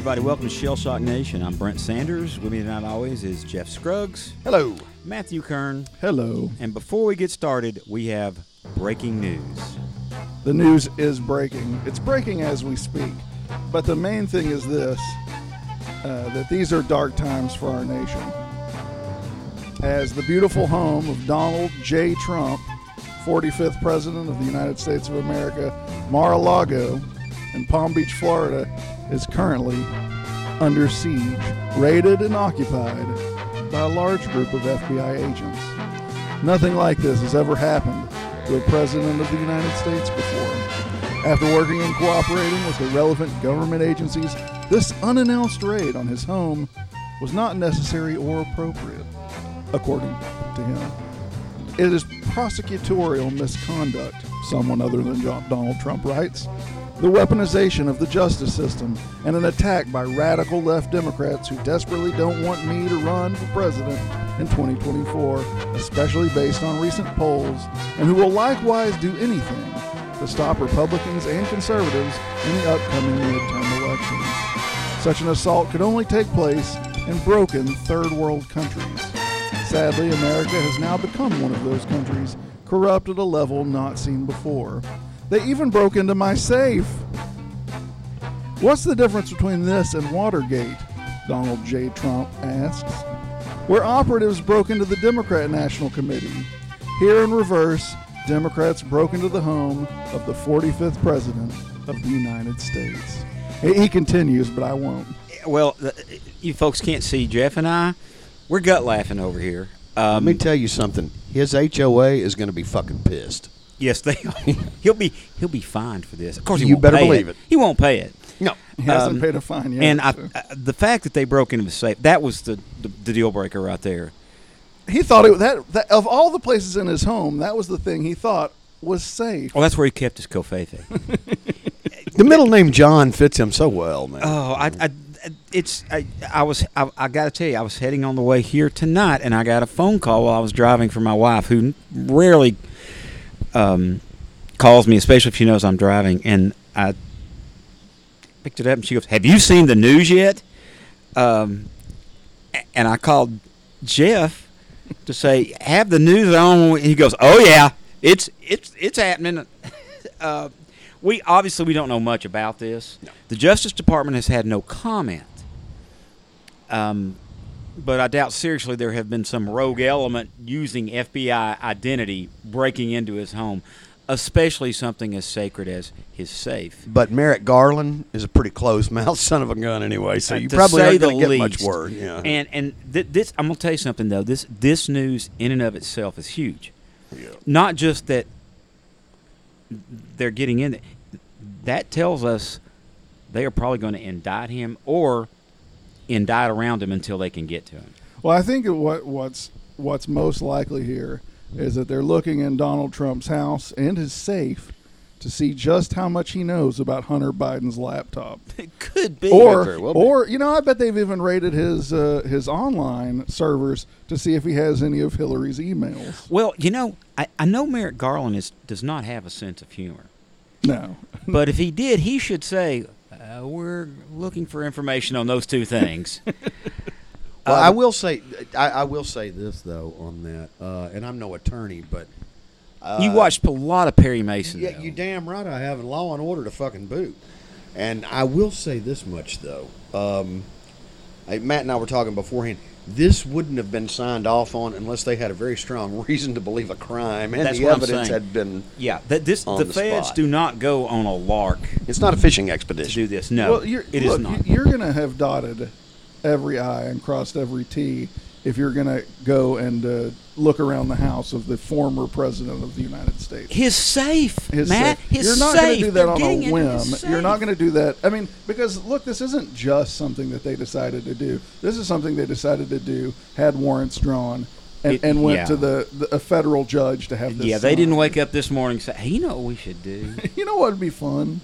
Hey, everybody, welcome to Shell Shock Nation. I'm Brent Sanders. With me tonight, always, is Jeff Scruggs, Hello. Matthew Kern. Hello. And before we get started, we have breaking news. The news is breaking. It's breaking as we speak. But the main thing is this uh, that these are dark times for our nation. As the beautiful home of Donald J. Trump, 45th President of the United States of America, Mar a Lago in Palm Beach, Florida, is currently under siege, raided, and occupied by a large group of FBI agents. Nothing like this has ever happened to a president of the United States before. After working and cooperating with the relevant government agencies, this unannounced raid on his home was not necessary or appropriate, according to him. It is prosecutorial misconduct, someone other than Donald Trump writes, the weaponization of the justice system, and an attack by radical left Democrats who desperately don't want me to run for president in 2024, especially based on recent polls, and who will likewise do anything to stop Republicans and conservatives in the upcoming midterm elections. Such an assault could only take place in broken third world countries. Sadly, America has now become one of those countries, corrupt at a level not seen before. They even broke into my safe. What's the difference between this and Watergate? Donald J. Trump asks. Where operatives broke into the Democrat National Committee. Here in reverse, Democrats broke into the home of the 45th President of the United States. He he continues, but I won't. Well, you folks can't see Jeff and I. We're gut laughing over here. Let Um, me tell you something. His HOA is going to be fucking pissed. Yes, they. he'll be he'll be fined for this. Of course, he You won't better pay believe it. He won't pay it. No. He hasn't Um, paid a fine yet. and I, so. uh, the fact that they broke into the safe, that was the, the, the deal breaker right there. he thought it that, that of all the places in his home, that was the thing he thought was safe. Well, that's where he kept his covfefe. The middle name John fits him so well, man. oh, I, I, it's I, I was I, I got to tell you, I was heading on the way here tonight, and I got a phone call while I was driving for my wife, who rarely um, calls me, especially if she knows I'm driving, and I picked it up, and she goes, "Have you seen the news yet?" Um, and I called Jeff to say, "Have the news on?" And He goes, "Oh yeah, it's it's it's happening." uh, we obviously we don't know much about this. The Justice Department has had no comment. Um, but I doubt seriously there have been some rogue element using FBI identity breaking into his home, especially something as sacred as his safe. But Merrick Garland is a pretty close mouthed son of a gun anyway, so Uh, you to probably say aren't the going to get least. much word. Yeah. And and th- this I'm gonna tell you something though. This this news in and of itself is huge. Yeah. Not just that they're getting in. That tells us they are probably going to indict him or indict around him until they can get to him. Well, I think what what's what's most likely here is that they're looking in Donald Trump's house and his safe to see just how much he knows about Hunter Biden's laptop. It could be. or well or you know, I bet they've even raided his uh, his online servers to see if he has any of Hillary's emails. well, you know, I, I know Merrick Garland is does not have a sense of humor. No. But if he did, he should say, uh, "We're looking for information on those two things." Well, Um, I will say, I, I will say this though on that, uh, and I'm no attorney, but uh, you watched a lot of Perry Mason. Yeah, though. you damn right. I have Law and Order to fucking boot. And I will say this much though, um, Matt and I were talking beforehand. This wouldn't have been signed off on unless they had a very strong reason to believe a crime, and That's the what I'm evidence saying. had been. Yeah, that this On the, the feds spot. do not go on a lark It's not a fishing to expedition. do this. No, well, you're, it is look, not. You're going to have dotted every I and crossed every T if you're going to go and uh, look around the house of the former president of the United States. His safe, His Matt. safe. His You're not going to do that They're on a whim. You're not going to do that. I mean, because look, this isn't just something that they decided to do. This is something they decided to do, had warrants drawn, and, It- and went yeah. to the, the a federal judge to have this. Yeah, they didn't wake up this morning and say, "Hey, you know what we should do?" You know what would be fun?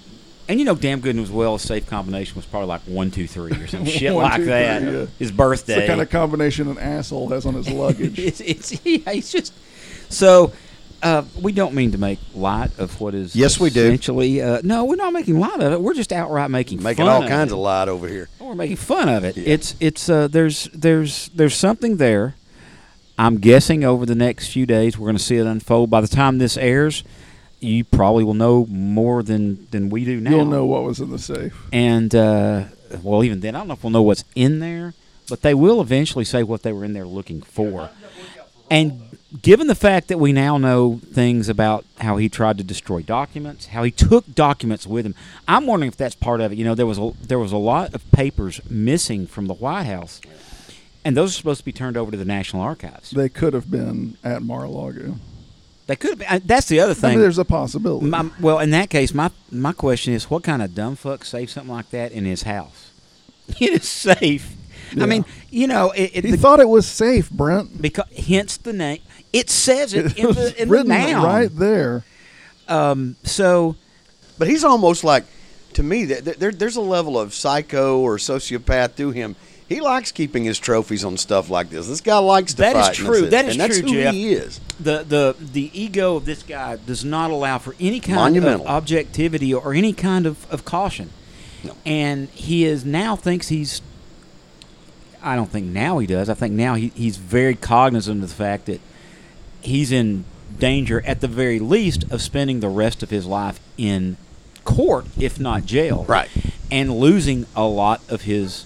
And you know, damn good and as well. A safe combination was probably like one, two, three, or some shit One, like two, that. three, yeah. His birthday. It's birthday. the kind of combination an asshole has on his luggage. it's, it's yeah, he's just so Uh, we don't mean to make light of what is. Yes, we do. Essentially, uh, no, we're not making light of it. We're just outright making Making fun all of kinds it. of light over here. We're making fun of it. It's it's uh, there's there's there's something there. I'm guessing over the next few days we're going to see it unfold. By the time this airs, you probably will know more than than we do now. You'll know what was in the safe. And uh, well, even then, I don't know if we'll know what's in there, but they will eventually say what they were in there looking for. And given the fact that we now know things about how he tried to destroy documents, how he took documents with him, I'm wondering if that's part of it. You know, there was a, there was a lot of papers missing from the White House, and those are supposed to be turned over to the National Archives. They could have been at Mar-a-Lago. They could have. Been, uh, that's the other I thing. mean, there's a possibility. My, well, in that case, my my question is, what kind of dumb fuck saved something like that in his house? It is safe. Yeah. I mean, you know, it, it, he the- thought it was safe, Brent. because hence the name. It says it, in was the in the written noun. right there. Um. So But he's almost like, to me, th- th- there, there's a level of psycho or sociopath to him. He likes keeping his trophies on stuff like this. This guy likes to That is fight. and true. that's it. That is and that's true, who Jeff. he is. the the the ego of this guy does not allow for any kind of objectivity or any kind of, of caution. No. And he is now thinks he's. I don't think now he does. I think now he, he's very cognizant of the fact that he's in danger, at the very least, of spending the rest of his life in court, if not jail. Right. And losing a lot of his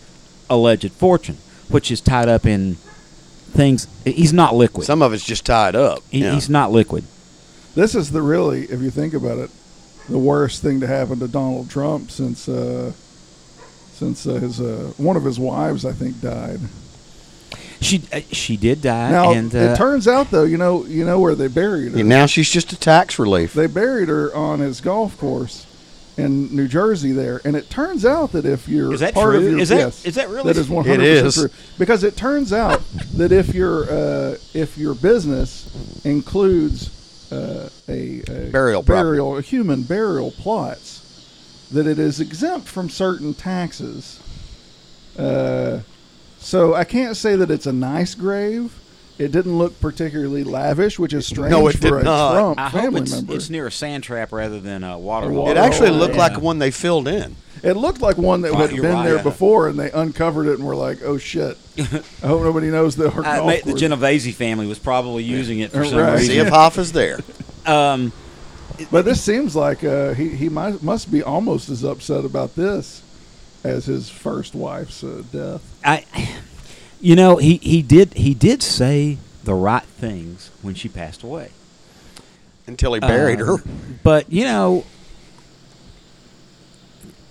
alleged fortune, which is tied up in things. He's not liquid. Some of it's just tied up. He, Yeah. He's not liquid. This is the really, if you think about it, the worst thing to happen to Donald Trump since uh, since uh, his uh, one of his wives, I think, died. She uh, she did die, Now and uh, it turns out, though, you know, you know where they buried her. And now she's just a tax relief. they buried her on his golf course in New Jersey there, and it turns out that if you're Is that part of your Is that- yes, is that really- that is one hundred percent true because it turns out that if your uh, if your business includes uh, a, a Burial burial a human burial plots, that it is exempt from certain taxes. Uh, so I can't say that it's a nice grave. It didn't look particularly lavish, which is strange No, it for did a not. Trump I hope family it's, member. it's near a sand trap rather than a water. A hole. It actually looked yeah. like one they filled in. It looked like one that Right, had you're been right. there Yeah. before, and they uncovered it and were like, "Oh shit! I hope nobody knows that our golf ma- the course- Genovese family was probably using it for some Right. See reason. if Hoffa's there. Um, But this seems like uh, he he might, must be almost as upset about this as his first wife's uh, death. I, you know, he, he did he did say the right things when she passed away. Until he buried Um, her. But you know,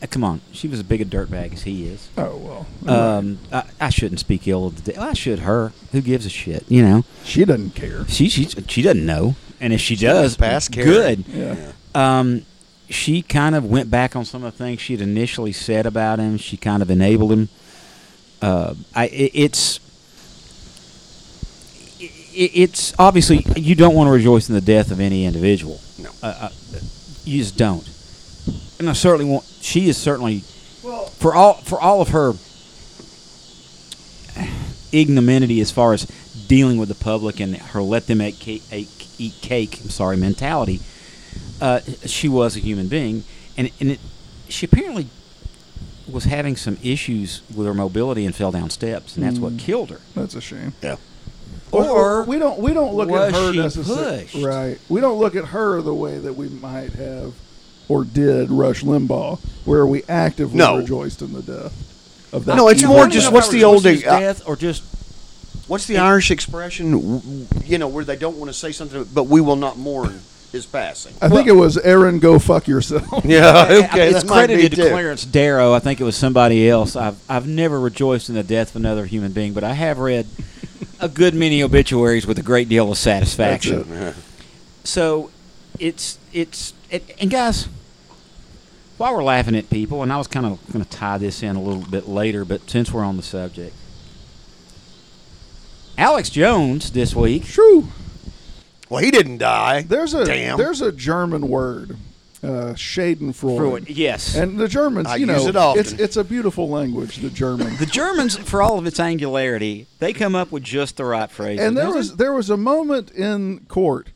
uh, come on, she was as big a dirtbag as he is. Oh well, Um, I, I shouldn't speak ill of the. day. I should her. Who gives a shit? You know, she doesn't care. she she she doesn't know, and if she does, past caring. good. Yeah. Um, she kind of went back on some of the things she had initially said about him. She kind of enabled him. Uh, I it, it's it, it's obviously you don't want to rejoice in the death of any individual. No. uh, uh, you just don't. And I certainly want. She is certainly Well, for all for all of her ignominy as far as dealing with the public and her let them eat cake, eat cake I'm sorry mentality. Uh, she was a human being, and and it, she apparently was having some issues with her mobility and fell down steps, and that's what Mm. killed her. that's a shame. Yeah. Or we don't we don't look at was her she necessarily pushed? right. We don't look at her the way that we might have or did Rush Limbaugh, where we actively No. rejoiced in the death of that. No, it's You know, more I don't just know if what's I the was old his uh, death or just What's the Irish expression? W- w- You know, where they don't want to say something, but we will not mourn his passing. I think it was Aaron. Go fuck yourself. Yeah, okay, it's that might be credited to too. Clarence Darrow. I think it was somebody else. I've I've never rejoiced in the death of another human being, but I have read a good many obituaries with a great deal of satisfaction. That's So it's it's it, and guys, while we're laughing at people, and I was kind of going to tie this in a little bit later, but since we're on the subject, Alex Jones this week. True. Well, he didn't die. There's a Damn. there's a German word, uh, Schadenfreude. Freud, yes, And the Germans, I you use know, it often. it's it's a beautiful language, the German. the Germans, for all of its angularity, they come up with just the right phrase. and there was there was a moment in court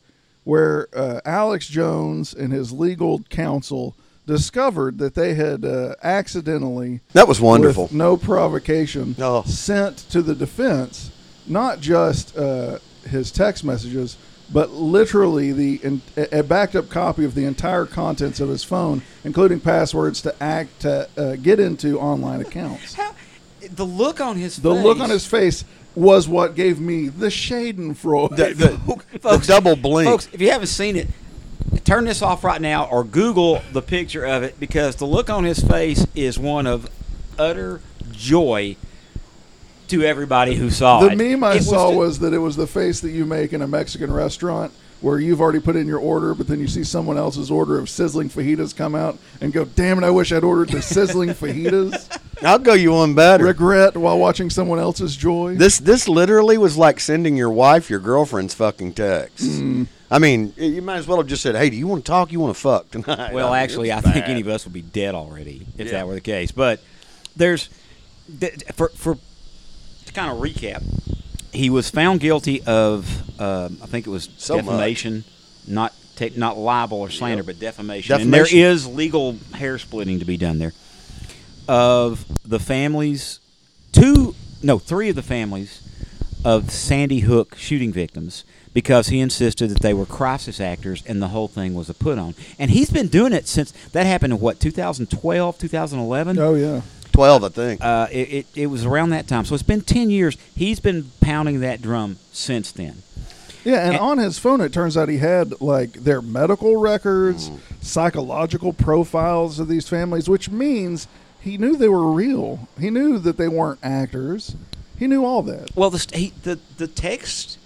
where uh, Alex Jones and his legal counsel discovered that they had uh, accidentally That was wonderful. with no provocation, Oh. sent to the defense not just uh, his text messages, but literally the in, a a backed up copy of the entire contents of his phone, including passwords to act to uh, get into online accounts. How, the look on his The face. look on his face was what gave me the Schadenfreude. The- the- the double blink. Folks, if you haven't seen it, turn this off right now or Google the picture of it because the look on his face is one of utter joy to everybody who saw The it. meme I It saw the- was that it was the face that you make in a Mexican restaurant where you've already put in your order, but then you see someone else's order of sizzling fajitas come out and go, "Damn it! I wish I'd ordered the sizzling fajitas." I'll go you one better. Regret while watching someone else's joy. This this literally was like sending your wife your girlfriend's fucking text. Mm. I mean, you might as well have just said, "Hey, do you want to talk? You want to fuck tonight?" Well, I mean, actually, I it's think any of us would be dead already if Yeah. that were the case. But there's for for to kind of recap, he was found guilty of um, I think it was So much. defamation, not ta- not libel or slander, Yep. but defamation. And there is legal hair splitting to be done there. Of the families, two no three of the families of Sandy Hook shooting victims because he insisted that they were crisis actors and the whole thing was a put on. And he's been doing it since that happened in what 2012, 2011. oh yeah, twelve, I think. Uh, it, it, it was around that time. So it's been 10 years. He's been pounding that drum since then. yeah. And And- on his phone, it turns out he had like their medical records, Mm. psychological profiles of these families, which means he knew they were real. He knew that they weren't actors. He knew all that. Well, the, st- he, the, the text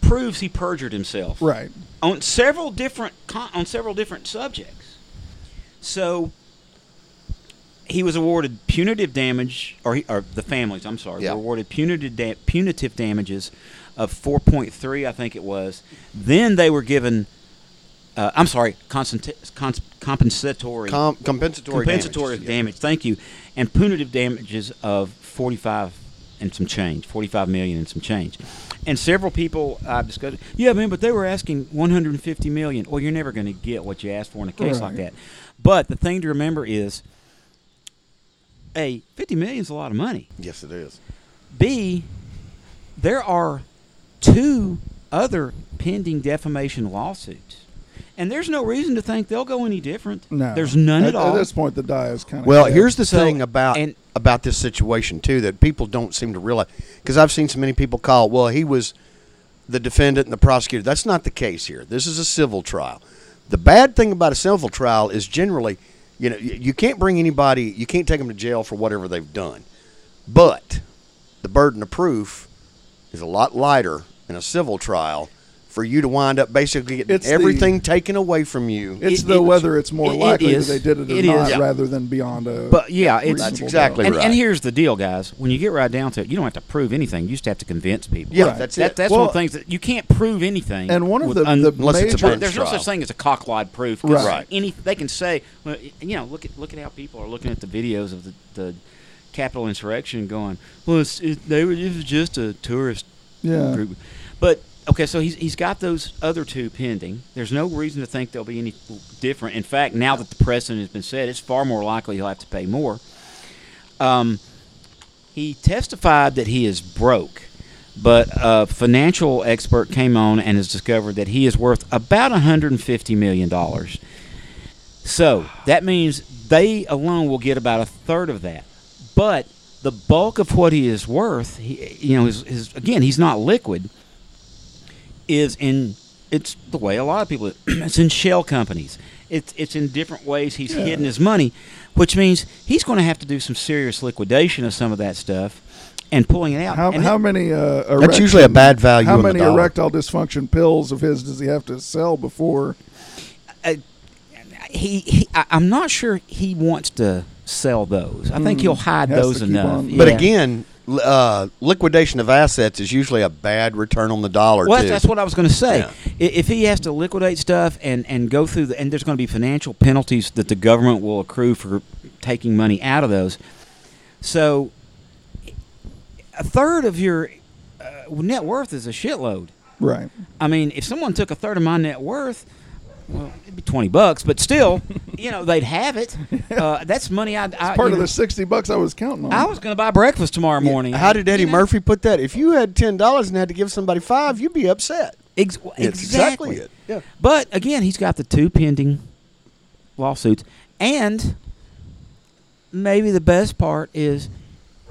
proves he perjured himself. Right. on several different con- on several different subjects. So he was awarded punitive damage, or, he, or the families. I'm sorry, Yeah. were awarded punitive da- punitive damages of 4.3, I think it was. Then they were given. Uh, I'm sorry, constant, cons- compensatory Com- compensatory, compensatory damages. damage. Thank you, and punitive damages of 45 and some change, 45 million and some change. And several people I've discussed, yeah, man, but they were asking 150 million. Well, you're never going to get what you asked for in a case like that. But the thing to remember is, a 50 million is a lot of money. Yes, it is. B, there are two other pending defamation lawsuits. And there's no reason to think they'll go any different. No, There's none at, all. At this point, the die is kind of Well, here's the So, thing about and- about this situation too that people don't seem to realize because I've seen so many people call. Well, he was the defendant and the prosecutor. That's not the case here. This is a civil trial. The bad thing about a civil trial is generally, you know, you can't bring anybody, you can't take them to jail for whatever they've done. But the burden of proof is a lot lighter in a civil trial for you to wind up basically getting It's the- everything taken away from you. It's It- the it- whether it's more it- it likely is. that they did it or It not, is. Yeah. rather than beyond a. But yeah, it's That's exactly doubt. and, right. and here's the deal, guys. When you get right down to it, you don't have to prove anything. You just have to convince people. yeah, Right. that's That, it. that's Well- one of the things that you can't prove anything. And one of the- un- the Unless it's a major- bench there's no such thing as a cocklied proof. 'cause Right. Any they can say, well, you know, look at look at how people are looking at the videos of the, the Capitol insurrection, going, well, it's, it, they were it was just a tourist yeah. group. But okay, so he's he's got those other two pending. There's no reason to think they'll be any different. In fact, now that the precedent has been set, it's far more likely he'll have to pay more. Um, he testified that he is broke, but a financial expert came on and has discovered that he is worth about 150 million dollars. So that means they alone will get about a third of that. But the bulk of what he is worth, he, you know, his, his again, he's not liquid. Is in it's the way a lot of people. it's in shell companies. It's it's in different ways he's Yeah. hidden his money, which means he's going to have to do some serious liquidation of some of that stuff and pulling it out. How, And how it- many? Uh, That's usually a bad value How many erectile dysfunction pills of his does he have to sell before? he, he I, I'm not sure he wants to sell those. I think Mm, he'll hide those enough. on- But again, l- uh, liquidation of assets is usually a bad return on the dollar Well, too. that's, that's what I was going to say. Yeah. If he has to liquidate stuff and, and go through the, and there's going to be financial penalties that the government will accrue for taking money out of those. So, a third of your uh, net worth is a shitload. Right. I mean, if someone took a third of my net worth, well, it'd be twenty bucks, but still, you know, they'd have it. Uh, that's money I. I Part of know, the sixty bucks I was counting on. I was going to buy breakfast tomorrow morning. How did Eddie You know? Murphy put that? If you had ten dollars and had to give somebody five, you'd be upset. Ex- exactly. exactly it. Yeah. But again, he's got the two pending lawsuits, and maybe the best part is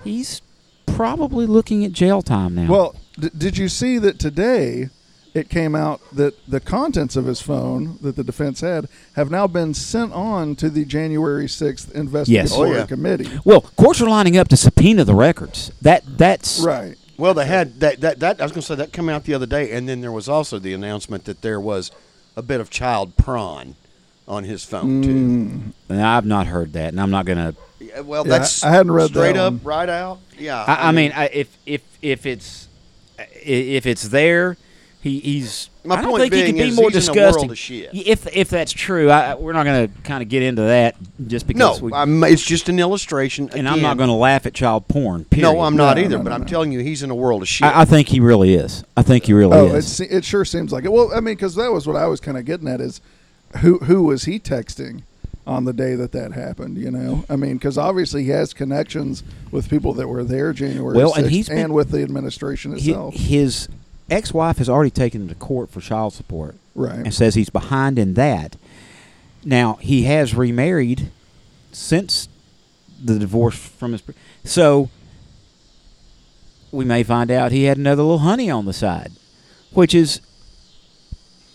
he's probably looking at jail time now. Well, d- did you see that today? It came out that the contents of his phone that the defense had have now been sent on to the January 6th investigatory Oh, yeah. committee. well, courts are lining up to subpoena the records. That that's Right. Well, they had that, that, that I was going to say that came out the other day, and then there was also the announcement that there was a bit of child prawn on his phone too. Mm. and I've not heard that, and I'm not going to. Yeah, well, Yeah, that's I hadn't read that. straight that up, one. right out. Yeah, I, I mean, I, if if if it's if it's there, he, he's. My I don't point think he being could be more he's in a world disgusting. of shit. If if that's true, I, I- we're not going to kind of get into that just no, because. we, I'm, it's just an illustration. and I'm not going to laugh at child porn. Period. No, I'm not No, either. no, but no, I'm no. telling you, he's in a world of shit. I, I think he really is. I think he really oh, is. Oh, it, is. se- it sure seems like it. Well, I mean, because that was what I was kind of getting at is who who was he texting on the day that that happened? You know, I mean, because obviously he has connections with people that were there January Well, 6th and he's been- with the administration He- itself. his ex-wife has already taken him to court for child support right. and says he's behind in that. Now he has remarried since the divorce from his. So we may find out he had another little honey on the side, which is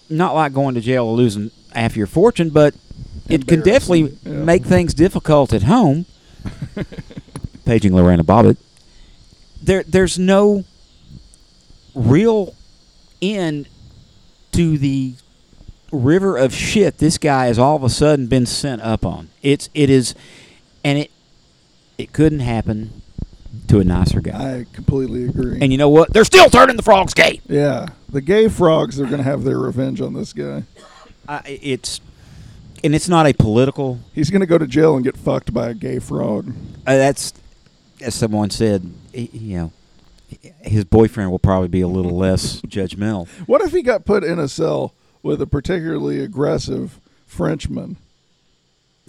not like going to jail or losing half your fortune, but it can definitely yeah. make things difficult at home. Paging Lorena Bobbitt. There, there's no real end to the river of shit this guy has all of a sudden been sent up on. It's it is, and it it couldn't happen to a nicer guy. I completely agree. And you know what? They're still turning the frogs gay. yeah, the gay frogs are going to have their revenge on this guy. I it's and it's not a political. He's going to go to jail and get fucked by a gay frog. Uh, that's as someone said. You know, his boyfriend will probably be a little less judgmental. What if he got put in a cell with a particularly aggressive Frenchman?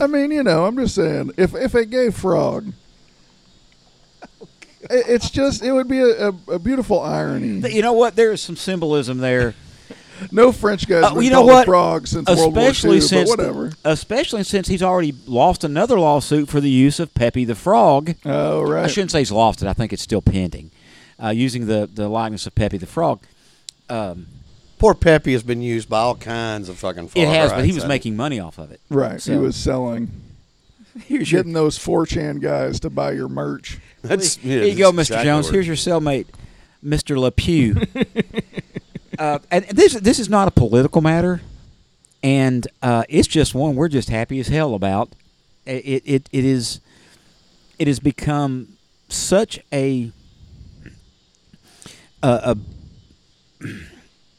I mean, you know, I'm just saying, if if a gay frog, oh, it- it's just it would be a, a, a beautiful irony. You know what? There is some symbolism there. No French guys Uh, been you know called what? frog since World War especially II, since but whatever. especially since he's already lost another lawsuit for the use of Pepe the Frog. oh right. I shouldn't say he's lost it. I think it's still pending. Uh, using the the likeness of Pepe the Frog. Um, Poor Pepe has been used by all kinds of fucking. it far has, but he was hasn't making money off of it. Right. So. he was selling, Here's your, getting those 4chan guys to buy your merch. That's, here yeah, you go, Mr. exactly Jones. where- Here's your cellmate, Mr. LePew. uh, and this this is not a political matter, and uh, it's just one we're just happy as hell about. It it it is it has become such a a, a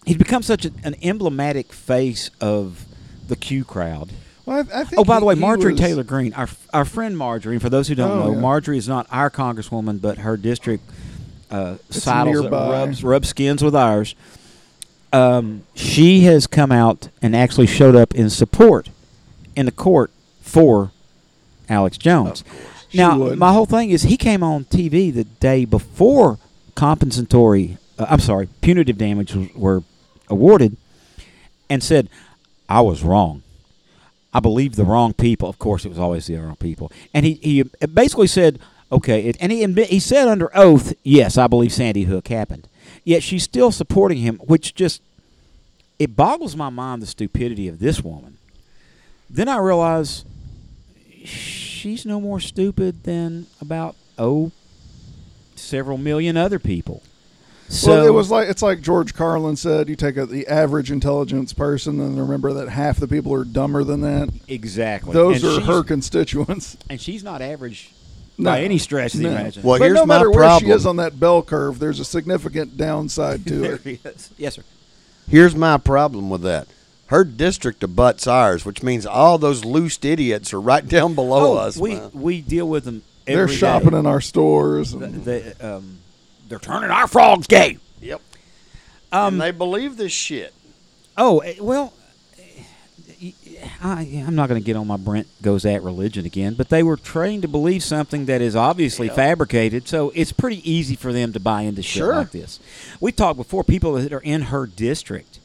he's become such a, an emblematic face of the Q crowd. Well, I, I think Oh, by the way, Marjorie was- Taylor Greene, our our friend Marjorie. For those who don't Oh, know, yeah. Marjorie is not our congresswoman, but her district uh, sidles rubs rub skins with ours. Um, she has come out and actually showed up in support in the court for Alex Jones. Now, would. my whole thing is he came on TV the day before compensatory, uh, I'm sorry, punitive damages were awarded and said, I was wrong. I believed the wrong people. Of course, it was always the wrong people. And he, he basically said, okay, it, and he, he said under oath, yes, I believe Sandy Hook happened. Yet she's still supporting him, which just, it boggles my mind the stupidity of this woman. Then I realize she's no more stupid than about, oh, several million other people. So well, it was like it's like George Carlin said: you take a, the average intelligence person, and remember that half the people are dumber than that. exactly Those And are her constituents. and she's not average No. by any stretch of the No. imagination. Well, but here's no my matter where she problem. is on that bell curve, there's a significant downside to there it. he is. Yes, sir. Here's my problem with that. Her district abuts ours, which means all those loose idiots are right down below us. Oh, we man. we deal with them. They're every shopping day. in our stores. The- and- the, um, they're turning our frogs gay. Yep. Um, and they believe this shit. Oh eh, well, I, I'm not going to get on my Brent goes at religion again, but they were trained to believe something that is obviously fabricated, so it's pretty easy for them to buy into shit Sure. like this. We talked before people that are in her district.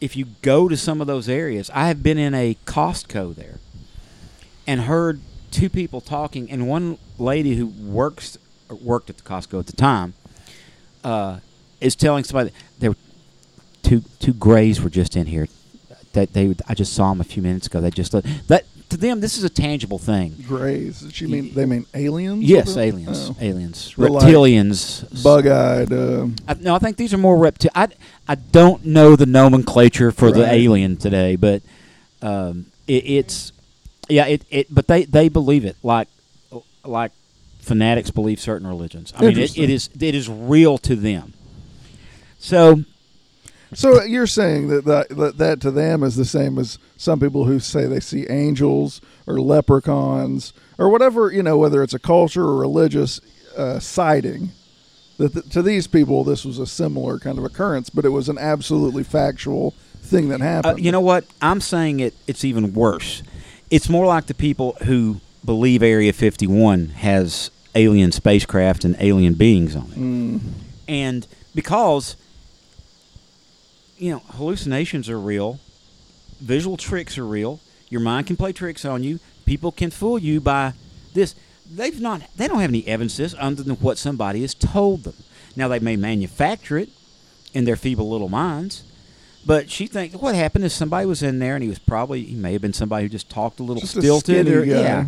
If you go to some of those areas, I have been in a Costco there and heard two people talking, and one lady who works or worked at the Costco at the time uh, is telling somebody there were two two grays were just in here. That they I just saw them a few minutes ago. They just that to them this is a tangible thing. Grays. She mean they mean aliens? Yes, aliens, oh. aliens, They're like reptilians, Bug-eyed. Uh, I, no, I think these are more repti- I I don't know the nomenclature for the alien today, but um, it, it's yeah, it, it but they they believe it like like fanatics believe certain religions. I mean, it, it is it is real to them. So so you're saying that, that that that to them is the same as some people who say they see angels or leprechauns or whatever you know, whether it's a culture or religious uh, sighting. That th- to these people, this was a similar kind of occurrence, but it was an absolutely factual thing that Uh, happened. you know what? I'm saying it. It's even worse. It's more like the people who believe Area 51 has alien spacecraft and alien beings on it, Mm, and because you know hallucinations are real, visual tricks are real. Your mind can play tricks on you. People can fool you by this. They've not. They don't have any evidences other than what somebody has told them. Now they may manufacture it in their feeble little minds. But she thinks what happened is somebody was in there and he was probably he may have been somebody who just talked a little Just stilted skinny or guy. yeah.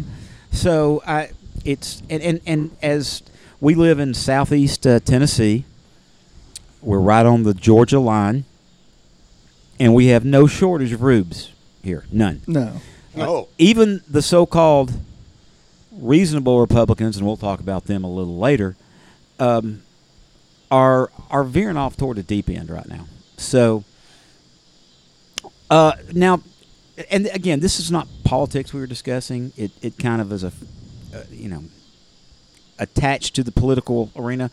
So I it's and, and and as we live in southeast uh, Tennessee, we're right on the Georgia line, and we have no shortage of rubes here, none. no. Oh, Even the so-called reasonable Republicans, and we'll talk about them a little later, um, are are veering off toward the deep end right now. So uh, now, and again, this is not politics we were discussing. It it kind of is a, uh, you know, attached to the political arena.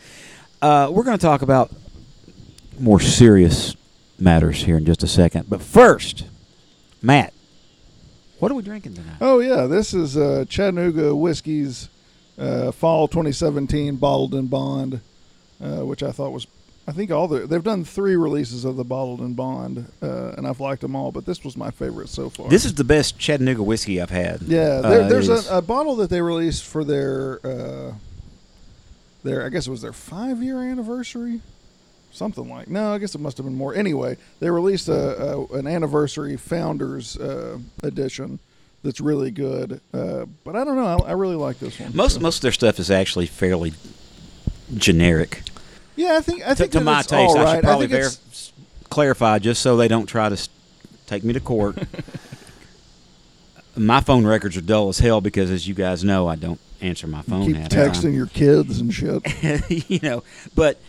Uh, we're going to talk about more serious matters here in just a second. But first, Matt, what are we drinking tonight? Oh yeah, this is uh, Chattanooga Whiskey's uh, Fall 2017 bottled in bond, uh, which I thought was. I think all the they've done three releases of the bottled in bond, uh, and I've liked them all. But this was my favorite so far. This is the best Chattanooga whiskey I've had. yeah, Uh, there, it there's a, a bottle that they released for their uh, their I guess it was their five year anniversary, something like. No, I guess it must have been more. Anyway, they released a, a an anniversary founders uh, edition that's really good. Uh, but I don't know. I, I really like this one. Most So- most of their stuff is actually fairly generic. yeah, I think I to, think to that my taste, all I should probably think it's- ver- clarify just so they don't try to s- take me to court. my phone records are dull as hell because, as you guys know, I don't answer my phone. keep half the time. texting your kids and shit. you know, but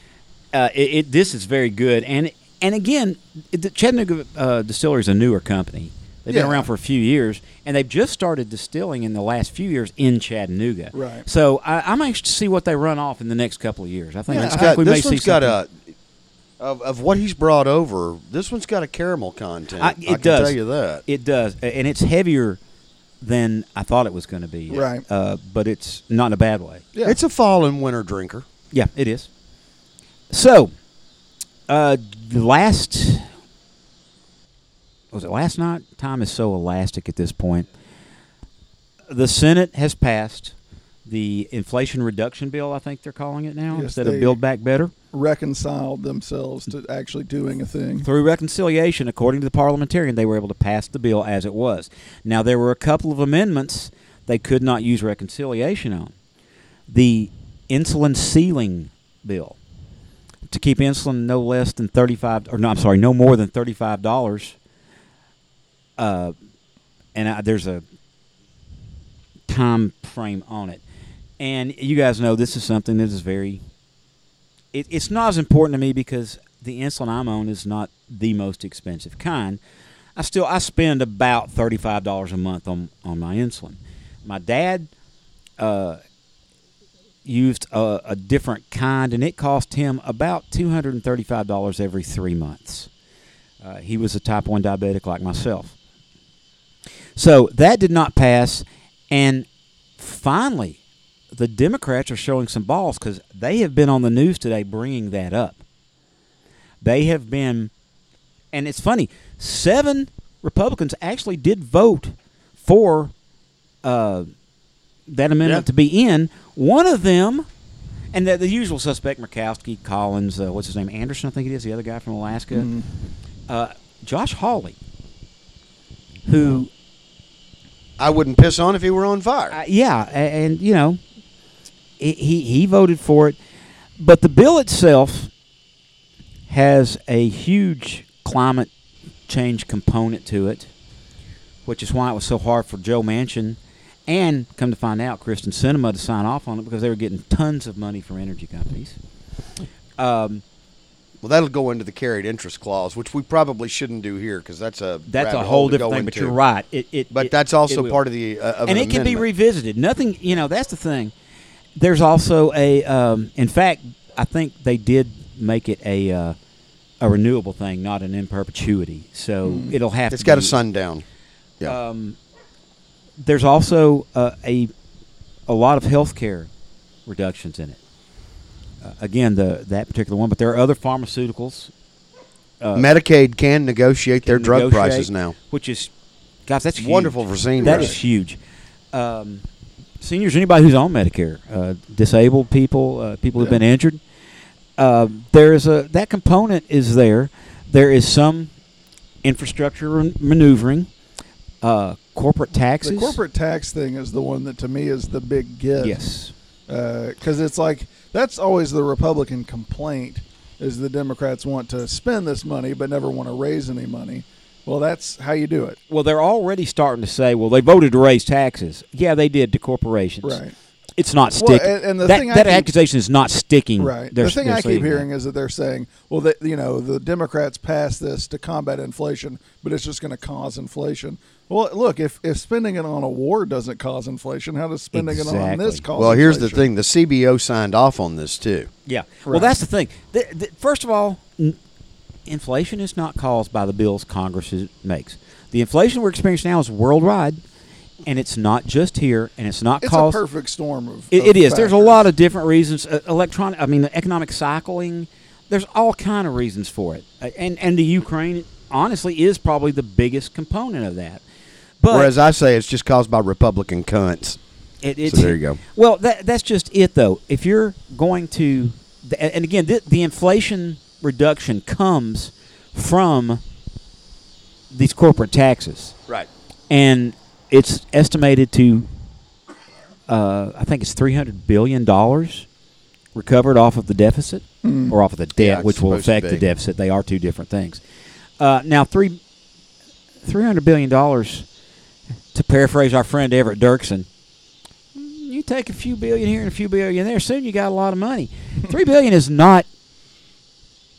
uh, it, it this is very good, and and again, the Chattanooga uh, Distillery is a newer company. They've been around for a few years, and they've just started distilling in the last few years in Chattanooga. Right. So I, I'm anxious to see what they run off in the next couple of years. I think, Yeah, I think got, we may this see one's got something. a of, of what he's brought over. This one's got a caramel content. I- I, it can does. tell you that. It does, and it's heavier than I thought it was going to be. Right. Uh, but it's not in a bad way. Yeah. It's a fall and winter drinker. Yeah, it is. So, uh, last was it last night? Time is so elastic at this point. The Senate has passed the Inflation Reduction Bill. I think they're calling it now Yes, instead of Build Back Better. reconciled themselves to actually doing a thing. Through reconciliation, according to the parliamentarian, they were able to pass the bill as it was. Now, there were a couple of amendments they could not use reconciliation on. The insulin ceiling bill to keep insulin no less than 35 or no, I'm sorry, no more than $35. Uh, and I, there's a time frame on it. And you guys know this is something that is very it, it's not as important to me because the insulin I'm on is not the most expensive kind. I still I spend about thirty five dollars a month on on my insulin. My dad, uh, used a, a different kind, and it cost him about two hundred and thirty-five dollars every three months. Uh, he was a type one diabetic like myself. So that did not pass, and finally, the Democrats are showing some balls because they have been on the news today bringing that up. They have been, and it's funny. Seven Republicans actually did vote for uh, that amendment Yeah. to be in. One of them, and the, the usual suspect: Murkowski, Collins, uh, what's his name, Anderson, I think it is, the other guy from Alaska, Mhm. uh, Josh Hawley, who I wouldn't piss on if he were on fire. uh, yeah, and, you know, he, he he voted for it, but the bill itself has a huge climate change component to it, which is why it was so hard for Joe Manchin and come to find out Kyrsten Sinema to sign off on it because they were getting tons of money from energy companies. Um, well, that'll go into the carried interest clause, which we probably shouldn't do here because that's a that's a whole different thing, but you're right. It, it But it- that's also part of the uh, of and an it can be revisited. Nothing, you know, that's the thing. There's also a, um, in fact, I think they did make it a uh, a renewable thing, not an in perpetuity. So it'll have. It's to got a sundown. Yeah. Um, there's also uh, a a lot of health care reductions in it. Uh, again, the that particular one, but there are other pharmaceuticals. Uh, Medicaid can negotiate their drug negotiate, prices now. which is, guys, that's huge. Wonderful for seniors. That is huge. Um, seniors, anybody who's on Medicare, uh, disabled people, uh, people who've Yeah. been injured. Uh, there is a that component is there. There is some infrastructure maneuvering, uh, corporate taxes. The corporate tax thing is the one that to me is the big gift. yes, uh, because it's like that's always the Republican complaint is the Democrats want to spend this money but never want to raise any money. Well, that's how you do it, well, they're already starting to say, well, they voted to raise taxes. Yeah, they did to corporations. right? It's not Well, sticking. and- and the that thing that keep- accusation is not sticking. Right. They're- the thing I keep hearing is that they're saying, well, that you know, the Democrats passed this to combat inflation, but it's just going to cause inflation. Well, look, if if spending it on a war doesn't cause inflation, how does spending it on this cause? Well, here's the thing: the CBO signed off on this too. Yeah. Well, that's the thing. The, the, first of all, n- inflation is not caused by the bills Congress is, makes. The inflation we're experiencing now is worldwide, and it's not just here, and it's not It's caused. a perfect storm of. It, of it is. There's a lot of different reasons. Uh, electronic. I mean, the economic cycling. There's all kind of reasons for it, uh, and and the Ukraine honestly is probably the biggest component of that. But Whereas I say it's just caused by Republican cunts. it, it's, So there you go. Well, that that's just it, though. If you're going to, and again, the, the inflation reduction comes from these corporate taxes, Right. and it's estimated to, uh, I think it's three hundred billion dollars recovered off of the deficit Hmm. or off of the debt, Yeah, which will affect the deficit. They are two different things. Uh, now, three three hundred billion dollars. To paraphrase our friend Everett Dirksen, you take a few billion here and a few billion there. Soon you got a lot of money. Three billion is not.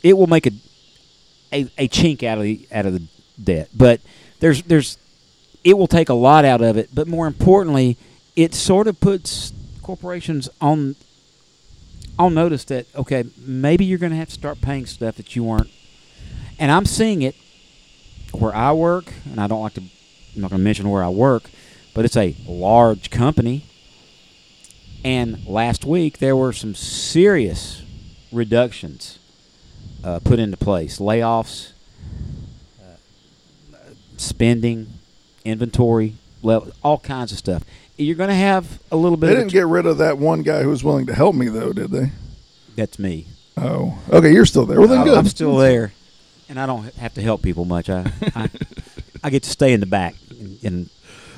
It will make a, a a chink out of the out of the debt, but there's there's, it will take a lot out of it. But more importantly, it sort of puts corporations on on notice that okay, maybe you're going to have to start paying stuff that you weren't. And I'm seeing it where I work, and I don't like to. I'm not going to mention where I work, but it's a large company. And last week there were some serious reductions uh, put into place, layoffs, uh, spending, inventory, level, all kinds of stuff. You're going to have a little bit. They didn't get rid of that one guy who was willing to help me, though, did they? That's me. Oh, okay. You're still there. Well, then good. I'm still there, and I don't have to help people much. I I, I get to stay in the back, and, and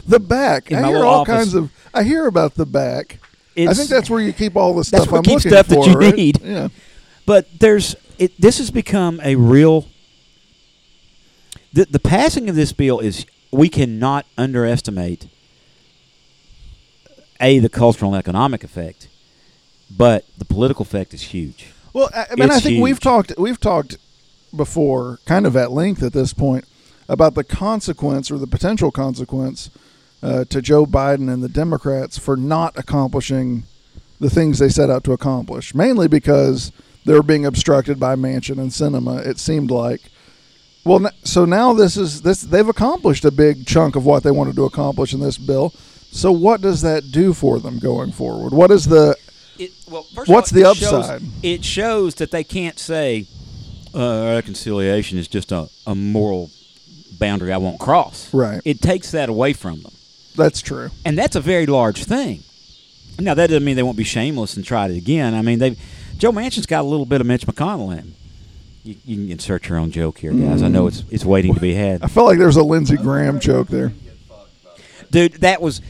The back. In I hear all office. kinds of. I hear about the back. I think that's where you keep all the stuff. That's where I'm you keep stuff that you right? need. Yeah. But there's it. This has become a real. The the passing of this bill is we cannot underestimate. A the cultural and economic effect, but the political effect is huge. Well, I, I mean, I It's think we've talked we've talked before, kind of at length at this point, about the consequence or the potential consequence uh, to Joe Biden and the Democrats for not accomplishing the things they set out to accomplish. Mainly because they're being obstructed by Manchin and Sinema. It seemed like. Well, so now this is this they've accomplished a big chunk of what they wanted to accomplish in this bill. So what does that do for them going forward? What is the It, well, first What's all, the it shows- upside? it shows that they can't say uh, reconciliation is just a, a moral boundary I won't cross. Right. It takes that away from them, that's true. and that's a very large thing. Now that doesn't mean they won't be shameless and try it again. I mean, they Joe Manchin's got a little bit of Mitch McConnell in him. You, you can insert your own joke here, guys. I know it's it's waiting to be had. I felt like there was a Lindsey Graham joke there. dude that was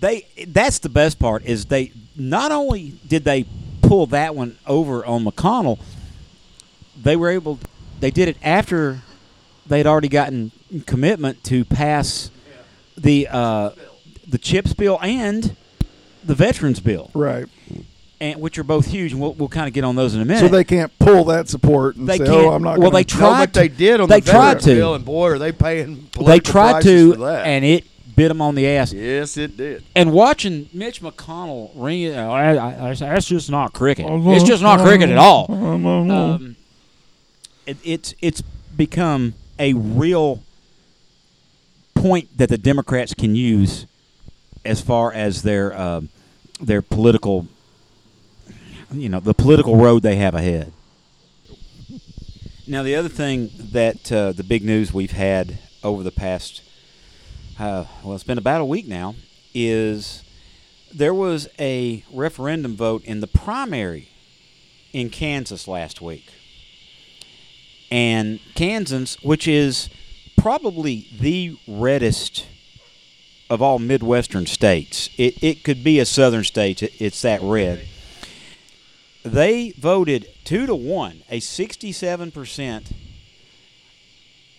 they that's the best part is they not only did they pull that one over on mcconnell they were able they did it after they'd already gotten commitment to pass the uh, the chips bill and the veterans bill Right. and which are both huge and we'll, we'll kind of get on those in a minute So they can't pull that support and They say, "Oh, I'm not." well, they tried No, they did on they the tried to. bill, and boy, are they paying they tried to and it bit them on the ass yes, it did. and watching Mitch McConnell ring it, I, I, I, that's just not cricket. It's just not cricket at all. Um, it, it's it's become a real point that the Democrats can use as far as their um their political, you know, the political road they have ahead. Now, the other thing that uh, the big news we've had over the past, uh, well, it's been about a week now, is there was a referendum vote in the primary in Kansas last week. And Kansas, which is probably the reddest of all Midwestern states, it, it could be a southern state, it- it's that red. They voted two to one, a 67%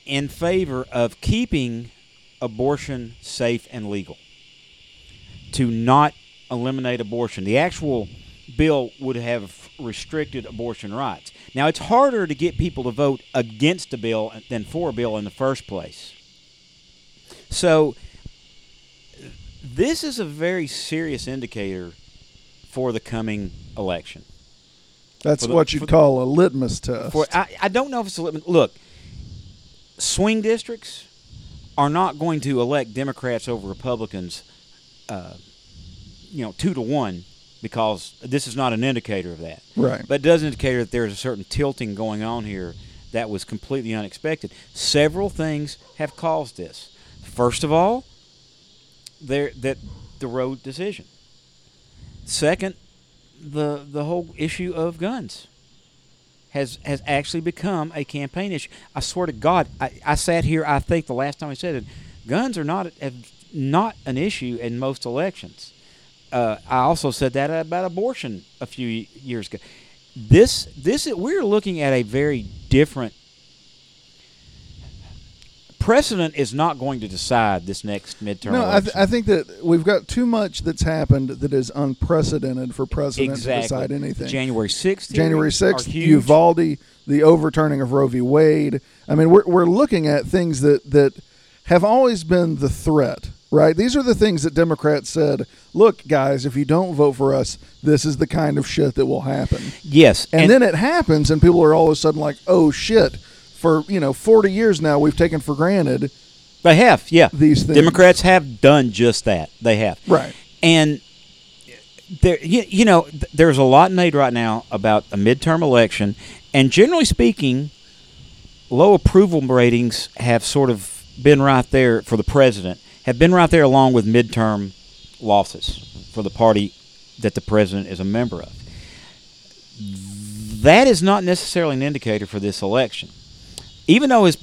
in favor of keeping abortion safe and legal to not eliminate abortion. The actual bill would have restricted abortion rights. Now, it's harder to get people to vote against a bill than for a bill in the first place. So, this is a very serious indicator for the coming election. That's the- what you'd the- call a litmus test. For I, I don't know if it's a litmus. Look, swing districts are not going to elect Democrats over Republicans, uh, you know, two to one, because this is not an indicator of that. right. But it does indicate that there's a certain tilting going on here that was completely unexpected. Several things have caused this. First of all, there that the Roe decision. Second, the the whole issue of guns has has actually become a campaign issue. I swear to God, I, I sat here. I think the last time I said it, guns are not have not an issue in most elections. Uh, I also said that about abortion a few years ago. This this we're looking at a very different precedent is not going to decide this next midterm No, I, th- I think that we've got too much that's happened that is unprecedented for president to decide anything. January sixth. January 6th, Uvalde, the overturning of Roe v. Wade. I mean, we're, we're looking at things that, that have always been the threat, right? These are the things that Democrats said, look, guys, if you don't vote for us, this is the kind of shit that will happen. Yes, And, then it happens, and people are all of a sudden like, oh, shit. For, you know, 40 years now, we've taken for granted. they have. Yeah, these things. Democrats have done just that. They have. Right. And there, you, you know, there's a lot made right now about a midterm election, and generally speaking, low approval ratings have sort of been right there for the president, have been right there along with midterm losses for the party that the president is a member of. That is not necessarily an indicator for this election. Even though his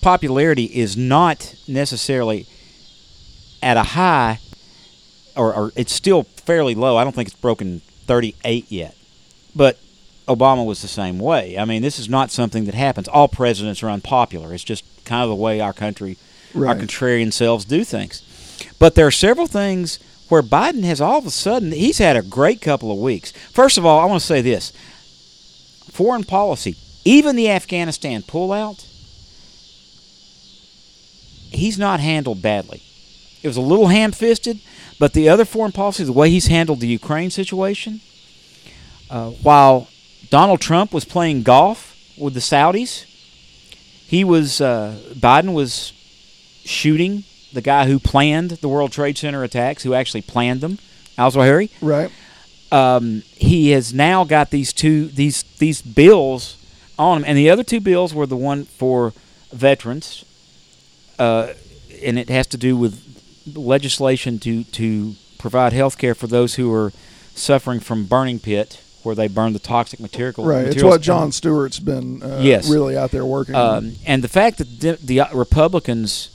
popularity is not necessarily at a high, or, or it's still fairly low. I don't think it's broken 38 yet. But Obama was the same way. I mean, this is not something that happens. All presidents are unpopular. It's just kind of the way our country, our contrarian selves do things. But there are several things where Biden has all of a sudden, he's had a great couple of weeks. First of all, I want to say this foreign policy, even the Afghanistan pullout, he's not handled badly. it was a little ham-fisted, but the other foreign policy, the way he's handled the Ukraine situation, uh, while Donald Trump was playing golf with the Saudis, he was uh, Biden was shooting the guy who planned the World Trade Center attacks, who actually planned them, Al Zawahiri. Right. Um, he has now got these two these these bills on him, and the other two bills were the one for veterans, uh, and it has to do with legislation to to provide health care for those who are suffering from burning pit, where they burn the toxic material. Right. It's what Jon Stewart's been uh, Yes. really out there working on. Um, and the fact that the, the Republicans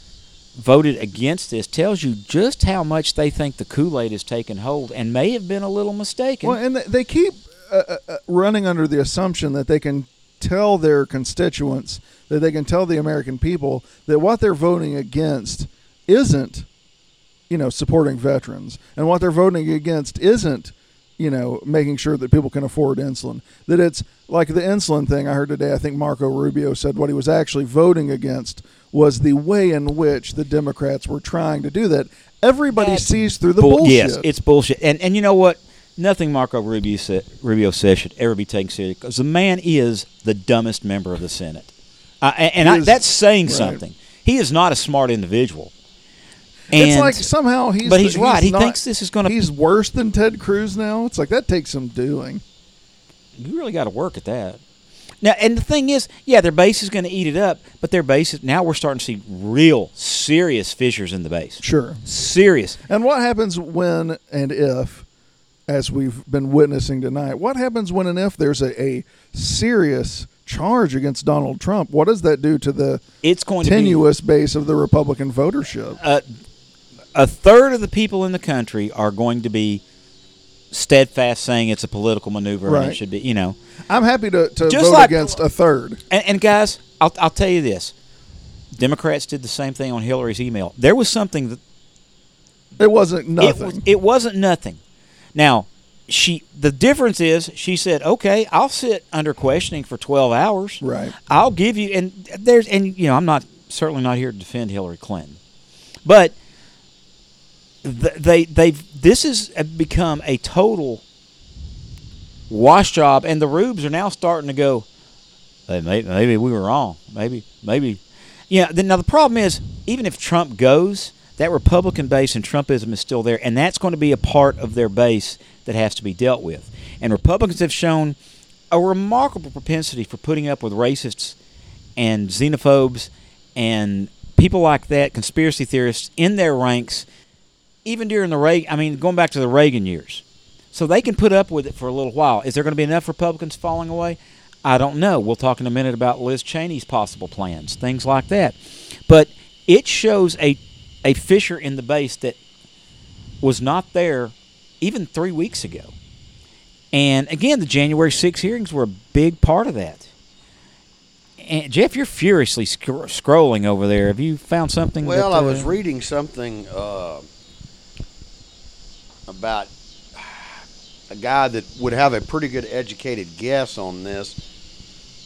voted against this tells you just how much they think the Kool Aid has taken hold, and may have been a little mistaken. Well, and they- keep uh, uh, uh, running under the assumption that they can tell their constituents, that they can tell the American people that what they're voting against isn't, you know, supporting veterans, and what they're voting against isn't, you know, making sure that people can afford insulin. That it's like the insulin thing I heard today. I think Marco Rubio said what he was actually voting against was the way in which the Democrats were trying to do that. Everybody That's sees through the Bull- bullshit. Yes, it's bullshit. And and you know what? Nothing Marco Rubio said, Rubio says should ever be taken seriously because the man is the dumbest member of the Senate, uh, and, and I, is- that's saying right. something. He is not a smart individual. And it's like somehow he's. but he's the- right. He not- thinks this is gonna- He's worse than Ted Cruz now. It's like that takes some doing. you really got to work at that. Now, and the thing is, yeah, their base is going to eat it up, but their base is now we're starting to see real serious fissures in the base. Sure. Serious. And what happens when and if, as we've been witnessing tonight, what happens when and if there's a, a serious charge against Donald Trump? What does that do to the It's going tenuous base of the Republican votership? to be a third of the people in the country are going to be steadfast saying it's a political maneuver and it should be, you know. I'm happy to, to Just vote like- against a third. And, and guys, I'll, I'll tell you this: Democrats did the same thing on Hillary's email. There was something that It wasn't it nothing. was it wasn't nothing. Now, she the difference is she said, "Okay, I'll sit under questioning for 12 hours. Right. I'll give you and there's and you know, I'm not certainly not here to defend Hillary Clinton. But they they've this has become a total wash job and the rubes are now starting to go hey, maybe, maybe we were wrong. Maybe maybe yeah, then now the problem is even if Trump goes, that Republican base and Trumpism is still there, and that's going to be a part of their base that has to be dealt with. And Republicans have shown a remarkable propensity for putting up with racists and xenophobes and people like that, conspiracy theorists in their ranks, even during the Reagan. I mean, going back to the Reagan years, so they can put up with it for a little while. Is there going to be enough Republicans falling away? I don't know. We'll talk in a minute about Liz Cheney's possible plans, things like that. But it shows a a fissure in the base that was not there even three weeks ago. And again, the January 6 hearings were a big part of that. And Jeff, you're furiously sc- scrolling over there. Have you found something? Well, that, I was uh, reading something uh, about a guy that would have a pretty good educated guess on this.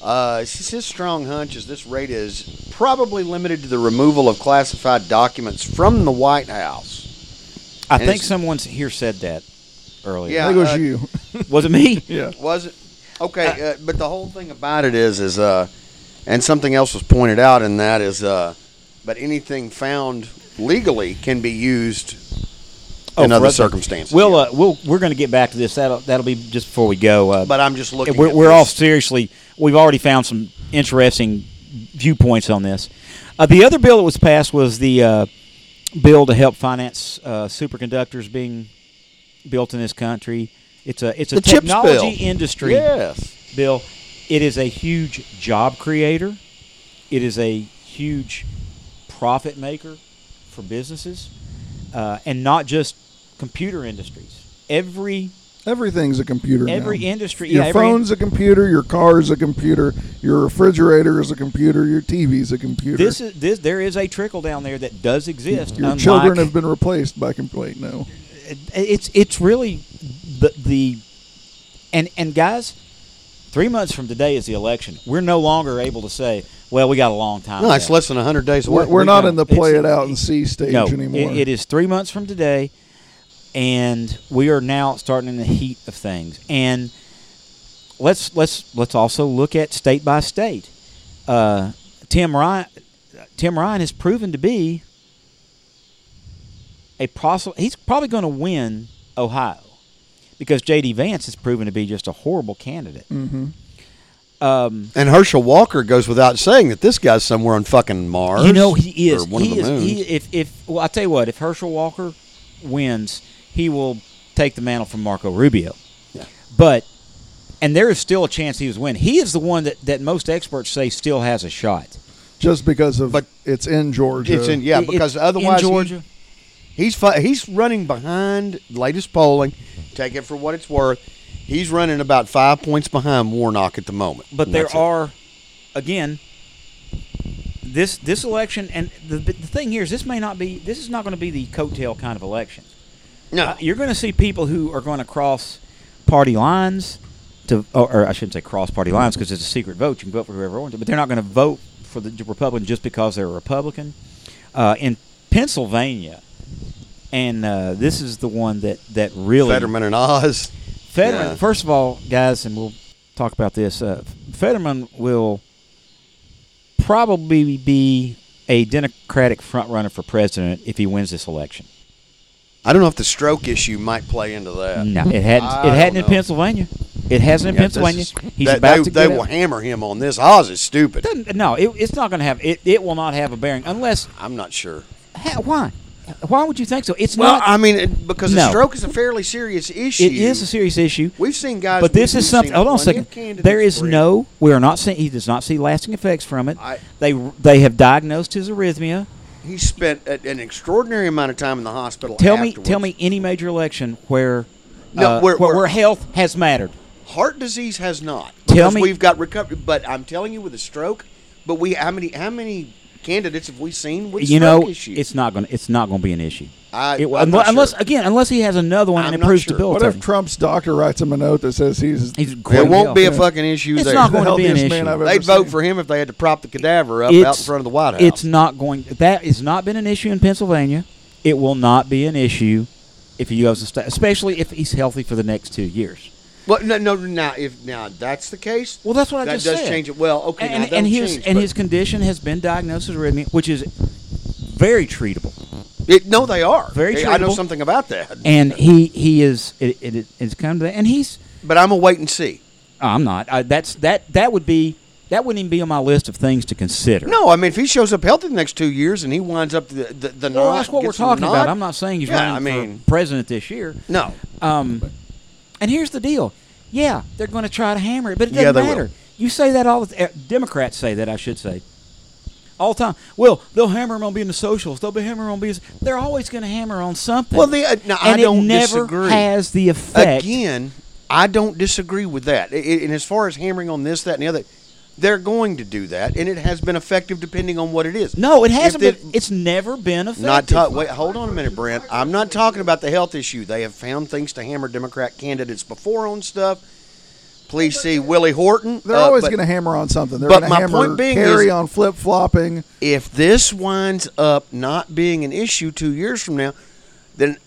Uh, his his strong hunch is this rate is probably limited to the removal of classified documents from the White House. I and think someone here said that earlier. Yeah. I think it was uh, you. Was it me? yeah. Was it? Okay, uh, but the whole thing about it is, is uh, and something else was pointed out in that is, uh, but anything found legally can be used in for other circumstances. We'll, uh, we'll, we're going to get back to this. That'll, that'll be just before we go. Uh, but I'm just looking. we're, at we're all seriously. We've already found some interesting viewpoints on this. Uh, the other bill that was passed was the uh, bill to help finance uh, superconductors being built in this country. It's a it's a The technology industry Yes. bill. It is a huge job creator. It is a huge profit maker for businesses, uh, and not just computer industries. Every Everything's a computer. every now. industry, Your yeah, every in- phone's a computer. Your car is a computer. Your refrigerator is a computer. Your TV's a computer. This is this. There is a trickle down there that does exist. Your unlike- children have been replaced by complete no. It's it's really the the and and guys, three months from today is the election. We're no longer able to say, Well, we got a long time. No, it's less than hundred days away. We're, we're not no, in the play it's- it out and see stage no, anymore. it- it is three months from today, and we are now starting in the heat of things. And let's let's let's also look at state by state. Uh, Tim Ryan, Tim Ryan has proven to be a possible. He's probably going to win Ohio because J.D. Vance has proven to be just a horrible candidate. hmm Um, And Herschel Walker goes without saying that this guy's somewhere on fucking Mars. You know he is. Or one he of the is. moons. He, if if well, I tell you what, if Herschel Walker wins, he will take the mantle from Marco Rubio. Yeah. But and there is still a chance he was win. He is the one that, that most experts say still has a shot. Just because of But- it's in Georgia. It's in yeah because it's otherwise in he- Georgia. he's fi- he's running behind latest polling. Take it for what it's worth. He's running about five points behind Warnock at the moment. But there that's it. are, again, this this election, and the, the thing here is this may not be. This is not going to be the coattail kind of election. No. Uh, you're going to see people who are going to cross party lines to, or, or I shouldn't say cross party lines because it's a secret vote. You can vote for whoever you want to, but they're not going to vote for the Republican just because they're a Republican. Uh, in Pennsylvania, and uh, this is the one that that really Fetterman and Oz. Fetterman. Yeah. First of all, guys, and we'll talk about this. Uh, Fetterman will probably be a Democratic frontrunner for president if he wins this election. I don't know if the stroke issue might play into that. No, it hadn't. I It hadn't in know. Pennsylvania. It hasn't in Yeah, Pennsylvania. is- He's that- about they, to they will out. hammer him on this. Oz is stupid. Doesn't- No, it, it's not going to have it. It will not have a bearing unless. I'm not sure. Ha, why? Why would you think so? It's Well, not. I mean, it, because a stroke is a fairly serious issue. it is a serious issue. We've seen guys, But this is something. Hold on a second. There is no. We are not seeing. he does not see lasting effects from it. I- they they have diagnosed his arrhythmia. He spent a, an extraordinary amount of time in the hospital. Tell me, tell me any major election where No, uh, where- where, where- health has mattered. Heart disease has not. Tell me- we've got recovery. But I'm telling you, with a stroke, but we how many how many candidates have we seen with you stroke know, issues? it's not going. to It's not going to be an issue. I, It- I'm unless, not unless sure. again, unless he has another one and I'm it not proves sure. What if Trump's doctor writes him a note that says he's He's there great won't be a fucking issue It's there. not going to be an issue. They'd vote seen. for him if they had to prop the cadaver up out in front of the White House. It's not going. That has not been an issue in Pennsylvania. It will not be an issue if he goes to stay, especially if he's healthy for the next two years. Well, no, no. Now, if now that's the case, Well, that's what I said that just does said. change it. Well, okay, and, now and that'll his change, and but his condition has been diagnosed as arrhythmia, which is very treatable. It, no, they are. Very Hey, I know something about that, And he he is it, it, it's come to that, and he's but I'm a wait and see. I'm not. I, that's that that would be that wouldn't even be on my list of things to consider. No, I mean if he shows up healthy the next two years and he winds up the the, the well, nod, that's what we're talking nod, about. I'm not saying he's Yeah, running I mean- for president this year. No, Um, and here's the deal. Yeah, they're going to try to hammer it, but it doesn't they will. matter. You say that all the uh, Democrats say that. I should say all the time. Well, they'll hammer on being the socialist. They'll be hammering on being. They're always going to hammer on something. well, the, uh, no, I don't never disagree. has the effect. Again, I don't disagree with that. I- I- and as far as hammering on this, that, and the other, they're going to do that, and it has been effective depending on what it is. No, it hasn't If been. It's never been effective. Not ta- wait. Hold on a minute, Brent. I'm not talking about the health issue. They have found things to hammer Democrat candidates before on stuff. Please see Willie Horton. They're Uh, always going to hammer on something. They're but going to my hammer point being carry is- on flip flopping. If this winds up not being an issue two years from now, then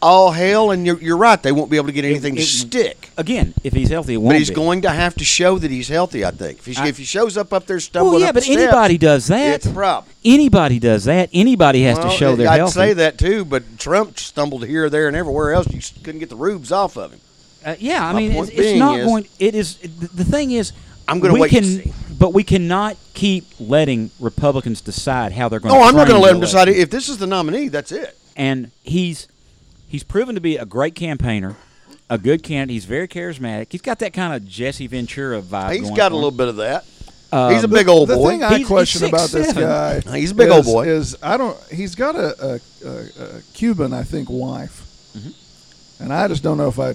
all hell. And you're, you're right. They won't be able to get anything to it- stick. Again, if he's healthy, it won't But he's be. going to have to show that he's healthy. I think if he, I- if he shows up up there stumbling, Well, yeah, up but the steps, anybody does that. It's a problem. Anybody does that. Anybody has Well, to show they're I'd healthy. say that too, but Trump stumbled here, there, and everywhere else. You couldn't get the rubes off of him. Uh, yeah, I My mean, it's, it's not is- going. It is. The, the thing is, I'm gonna wait can, and see. but we cannot keep letting Republicans decide how they're going. No, to I'm not going to let them decide. If this is the nominee, that's it. And he's he's proven to be a great campaigner, a good candidate. He's very charismatic. He's got that kind of Jesse Ventura vibe. He's going got a little bit of that. Um, he's a big old the boy. thing I He's- he's question about this guy, He's a big is, old boy. Is I don't. He's got a, a, a, a Cuban, I think, wife, Mm-hmm. and I just don't know if I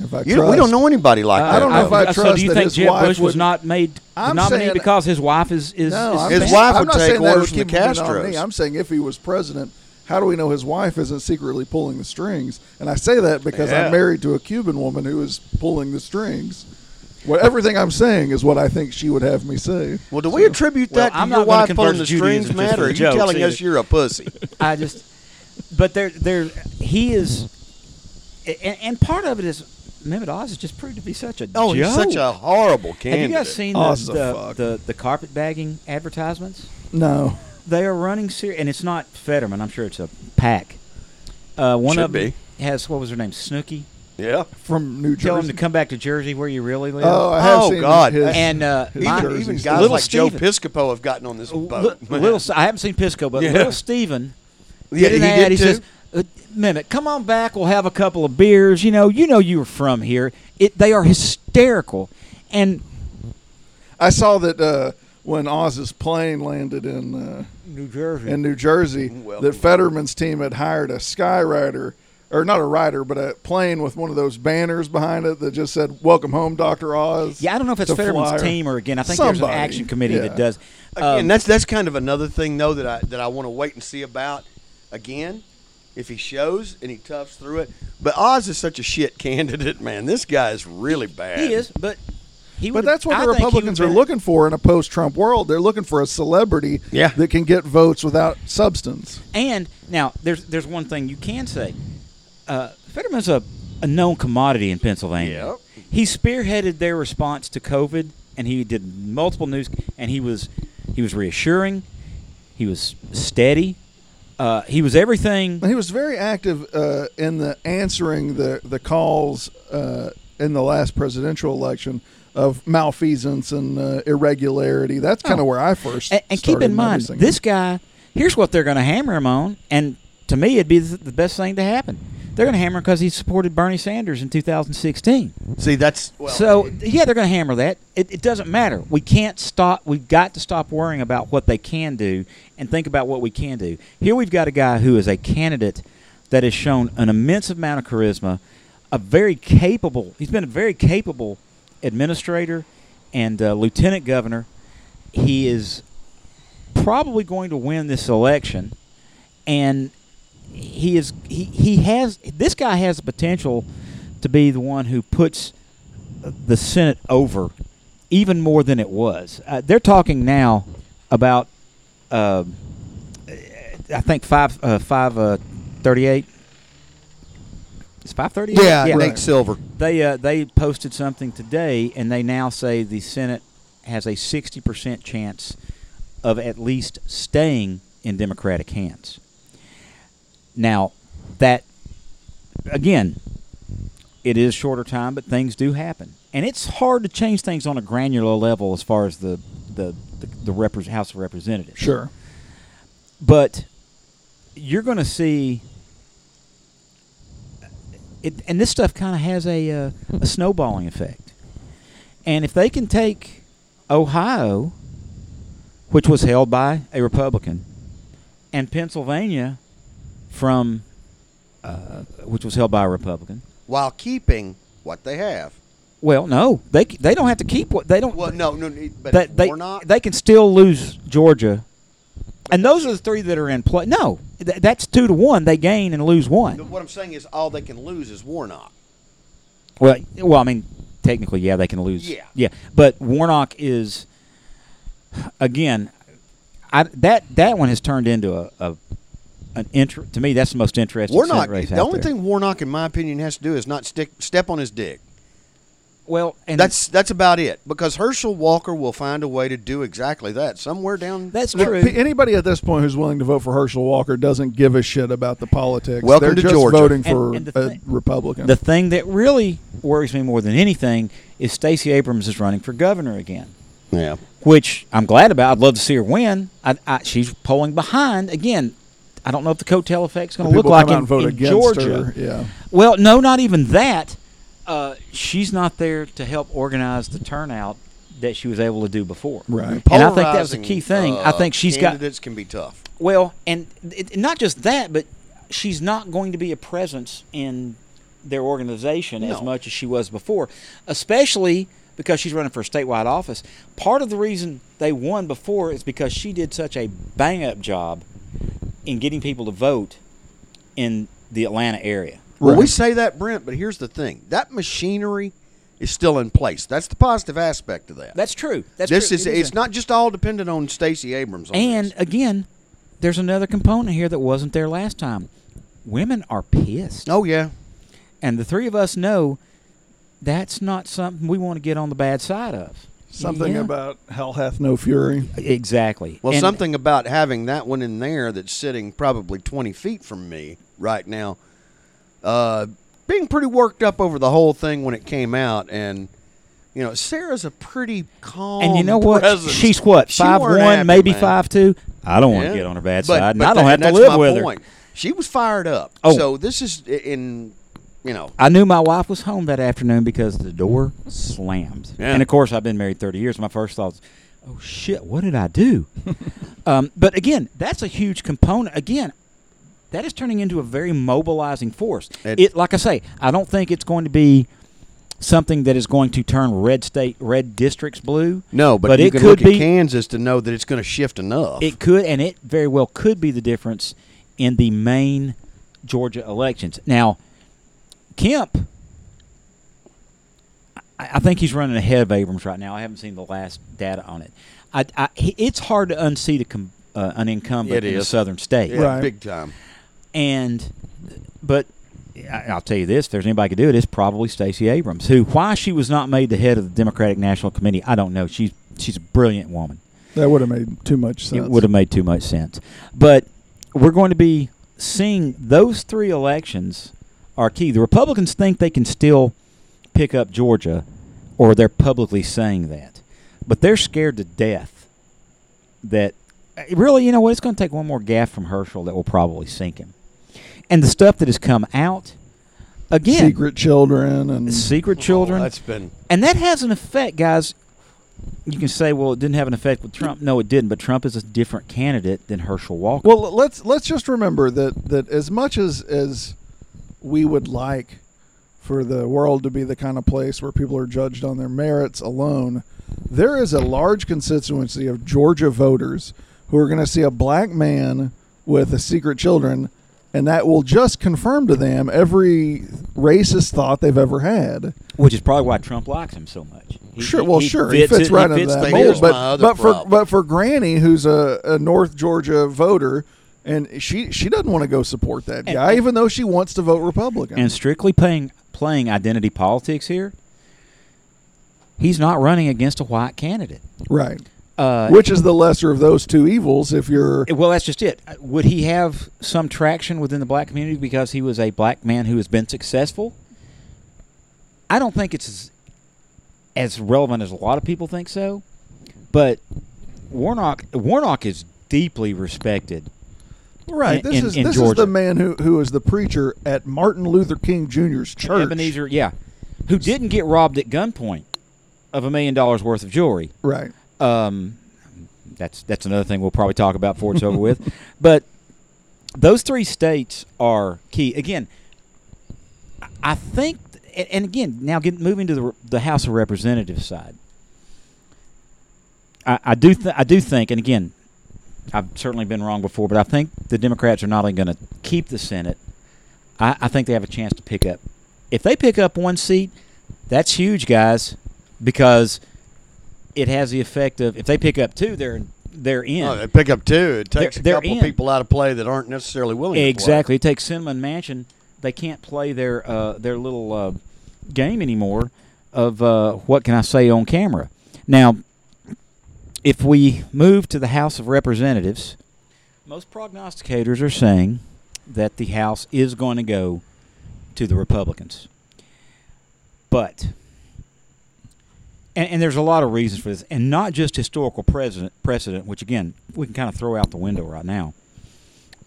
if I You- trust. we don't know anybody like I that. don't know if I so trust do you that think his Jeb wife Bush was would- not made I'm nominee saying- because his wife is is, No, is I'm His wife I'm would not take orders would from the keep him from being nominee. Castros. I'm saying if he was president, how do we know his wife isn't secretly pulling the strings? And I say that because Yeah. I'm married to a Cuban woman who is pulling the strings. Well, everything I'm saying is what I think she would have me say. Well, do we attribute Well, that to I'm your not wife pulling the Judaism strings, just Matt, or are you jokes telling us you're a pussy? I just, but there, there, he is, and, and part of it is Mehmet Oz has just proved to be such a Oh, he's such a horrible candidate. Have you guys seen the, Oz is a the, fuck. the, the carpet bagging advertisements? No. They are running serious, and it's not Fetterman. I'm sure it's a pack. Uh, one Should of them be. has what was her name, Snooki. Yeah. From New Jersey. Tell him to come back to Jersey, where you really live. Oh, I have Oh, seen God. his- and uh, his my- Even, Jersey even guys Little like Joe Steven. Piscopo have gotten on this boat. Li- little, I haven't seen Pisco, but Yeah. little Steven yeah, did he an ad. did He too. says, uh, "Mehmet, come on back. We'll have a couple of beers. You know, you know you were from here. It, they are hysterical, and I saw that uh, when Oz's plane landed in uh, New Jersey. in New Jersey, Welcome. that Fetterman's team had hired a Skyrider, or not a rider, but a plane with one of those banners behind it that just said "Welcome home, Doctor Oz." yeah, I don't know if it's to Fetterman's fly. team or again. I think there's Somebody, an action committee yeah. that does. Again, Um, that's that's kind of another thing though that I that I want to wait and see about. Again, if he shows and he toughs through it, but Oz is such a shit candidate, man. This guy is really bad. he is, but he. But that's what I the Republicans are looking for in a post-Trump world. They're looking for a celebrity Yeah. that can get votes without substance. And now there's there's one thing you can say. Uh, Fetterman's a, a known commodity in Pennsylvania. Yep. He spearheaded their response to COVID, and he did multiple news, and he was he was reassuring, he was steady, uh, he was everything. He was very active uh, in the answering the the calls uh, in the last presidential election of malfeasance and uh, irregularity. That's kind of Oh. where I first And, and keep in mind, this guy. Here's what they're going to hammer him on, and to me, it'd be the the best thing to happen. They're going to hammer him because he supported Bernie Sanders in 2016. See, that's well, so yeah, they're going to hammer that. It, it doesn't matter. We can't stop. We've got to stop worrying about what they can do and think about what we can do. Here we've got a guy who is a candidate that has shown an immense amount of charisma, a very capable. He's been a very capable administrator and uh, lieutenant governor. He is probably going to win this election, and he is he, he has this guy has the potential to be the one who puts the Senate over even more than it was. Uh, they're talking now about uh, I think five uh, five uh, thirty eight. It's five thirty yeah, Right. Nate Silver. They uh, they posted something today, and they now say the Senate has a sixty percent chance of at least staying in Democratic hands. Now, that again, it is shorter time, but things do happen, and it's hard to change things on a granular level as far as the the the, the House of Representatives. Sure. but you're going to see it, and this stuff kind of has a uh, a snowballing effect. And if they can take Ohio, which was held by a Republican, and Pennsylvania, from uh, which was held by a Republican. While keeping what they have. Well, no, they they don't have to keep what they don't. Well, no, no, but that they Warnock, they can still lose Georgia, and those are the three that are in play. No, th- that's two to one. They gain and lose one. what I'm saying is all they can lose is Warnock. Well, well, I mean, technically, yeah, they can lose. Yeah. yeah, but Warnock is again, I that that one has turned into a, a an inter- To me, that's the most interesting Warnock. Senate race The only there. thing Warnock, in my opinion, has to do is not stick step on his dick. well, and That's that's about it. Because Herschel Walker will find a way to do exactly that somewhere down. that's Look, true. p- Anybody at this point who's willing to vote for Herschel Walker doesn't give a shit about the politics. Welcome They're to just Georgia. voting for and the a thing- Republican. The thing that really worries me more than anything is Stacey Abrams is running for governor again. yeah. which I'm glad about. I'd love to see her win. I, I, she's polling behind again. I don't know if the coattail effect is going to look like in, vote in Georgia. her. Yeah. Well, no, not even that. Uh, she's not there to help organize the turnout that she was able to do before. Right. And I think that was a key thing. I uh, think she's got candidates can be tough. well, and it, not just that, but she's not going to be a presence in their organization as much as she was before, especially because she's running for a statewide office. Part of the reason they won before is because she did such a bang up job in getting people to vote in the Atlanta area. Well, we say that, Brent, but here's the thing: that machinery is still in place. That's the positive aspect of that. That's true. That's this true. is It it's a- not just all dependent on Stacey Abrams. On And this. again, there's another component here that wasn't there last time. Women are pissed. oh yeah, And the three of us know that's not something we want to get on the bad side of. Something Yeah. about hell hath no fury. Exactly. well, And- something about having that one in there that's sitting probably twenty feet from me right now, uh, being pretty worked up over the whole thing when it came out, and you know, Sarah's a pretty calm. And you know what? presence. She's what She five one, happy, maybe man. five two. I don't want Yeah. to get on her bad But- side, and I don't tha- have to that's live my with point. her. She was fired up. Oh. So this is in, you know, I knew my wife was home that afternoon because the door slammed. Yeah. And of course, I've been married 30 years. My first thoughts, oh shit, what did I do? um, but again, that's a huge component. Again, that is turning into a very mobilizing force. It- It, like I say, I don't think it's going to be something that is going to turn red state, red districts blue. no, but, But you it can could be- Kansas to know that it's going to shift enough. It could, and it very well could be the difference in the main Georgia elections. Now, Kemp, I, I think he's running ahead of Abrams right now. I haven't seen the last data on it. I, I, it's hard to unseat a com, uh, an incumbent in a southern state, yeah, Right. big time. and but. I- I'll tell you this: if there's anybody could do it, it's probably Stacey Abrams. Who, why she was not made the head of the Democratic National Committee, I don't know. She's she's a brilliant woman. That would have made too much sense. It would have made too much sense. But we're going to be seeing those three elections are key. The Republicans think they can still pick up Georgia, or they're publicly saying that. But they're scared to death that uh, really, you know what? It's going to take one more gaff from Herschel that will probably sink him. And the stuff that has come out, again, Secret children and secret children, Oh, that's been and that has an effect, guys. You can say, well, it didn't have an effect with Trump. No, it didn't. But Trump is a different candidate than Herschel Walker. Well, let's let's just remember that that as much as as we would like for the world to be the kind of place where people are judged on their merits alone, there is a large constituency of Georgia voters who are going to see a black man with a secret children and that will just confirm to them every racist thought they've ever had. which is probably why Trump likes him so much. He- Sure, well, he sure, he fits it- right into fits that mold. But but for but for Granny, who's a, a North Georgia voter, and she she doesn't want to go support that And- guy, even though she wants to vote Republican. And strictly playing playing identity politics here, he's not running against a white candidate. right, Uh, which is the lesser of those two evils. If you're well, that's just it. Uh, Would he have some traction within the black community because he was a black man who has been successful? I don't think it's as, as relevant as a lot of people think so. But Warnock Warnock is deeply respected. Right, in- this is in this is the man who who is the preacher at Martin Luther King Jr.'s church. Ebenezer, yeah, who didn't get robbed at gunpoint of a million dollars worth of jewelry. Right. Um, that's that's another thing we'll probably talk about before it's over with. But those three states are key. Again, I- think, and- again, now get, moving to the the House of Representatives side, I, I do th- I do think, and again, I've certainly been wrong before, but I think the Democrats are not only going to keep the Senate. I, I think they have a chance to pick up. If they pick up one seat, that's huge, guys, because it has the effect of if they pick up two, they're they're in. Oh, they pick up two. It takes They're- a couple people out of play that aren't necessarily willing. exactly. It takes Sinema Manchin. They can't play their uh, their little uh, game anymore of uh, what can I say on camera. Now, if we move to the House of Representatives, most prognosticators are saying that the House is going to go to the Republicans. But and, and there's a lot of reasons for this, and not just historical precedent, precedent, which again we can kind of throw out the window right now.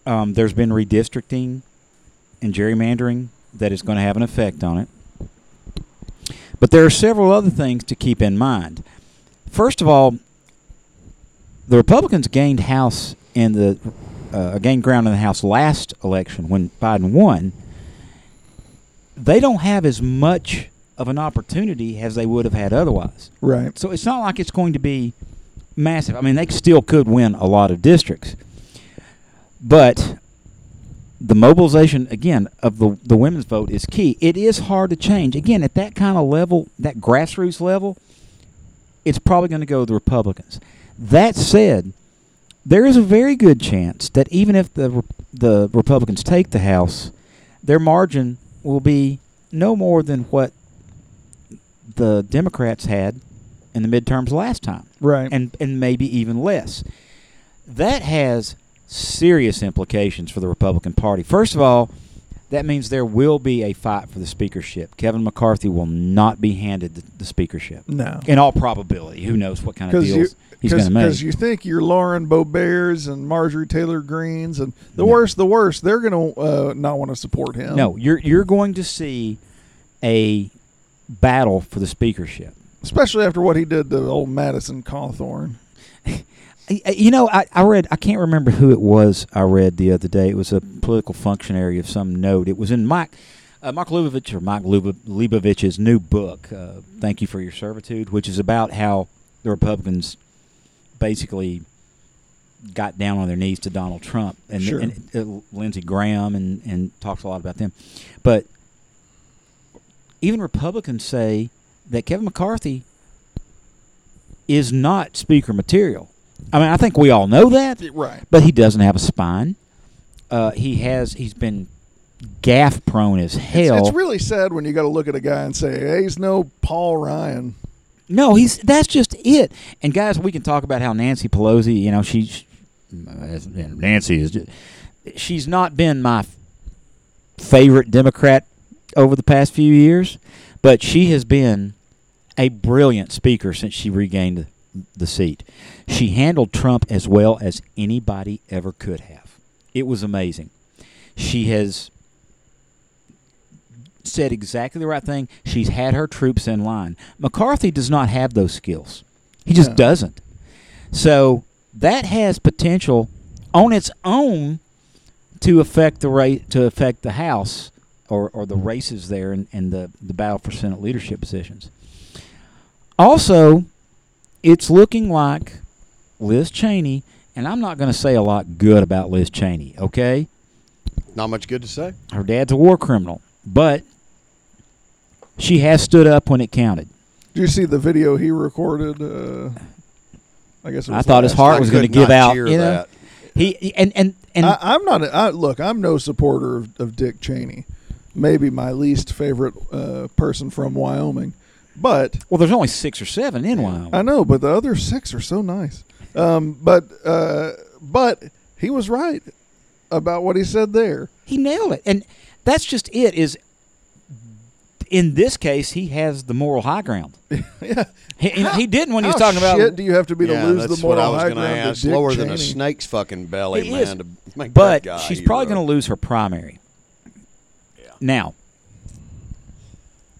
Um, there's been redistricting and gerrymandering that is going to have an effect on it. But there are several other things to keep in mind. First of all, the Republicans gained House in the uh, gained ground in the House last election when Biden won. They don't have as much of an opportunity as they would have had otherwise. Right. So it's not like it's going to be massive. I mean, they still could win a lot of districts. But the mobilization again of the the women's vote is key. It is hard to change. Again, at that kind of level, that grassroots level, it's probably going to go to the Republicans. That said, there is a very good chance that even if the the Republicans take the House, their margin will be no more than what the Democrats had in the midterms last time Right. and and maybe even less. That has serious implications for the Republican Party. First of all, that means there will be a fight for the speakership. Kevin McCarthy will not be handed the, the speakership. no. In all probability, who knows what kind of you, deals he's going to make. because you think you're Lauren Boeberts and Marjorie Taylor Greenes and the No. worst, the worst, they're going to uh, not want to support him. no, you're you're going to see a battle for the speakership. especially after what he did to old Madison Cawthorn. You know, I, I read, I can't remember who it was I read the other day. It was a political functionary of some note. It was in Mike, uh, Mark Leibovich or Mike Leibovich's new book, uh, Thank You for Your Servitude, which is about how the Republicans basically got down on their knees to Donald Trump and, Sure. and uh, Lindsey Graham and, and talks a lot about them. But even Republicans say that Kevin McCarthy is not speaker material. I mean, I think we all know that, Right. but he doesn't have a spine. Uh, he has. He's been gaff prone as hell. It's, it's really sad when you got to look at a guy and say, hey, he's no Paul Ryan. No, he's that's just it. And guys, we can talk about how Nancy Pelosi, you know, she's Nancy is just, she's not been my favorite Democrat over the past few years, but she has been a brilliant speaker since she regained the, the seat. She handled Trump as well as anybody ever could have. It was amazing. She has said exactly the right thing. She's had her troops in line. McCarthy does not have those skills. He just No. doesn't. So that has potential on its own to affect the ra- to affect the House or, or the races there and, and the, the battle for Senate leadership positions. Also, it's looking like Liz Cheney, and I'm not going to say a lot good about Liz Cheney, okay? Not much good to say. Her dad's a war criminal, but she has stood up when it counted. Did you see the video he recorded? Uh, I guess it I thought his heart I was going to give out. You know, that. he and and and I, I'm not. A, I, look, I'm no supporter of, of Dick Cheney. Maybe my least favorite uh, person from Wyoming, but well, there's only six or seven in Wyoming. I know. But the other six are so nice. Um, but uh, but he was right about what he said there. He nailed it, and that's just it. Is in this case, he has the moral high ground. yeah, He, you know, he didn't when he was How talking about. shit do you have to be to lose that's the what moral I was high ground ask. Dick Lower than a snake's fucking belly, He man. is. To make but guy she's probably going to lose her primary. Yeah. Now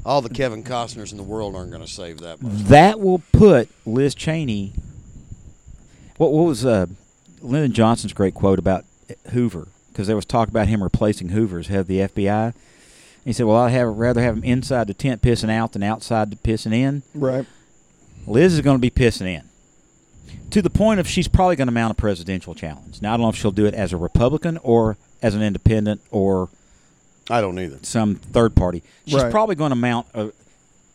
All the Kevin Costners in the world aren't going to save that much. that will put Liz Cheney. What, what was uh, Lyndon Johnson's great quote about Hoover? Because there was talk about him replacing Hoover as head of the FBI. He said, "Well, I'd have rather have him inside the tent pissing out than outside the pissing in." Right. Liz is going to be pissing in to the point of she's probably going to mount a presidential challenge. Now I don't know if she'll do it as a Republican or as an independent or I don't either. some third party. She's Right. probably going to mount a,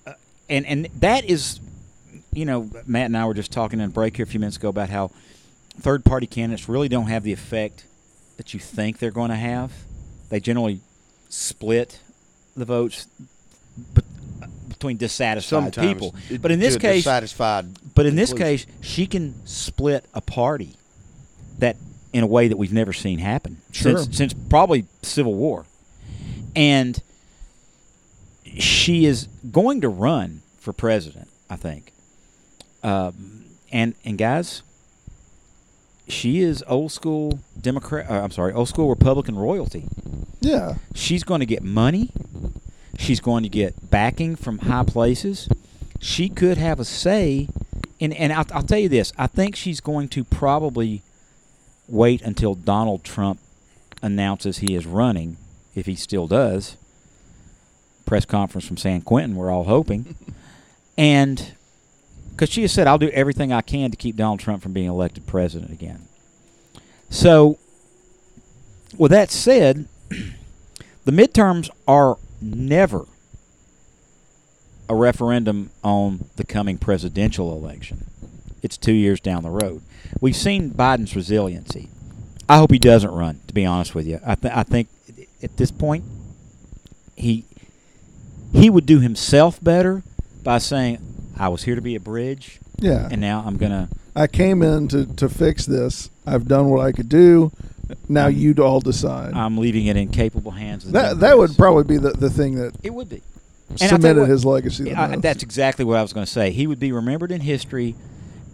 a, and and that is, you know, Matt and I were just talking in a break here a few minutes ago about how third party candidates really don't have the effect that you think they're going to have. They generally split the votes bet- between dissatisfied Sometimes, people. it- But in this case, dissatisfied. but in this conclusion. case, she can split a party that in a way that we've never seen happen Sure. since since probably Civil War, and she is going to run for president. I think, um, and and guys, she is old school Democrat. Uh, I'm sorry, old school Republican royalty. Yeah. She's going to get money. She's going to get backing from high places. She could have a say. And, and I'll, I'll tell you this I think she's going to probably wait until Donald Trump announces he is running, if he still does. Press conference from San Quentin, we're all hoping. and because she has said, I'll do everything I can to keep Donald Trump from being elected president again. So, with that said, the midterms are never a referendum on the coming presidential election. It's two years down the road. We've seen Biden's resiliency. I hope he doesn't run. To be honest with you, I, th- I think at this point he he would do himself better by saying, "I was here to be a bridge, Yeah. and now I'm gonna." I came in to, to fix this. I've done what I could do. Now you'd all decide. I'm leaving it in capable hands. That that would probably be the, the thing that it would be. And I'll tell you cemented what, his legacy. I, that's exactly what I was going to say. He would be remembered in history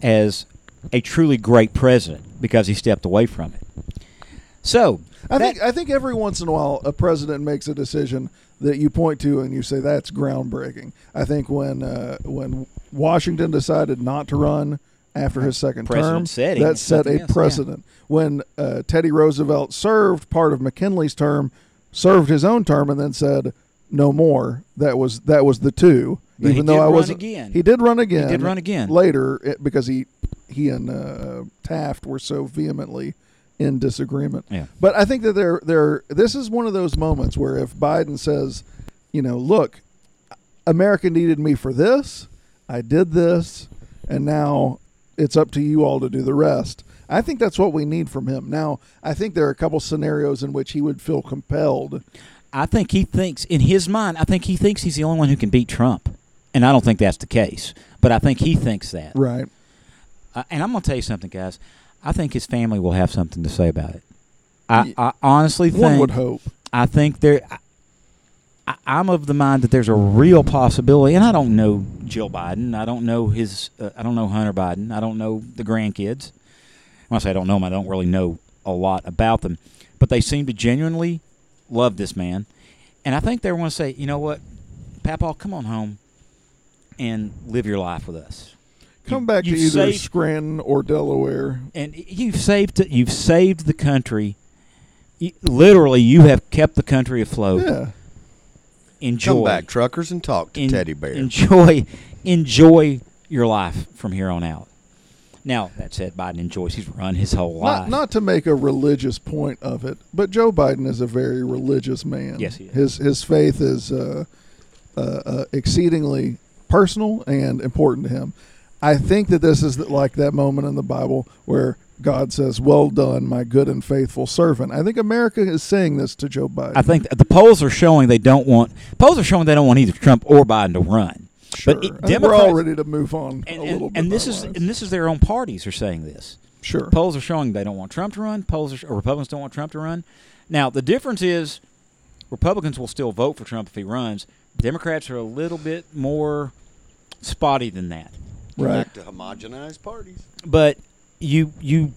as a truly great president because he stepped away from it. So I that- think I think every once in a while a president makes a decision that you point to and you say that's groundbreaking. I think when uh, when Washington decided not to run after his second term, setting, that set a else, yeah. precedent. When uh, Teddy Roosevelt served part of McKinley's term, served his own term, and then said no more. That was that was the two. But he even though did I was again. he did run again. He did run again. later because he he and uh, Taft were so vehemently in disagreement. Yeah. But I think that there there this is one of those moments where if Biden says, you know, look, America needed me for this, I did this, and now it's up to you all to do the rest. I think that's what we need from him. Now, I think there are a couple scenarios in which he would feel compelled. I think he thinks, in his mind, I think he thinks he's the only one who can beat Trump, and I don't think that's the case. But I think he thinks that. Right. Uh, and I'm going to tell you something, guys. I think his family will have something to say about it. I, I honestly think. One would hope. I think there. I, I'm of the mind that there's a real possibility, and I don't know Jill Biden. I don't know his. Uh, I don't know Hunter Biden. I don't know the grandkids. When I say I don't know them, I don't really know a lot about them, but they seem to genuinely love this man, and I think they want to say, you know what, Papa, come on home and live your life with us. Come back to you've either saved- Scranton or Delaware. and you've saved you've saved the country. Literally, you have kept the country afloat. Yeah. Enjoy, Come back, truckers, and talk to en- Teddy Bear. Enjoy, enjoy your life from here on out. Now that said, Biden enjoys. He's run his whole life. Not, not to make a religious point of it, but Joe Biden is a very religious man. Yes, he is. His his faith is uh, uh, uh, exceedingly personal and important to him. I think that this is like that moment in the Bible where God says, "Well done, my good and faithful servant." I think America is saying this to Joe Biden. I think the polls are showing they don't want. Polls are showing they don't want either Trump or Biden to run. sure. But it, think we're all ready to move on and, a and- bit. and this is lives. and this is their own parties are saying this. sure. Polls are showing they don't want Trump to run. Polls are, or Republicans don't want Trump to run. Now the difference is, Republicans will still vote for Trump if he runs. Democrats are a little bit more spotty than that. Right. Back to homogenized parties. But you you,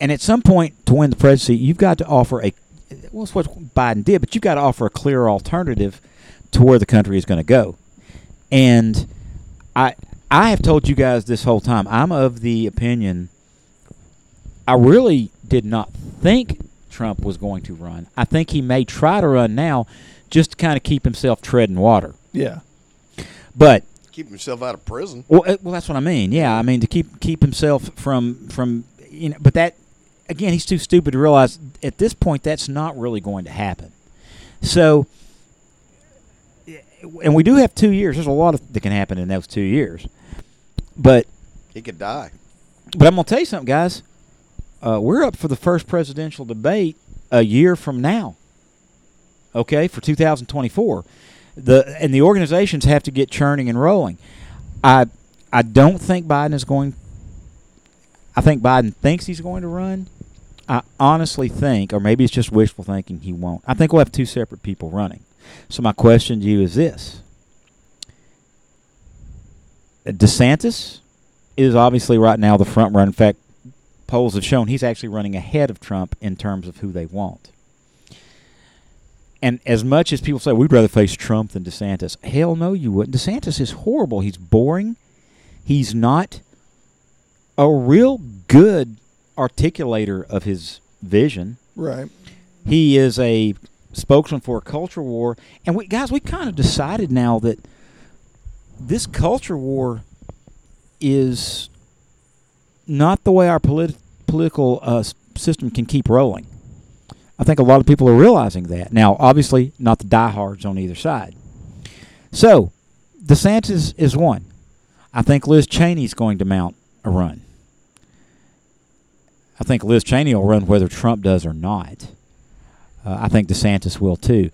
and at some point to win the presidency, you've got to offer a. Well, it's what Biden did, but you've got to offer a clear alternative to where the country is going to go. And I I have told you guys this whole time. I'm of the opinion. I really did not think Trump was going to run. I think he may try to run now, just to kind of keep himself treading water. Yeah. But Keep himself out of prison. well, uh, well, that's what I mean. Yeah, I mean to keep keep himself from from you know. But that again, he's too stupid to realize at this point that's not really going to happen. So, and we do have two years. There's a lot of, that can happen in those two years. But He could die. but I'm gonna tell you something, guys. Uh, we're up for the first presidential debate a year from now. Okay, for 2024, the and the organizations have to get churning and rolling. I I don't think Biden is going. I think Biden thinks he's going to run. I honestly think, or maybe it's just wishful thinking, he won't. I think we'll have two separate people running. So my question to you is this: DeSantis is obviously right now the front runner. In fact, polls have shown he's actually running ahead of Trump in terms of who they want. And as much as people say we'd rather face Trump than DeSantis, hell no, you wouldn't. DeSantis is horrible. He's boring. He's not a real good articulator of his vision. Right. He is a spokesman for a culture war, and we guys, we kind of decided now that this culture war is not the way our polit- political uh, system can keep rolling. I think a lot of people are realizing that. Now, obviously, not the diehards on either side. So, DeSantis is one. I think Liz Cheney's going to mount a run. I think Liz Cheney will run whether Trump does or not. Uh, I think DeSantis will too.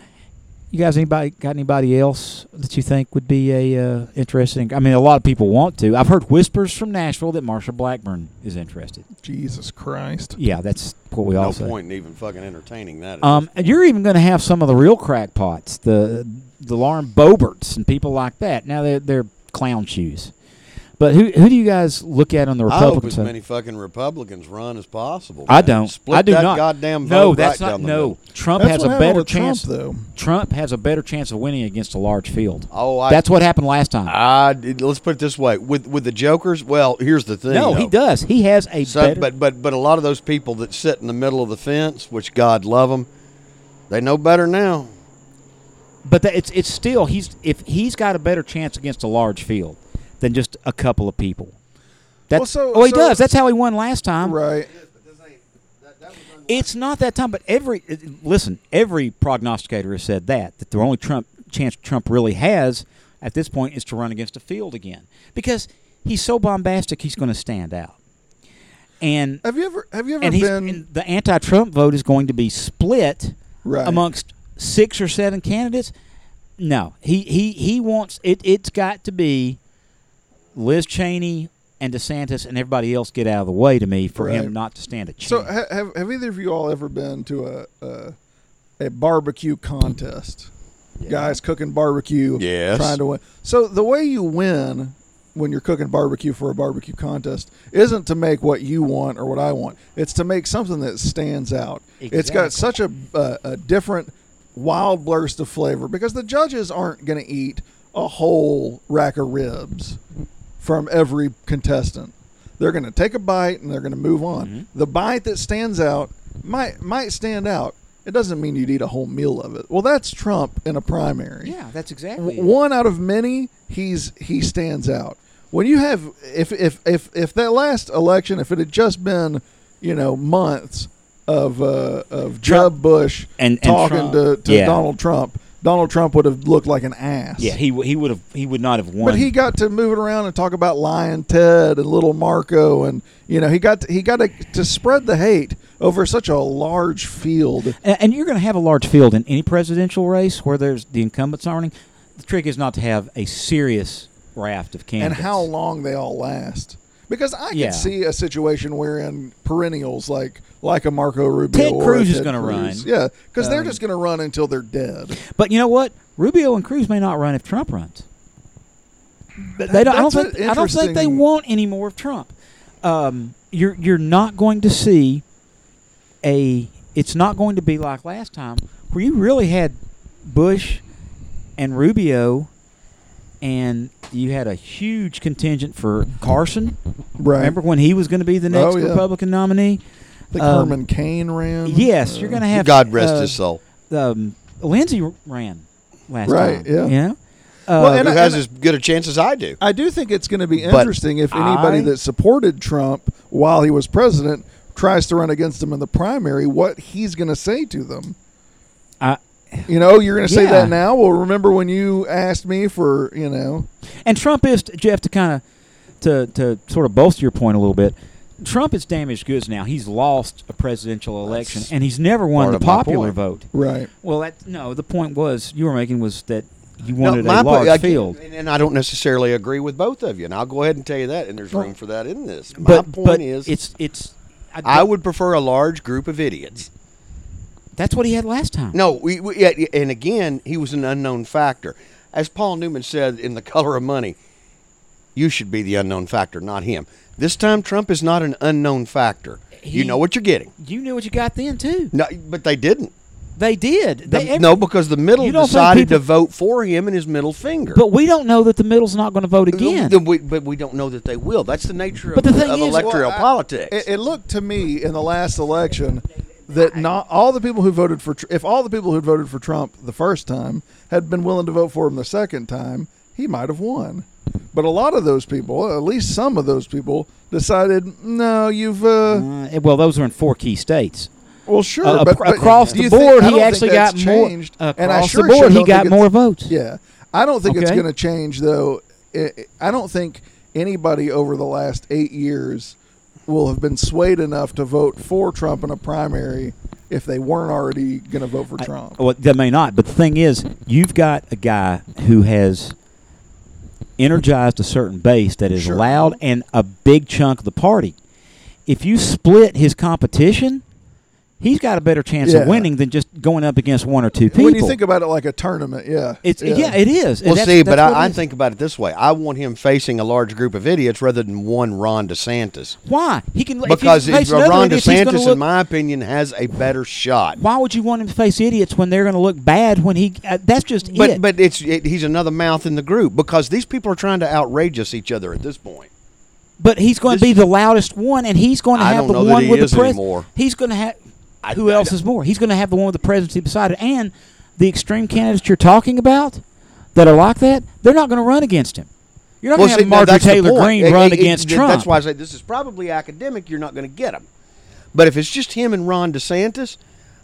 You guys, anybody got anybody else that you think would be a uh, interesting? I mean, a lot of people want to. I've heard whispers from Nashville that Marsha Blackburn is interested. Jesus Christ. Yeah, that's what we no all say. point in even fucking entertaining that. Um, and you're even going to have some of the real crackpots, the the Lauren Boeberts and people like that. Now they're they're clown shoes. But who who do you guys look at on the I hope as side? many fucking Republicans run as possible. I man. don't. Split I do that not. goddamn vote no, right that's not. down the No, middle. Trump That's has what a happened better with chance. Trump, though. Trump has a better chance of winning against a large field. Oh, I, That's what happened last time. I did- let's put it this way: with with the jokers. Well, here's the thing. no, he does. He has a So, better. but but but a lot of those people that sit in the middle of the fence, which God love them, they know better now. But that, it's it's still he's if he's got a better chance against a large field than just a couple of people. That's Well, so- oh he so- does. That's how he won last time. Right. It's not that time, but every uh, listen, every prognosticator has said that that the only Trump chance Trump really has at this point is to run against a field again because he's so bombastic he's going to stand out. And Have you ever have you ever been and the anti-Trump vote is going to be split right amongst six or seven candidates. No, he he he wants it. It's got to be Liz Cheney and DeSantis and everybody else get out of the way to me for Right. him not to stand a chance. So ha- have have either of you all ever been to a a, a barbecue contest? Guys cooking barbecue, Yes. trying to win. So the way you win when you're cooking barbecue for a barbecue contest isn't to make what you want or what I want. It's to make something that stands out. It's got such a, a a different wild burst of flavor because the judges aren't going to eat a whole rack of ribs from every contestant. They're going to take a bite and they're going to move on. Mm-hmm. The bite that stands out might might stand out. It doesn't mean you'd eat a whole meal of it. Well, that's Trump in a primary. yeah, that's exactly it. One out of many, he's he stands out. When you have if if if if that last election, if it had just been, you know, months of uh, of Trump- Jeb Bush and- and talking Trump. to, to Yeah. Donald Trump, Donald Trump would have looked like an ass. Yeah, he w- he would have he would not have won. But he got to move it around and talk about Lyin' Ted and Little Marco, and you know he got to, he got to, to spread the hate over such a large field. and, and you're going to have a large field in any presidential race where there's the incumbents are running. The trick is not to have a serious raft of candidates. and how long they all last. Because I Yeah. could see a situation wherein perennials like like a Marco Rubio, Ted Cruz is gonna run. yeah, because they're Um, just going to run until they're dead. But you know what? Rubio and Cruz may not run if Trump runs. But they don't, I don't think I don't think they want any more of Trump. Um, you're you're not going to see a. It's not going to be like last time where you really had Bush and Rubio, and you had a huge contingent for Carson. Right. Remember when he was going to be the next Oh, yeah. Republican nominee? I think um, Herman Cain ran. Yes, Uh, you're going to have God rest uh, his soul. um, Lindsey ran last Right, time. yeah. You know? Well, Uh, and Who I- has and as good a chance as I do? I do think it's going to be But interesting if anybody I- that supported Trump while he was president tries to run against him in the primary, what he's going to say to them. I- You know, you're going to say Yeah. that now. Well, remember when you asked me for, you know, and Trump is Jeff to kind of to to sort of bolster your point a little bit. Trump is damaged goods now. He's lost a presidential election, That's and he's never won the popular vote. right? Well, that no, the point was you were making was that you No, wanted my a large point- I- field. and, and I don't necessarily agree with both of you. And I'll go ahead and tell you that, and there's room for that in this. My But point but is, it's it's I would prefer a large group of idiots. That's what he had last time. No, we, we yeah, and again, he was an unknown factor. As Paul Newman said in The Color of Money, you should be the unknown factor, not him. This time, Trump is not an unknown factor. He- you know what you're getting. You knew what you got then too. No, but they didn't. They did. The- every- no, because the middle You decided people- to vote for him and his middle finger. But we don't know that the middle's not going to vote uh, again. The- we- but we don't know that they will. That's the nature But of, the thing of is- electoral Well, I- politics. It, it looked to me in the last election that not all the people who voted for if all the people who had voted for Trump the first time had been willing to vote for him the second time, he might have won. But a lot of those people, at least some of those people, decided, no, you've. Uh, Uh, well, those are in four key states. Well, sure, Uh, but, but across the you think- board, he actually got more- changed. across and I the board, sure he got more votes. Yeah, I don't think it's going to change though. I I don't think anybody over the last eight years will have been swayed enough to vote for Trump in a primary if they weren't already going to vote for I- Trump. Well, that may not, but the thing is, you've got a guy who has energized a certain base that is Sure. loud and a big chunk of the party. If you split his competition, he's got a better chance Yeah. of winning than just going up against one or two people. when you think about it like a tournament, yeah, it's yeah. it is. And Well, that's- see, that's but I, I think about it this way: I want him facing a large group of idiots rather than one Ron DeSantis. why he can Because if if he Ron idiot, DeSantis, look- in my opinion, has a better shot. why would you want him to face idiots when they're going to look bad when he? Uh, that's just But it. but it's it, he's another mouth in the group because these people are trying to outrage us each other at this point. But he's going to be the loudest one, and he's going to have the one with the press. anymore. He's going to have. I- who else is more? He's going to have the one with the presidency beside it, and the extreme candidates you're talking about that are like that. They're not going to run against him. You're not Well, going to have Marjorie Taylor. Greene run it- it- against th- Trump. That's why I say this is probably academic. You're not going to get him. But if it's just him and Ron DeSantis,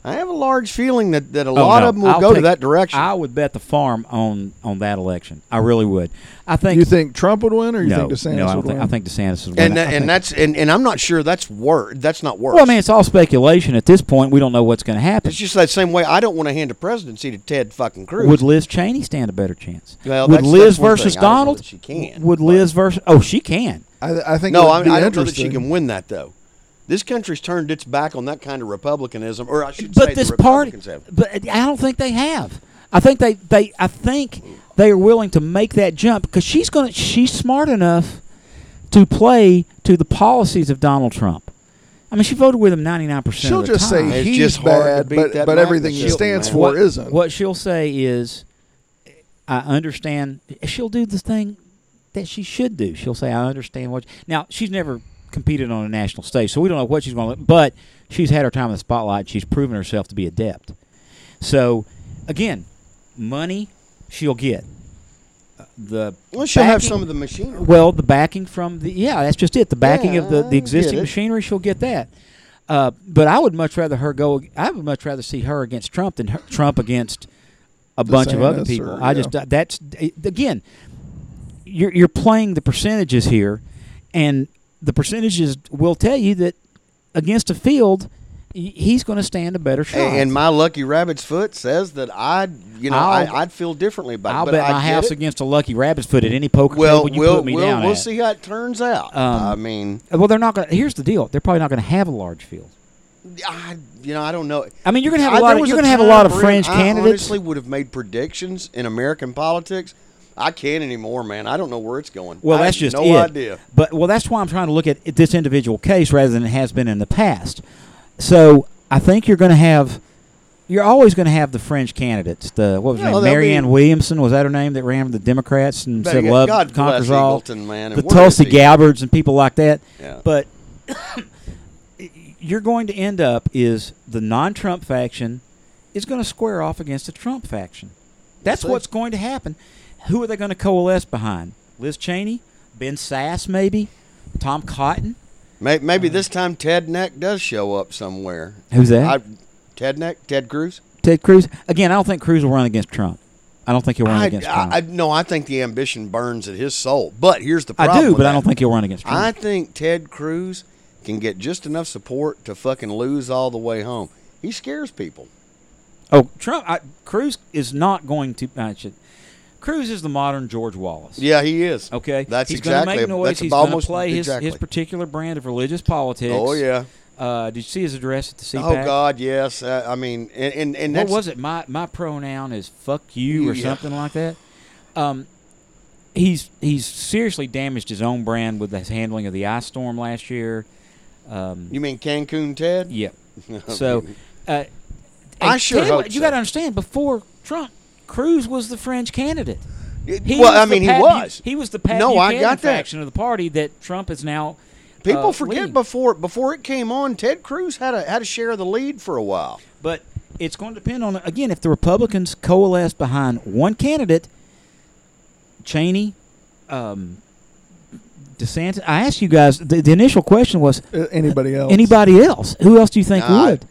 I have a large feeling that, that a Oh, lot no. of them will I'll go to take- that direction. I would bet the farm on on that election. I really would. I think. you think Trump would win, or you no, think DeSantis no, I don't would think. win? I think DeSantis would win. and I that, think- and that's and, and I'm not sure that's word. That's not worse. well, I mean, it's all speculation at this point. We don't know what's going to happen. it's just that same way. I don't want to hand a presidency to Ted fucking Cruz. Would Liz Cheney stand a better chance? Well, would that's- Liz that's one versus thing. I don't know Donald? that she can, Would Liz versus? Oh, she can. I, I think. no, it I, would be I don't know that she interesting. can win that though. This country's turned its back on that kind of republicanism, or I should But say, this the party, Republicans have. but I don't think they have. I think they, they I think they are willing to make that jump because she's going to she's smart enough to play to the policies of Donald Trump. I mean, she voted with him ninety nine percent. She'll of the just time. say It's he's just bad, but but everything he stands for what, isn't. What she'll say is, I understand. She'll do the thing that she should do. She'll say, I understand what. Now, she's never competed on a national stage, so we don't know what she's going to. But she's had her time in the spotlight. She's proven herself to be adept. So, again, money she'll get. Uh, The Well, she'll have some of the machinery. well, the backing from the yeah, that's just it. The backing of the, the existing machinery, she'll get that. Uh, but I would much rather her go. I would much rather see her against Trump than her, Trump against a bunch of other people. or- I just that's again, you're you're playing the percentages here, and the percentages will tell you that against a field, he's going to stand a better shot. And my lucky rabbit's foot says that I'd, you know, I, I'll- I'd feel differently about I'll it. bet my house it. against a lucky rabbit's foot at any poker Well, table you we'll put me we'll, down we'll at. see how it turns out. Um, I mean, Well, they're not going. to Here's the deal: they're probably not going to have a large field. I, you know, I don't know. I mean, you're going to have I- a lot. there Of, you're going to have a lot of fringe I candidates. honestly would have made predictions in American politics. I can't anymore, man. I don't know where it's going. Well, I that's have just no it. idea. But well, that's why I'm trying to look at this individual case rather than it has been in the past. So I think you're going to have, you're always going to have the fringe candidates. The what was her Yeah, name? Marianne be- Williamson was that her name that ran for the Democrats and said yeah, love God conquers all. Eagleton, man. The And where is Tulsi? Gabbards and people like that. Yeah. But you're going to end up is the non-Trump faction is going to square off against the Trump faction. That's what's going to happen. Who are they going to coalesce behind? Liz Cheney, Ben Sasse, maybe Tom Cotton. May- Maybe uh, this time Ted Neck does show up somewhere. Who's that? I, Ted Neck, Ted Cruz. Ted Cruz. Again, I don't think Cruz will run against Trump. I don't think he'll run I, against Trump. I, I, no, I think the ambition burns at his soul. But here's the I do, but I don't think he'll run against Trump. I think Ted Cruz can get just enough support to fucking lose all the way home. He scares people. oh, Trump. Cruz is not going to. I should, Cruz is the modern George Wallace. Yeah, he is. Okay, That's he's exactly- going to make noise. that's He's going to almost- play his, exactly. his particular brand of religious politics. Oh yeah. Uh, did you see his address at the CPAC? Oh God, yes. Uh, I mean, and and, and What was it? My my pronoun is fuck you or Yeah. something like that. Um, he's he's seriously damaged his own brand with his handling of the ice storm last year. Um, You mean Cancun Ted? yep. So, uh, I sure hope You so. got to understand. Before Trump, Cruz was the fringe candidate. He well, I the mean, he Pat Bu- was. He was the Pat No, I Buchanan got that. faction of the party that Trump is now. People uh, forget leading. before before it came on, Ted Cruz had a had a share of the lead for a while. But it's going to depend on again if the Republicans coalesce behind one candidate, Cheney, um, DeSantis. I asked you guys. The, the initial question was Uh, Anybody else? anybody else. Who else do you think Nah, I- would?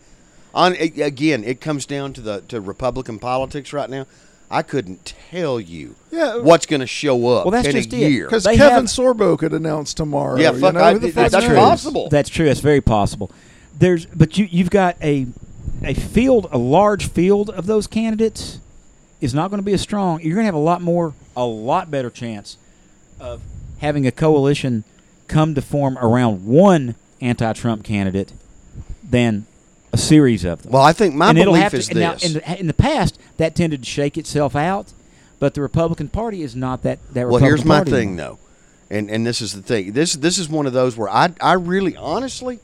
On again, it comes down to the to Republican politics right now. I couldn't tell you Yeah. Uh, what's going to show up Well, that's in just a it. year. Because Kevin have- Sorbo could announce tomorrow. Yeah, you know, I- who the that's true. possible. That's true. That's very possible. There's, but you you've got a a field, a large field of those candidates is not going to be as strong. You're going to have a lot more, a lot better chance of having a coalition come to form around one anti-Trump candidate than a series of them. well, I think my and belief to, is and now, this. in the, in the past, that tended to shake itself out, but the Republican Party is not that. that well, Republican here's my Party thing anymore. though, and and this is the thing. This this is one of those where I I really honestly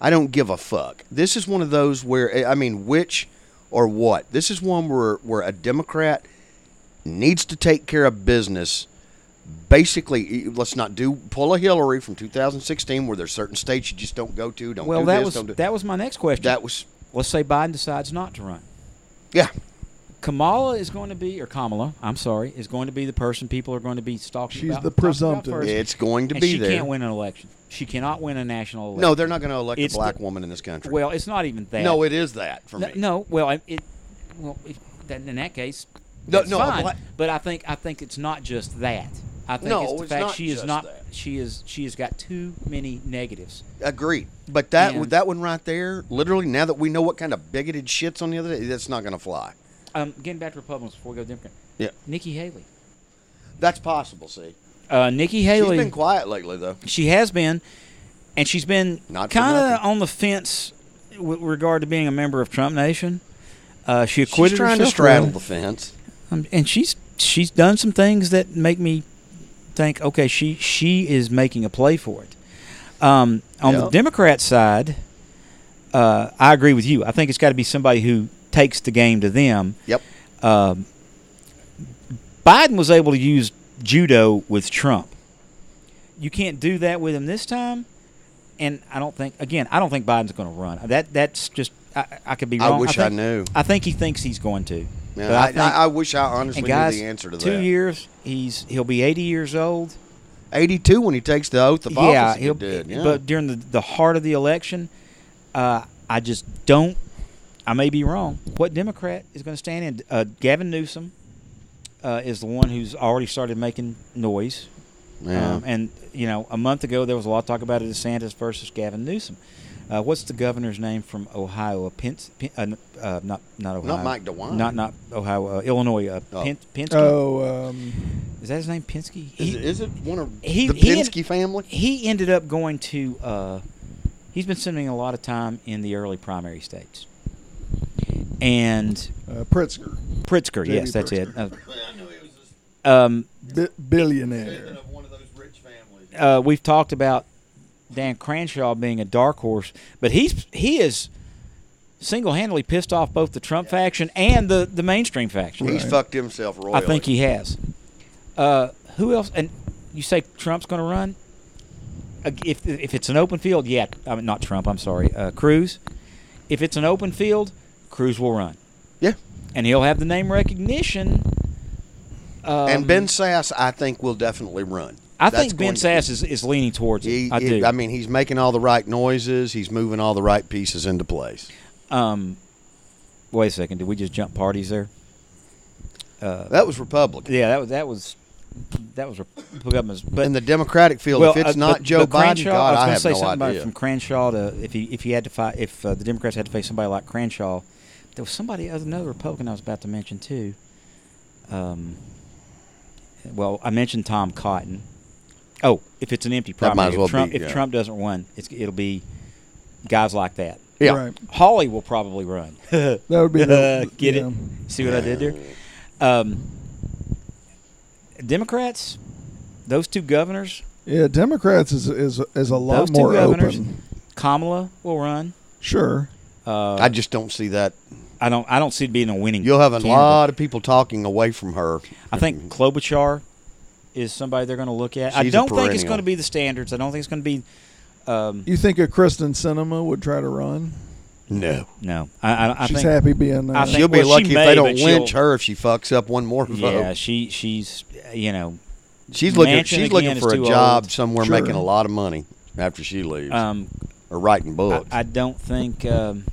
I don't give a fuck. This is one of those where eh, I mean which or what. This is one where where a Democrat needs to take care of business. Basically, let's not do pull a Hillary from 2016 where there's certain states you just don't go to. Don't Well, do that this, was don't do that was my next question. that was Let's say Biden decides not to run. yeah. Kamala is going to be, or Kamala, I'm sorry, is going to be the person people are going to be stalking. She's about, the presumptive. first. It's going to and be she there. can't win an election. She cannot win a national election. No, they're not going to elect It's a black the- woman in this country. Well, it's not even that. no, it is that for no, me. no, well, it, well, if, then in that case, No, that's no, fine. black- but I think I think it's not just that. I think No, it's the it's fact not she is not. that. She is. She has got too many negatives. Agreed. But that And- that one right there, literally, now that we know what kind of bigoted shit's on the other day, that's not going to fly. Um, getting back to Republicans before we go to Democrat. Yeah, Nikki Haley. that's possible. See, Uh, Nikki Haley. she's been quiet lately, though. She has been, and she's been Not kind of on the fence with regard to being a member of Trump Nation. Uh, she She's acquitted trying to herself straddle the fence. Um, and she's she's done some things that make me think, okay, she she is making a play for it. Um, on the Democrat side, uh, I agree with you. I think it's got to be somebody who takes the game to them. Yep. Um, Biden was able to use judo with Trump. You can't do that with him this time, and I don't think. Again, I don't think Biden's going to run. That that's just. I, I could be wrong. I wish I think- knew. I think he thinks he's going to. Man, But I, think- I, I wish I honestly guys, knew the answer to two that. years, he's he'll be 80 years old. 82 when he takes the oath of yeah, office. he he'll. did. Yeah. But during the the heart of the election, uh, I just don't. I may be wrong. What Democrat is going to stand in? Uh, Gavin Newsom uh, is the one who's already started making noise. yeah. Um, and you know, a month ago there was a lot of talk about a DeSantis versus Gavin Newsom. Uh, what's the governor's name from Ohio? Pence, Pen, uh, uh, not not Ohio. Not Mike DeWine. Not not Ohio. Uh, Illinois. Uh, Oh. Pen, Penske. Oh, um, Is that his name? Penske. is, He- it, is it one of he- the he- Penske family? he ended up going to uh, he's been spending a lot of time in the early primary states and uh, Pritzker, pritzker J.B. yes that's it Pritzker. I knew he was uh, um, bi- billionaire. of one of those rich families. uh, we've talked about dan Crenshaw being a dark horse but he's he is single-handedly pissed off both the trump faction and the, the mainstream faction He's Right. fucked himself royally. i think he has uh, who else and you say trump's going to run Uh, if, if it's an open field yeah I mean, not trump i'm sorry uh, cruz if it's an open field cruz will run Yeah. and he'll have the name recognition um, and Ben Sasse, I think, will definitely run. I think ben going Sasse is, is leaning towards it He, i do I mean, he's making all the right noises. He's moving all the right pieces into place. um, wait a second did we just jump parties there uh, That was Republican. yeah that was that was that was Republicans, but in the Democratic field, well, if it's uh, not but- Joe but Biden, Crenshaw, God, I was I gonna have say no something about idea. from Crenshaw to if he if he had to fight if uh, the Democrats had to face somebody like Crenshaw, there was somebody other another Republican I was about to mention too. Um, well, I mentioned Tom Cotton. Oh, if it's an empty That primary, might as well if Trump, be, if yeah. Trump doesn't run, it's, it'll be guys like that. Yeah. Right. Hawley will probably run. That would be the, Get yeah. it? See what I did there? Um, Democrats, those two governors, Yeah, Democrats is is is a lot Those two more governors- open. Kamala will run. Sure. Uh, I just don't see that. I don't. I don't see it being a winning. You'll have a candidate. lot of people talking away from her. I think Klobuchar is somebody they're going to look at. I She's a don't think it's going to be the standards. I don't think it's going to be. Um, You think a Kyrsten Sinema would try to run? No, no, I, I, I She's think. happy being there. I think- she'll be well, she lucky if may, they don't but lynch her if she fucks up one more vote. Yeah, she she's you know she's looking. She's looking for a job old. somewhere Sure. making a lot of money after she leaves, um, or writing I, books. I don't think um,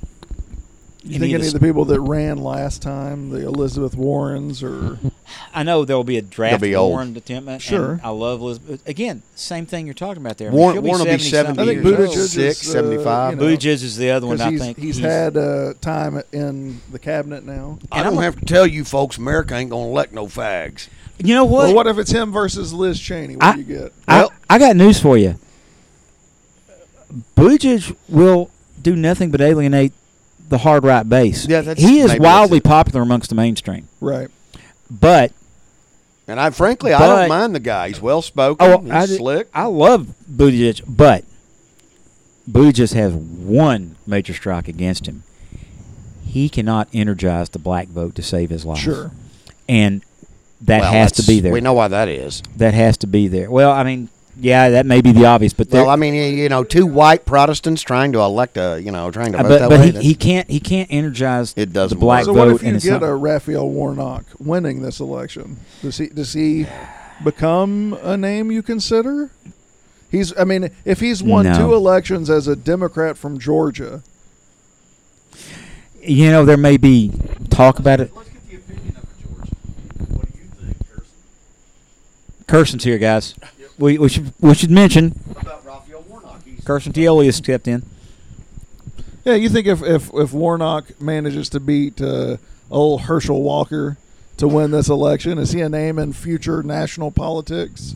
You any think of any of the people that ran last time, the Elizabeth Warrens, or I know there will be a draft be old. Warren attempt. Sure. I love Elizabeth. Again, same thing you're talking about there. I mean, Warren, she'll Warren will be 70 70 I think years Buttigieg is, Six, uh, 75. you know, Buttigieg is the other one. I he's, think he's had uh, time in the cabinet now. I And don't I'm a- have to tell you folks, America ain't gonna elect no fags. You know what? Well, what if it's him versus Liz Cheney? What I- do you get? I, Well- I got news for you. Buttigieg will do nothing but alienate the hard right base. Yeah, that's- he is maybe wildly that's it. popular amongst the mainstream. Right. But And I frankly, I But- don't mind the guy. He's well spoken. oh, he's I, did- slick. I love Buttigieg, but Buttigieg has one major strike against him. He cannot energize the black vote to save his life. Sure. and that Well, has to that's- be there. We know why that is. That has to be there. Well, I mean, yeah, that may be the obvious, but Well, I mean, you- you know, two white Protestants trying to elect a, you know, trying to Uh, vote but that but way. he, he can't he can't energize It doesn't the black. So vote what if you get a Raphael Warnock winning this election? Does he does he become a name you consider? He's I mean, if he's won No. two elections as a Democrat from Georgia, you know there may be talk about it. Let's get the opinion of it, George. What do you think, Kirsten? Carson's here, guys. We, we should we should mention about Raphael Warnock? Carson Tioli has stepped in. yeah, you think if if, if Warnock manages to beat uh, old Herschel Walker to win this election, is he a name in future national politics?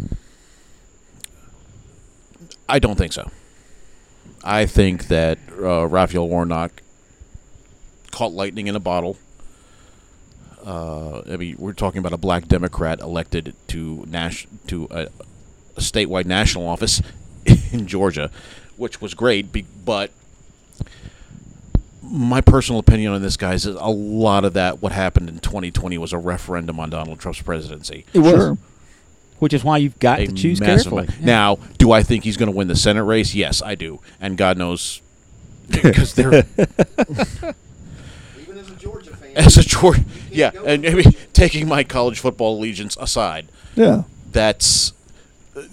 I don't think so. I think that uh, Raphael Warnock caught lightning in a bottle. Uh, I mean, we're talking about a black Democrat elected to nas- to a, a statewide national office in Georgia, which was great. But my personal opinion on this, guys, is a lot of that. What happened in 2020 was a referendum on Donald Trump's presidency. It was, Sure. which is why you've got a to choose carefully. amount. Now, do I think he's going to win the Senate race? Yes, I do, and God knows because they're even as a Georgia fan. as a Georgia, yeah, and I mean, taking my college football allegiance aside, Yeah. that's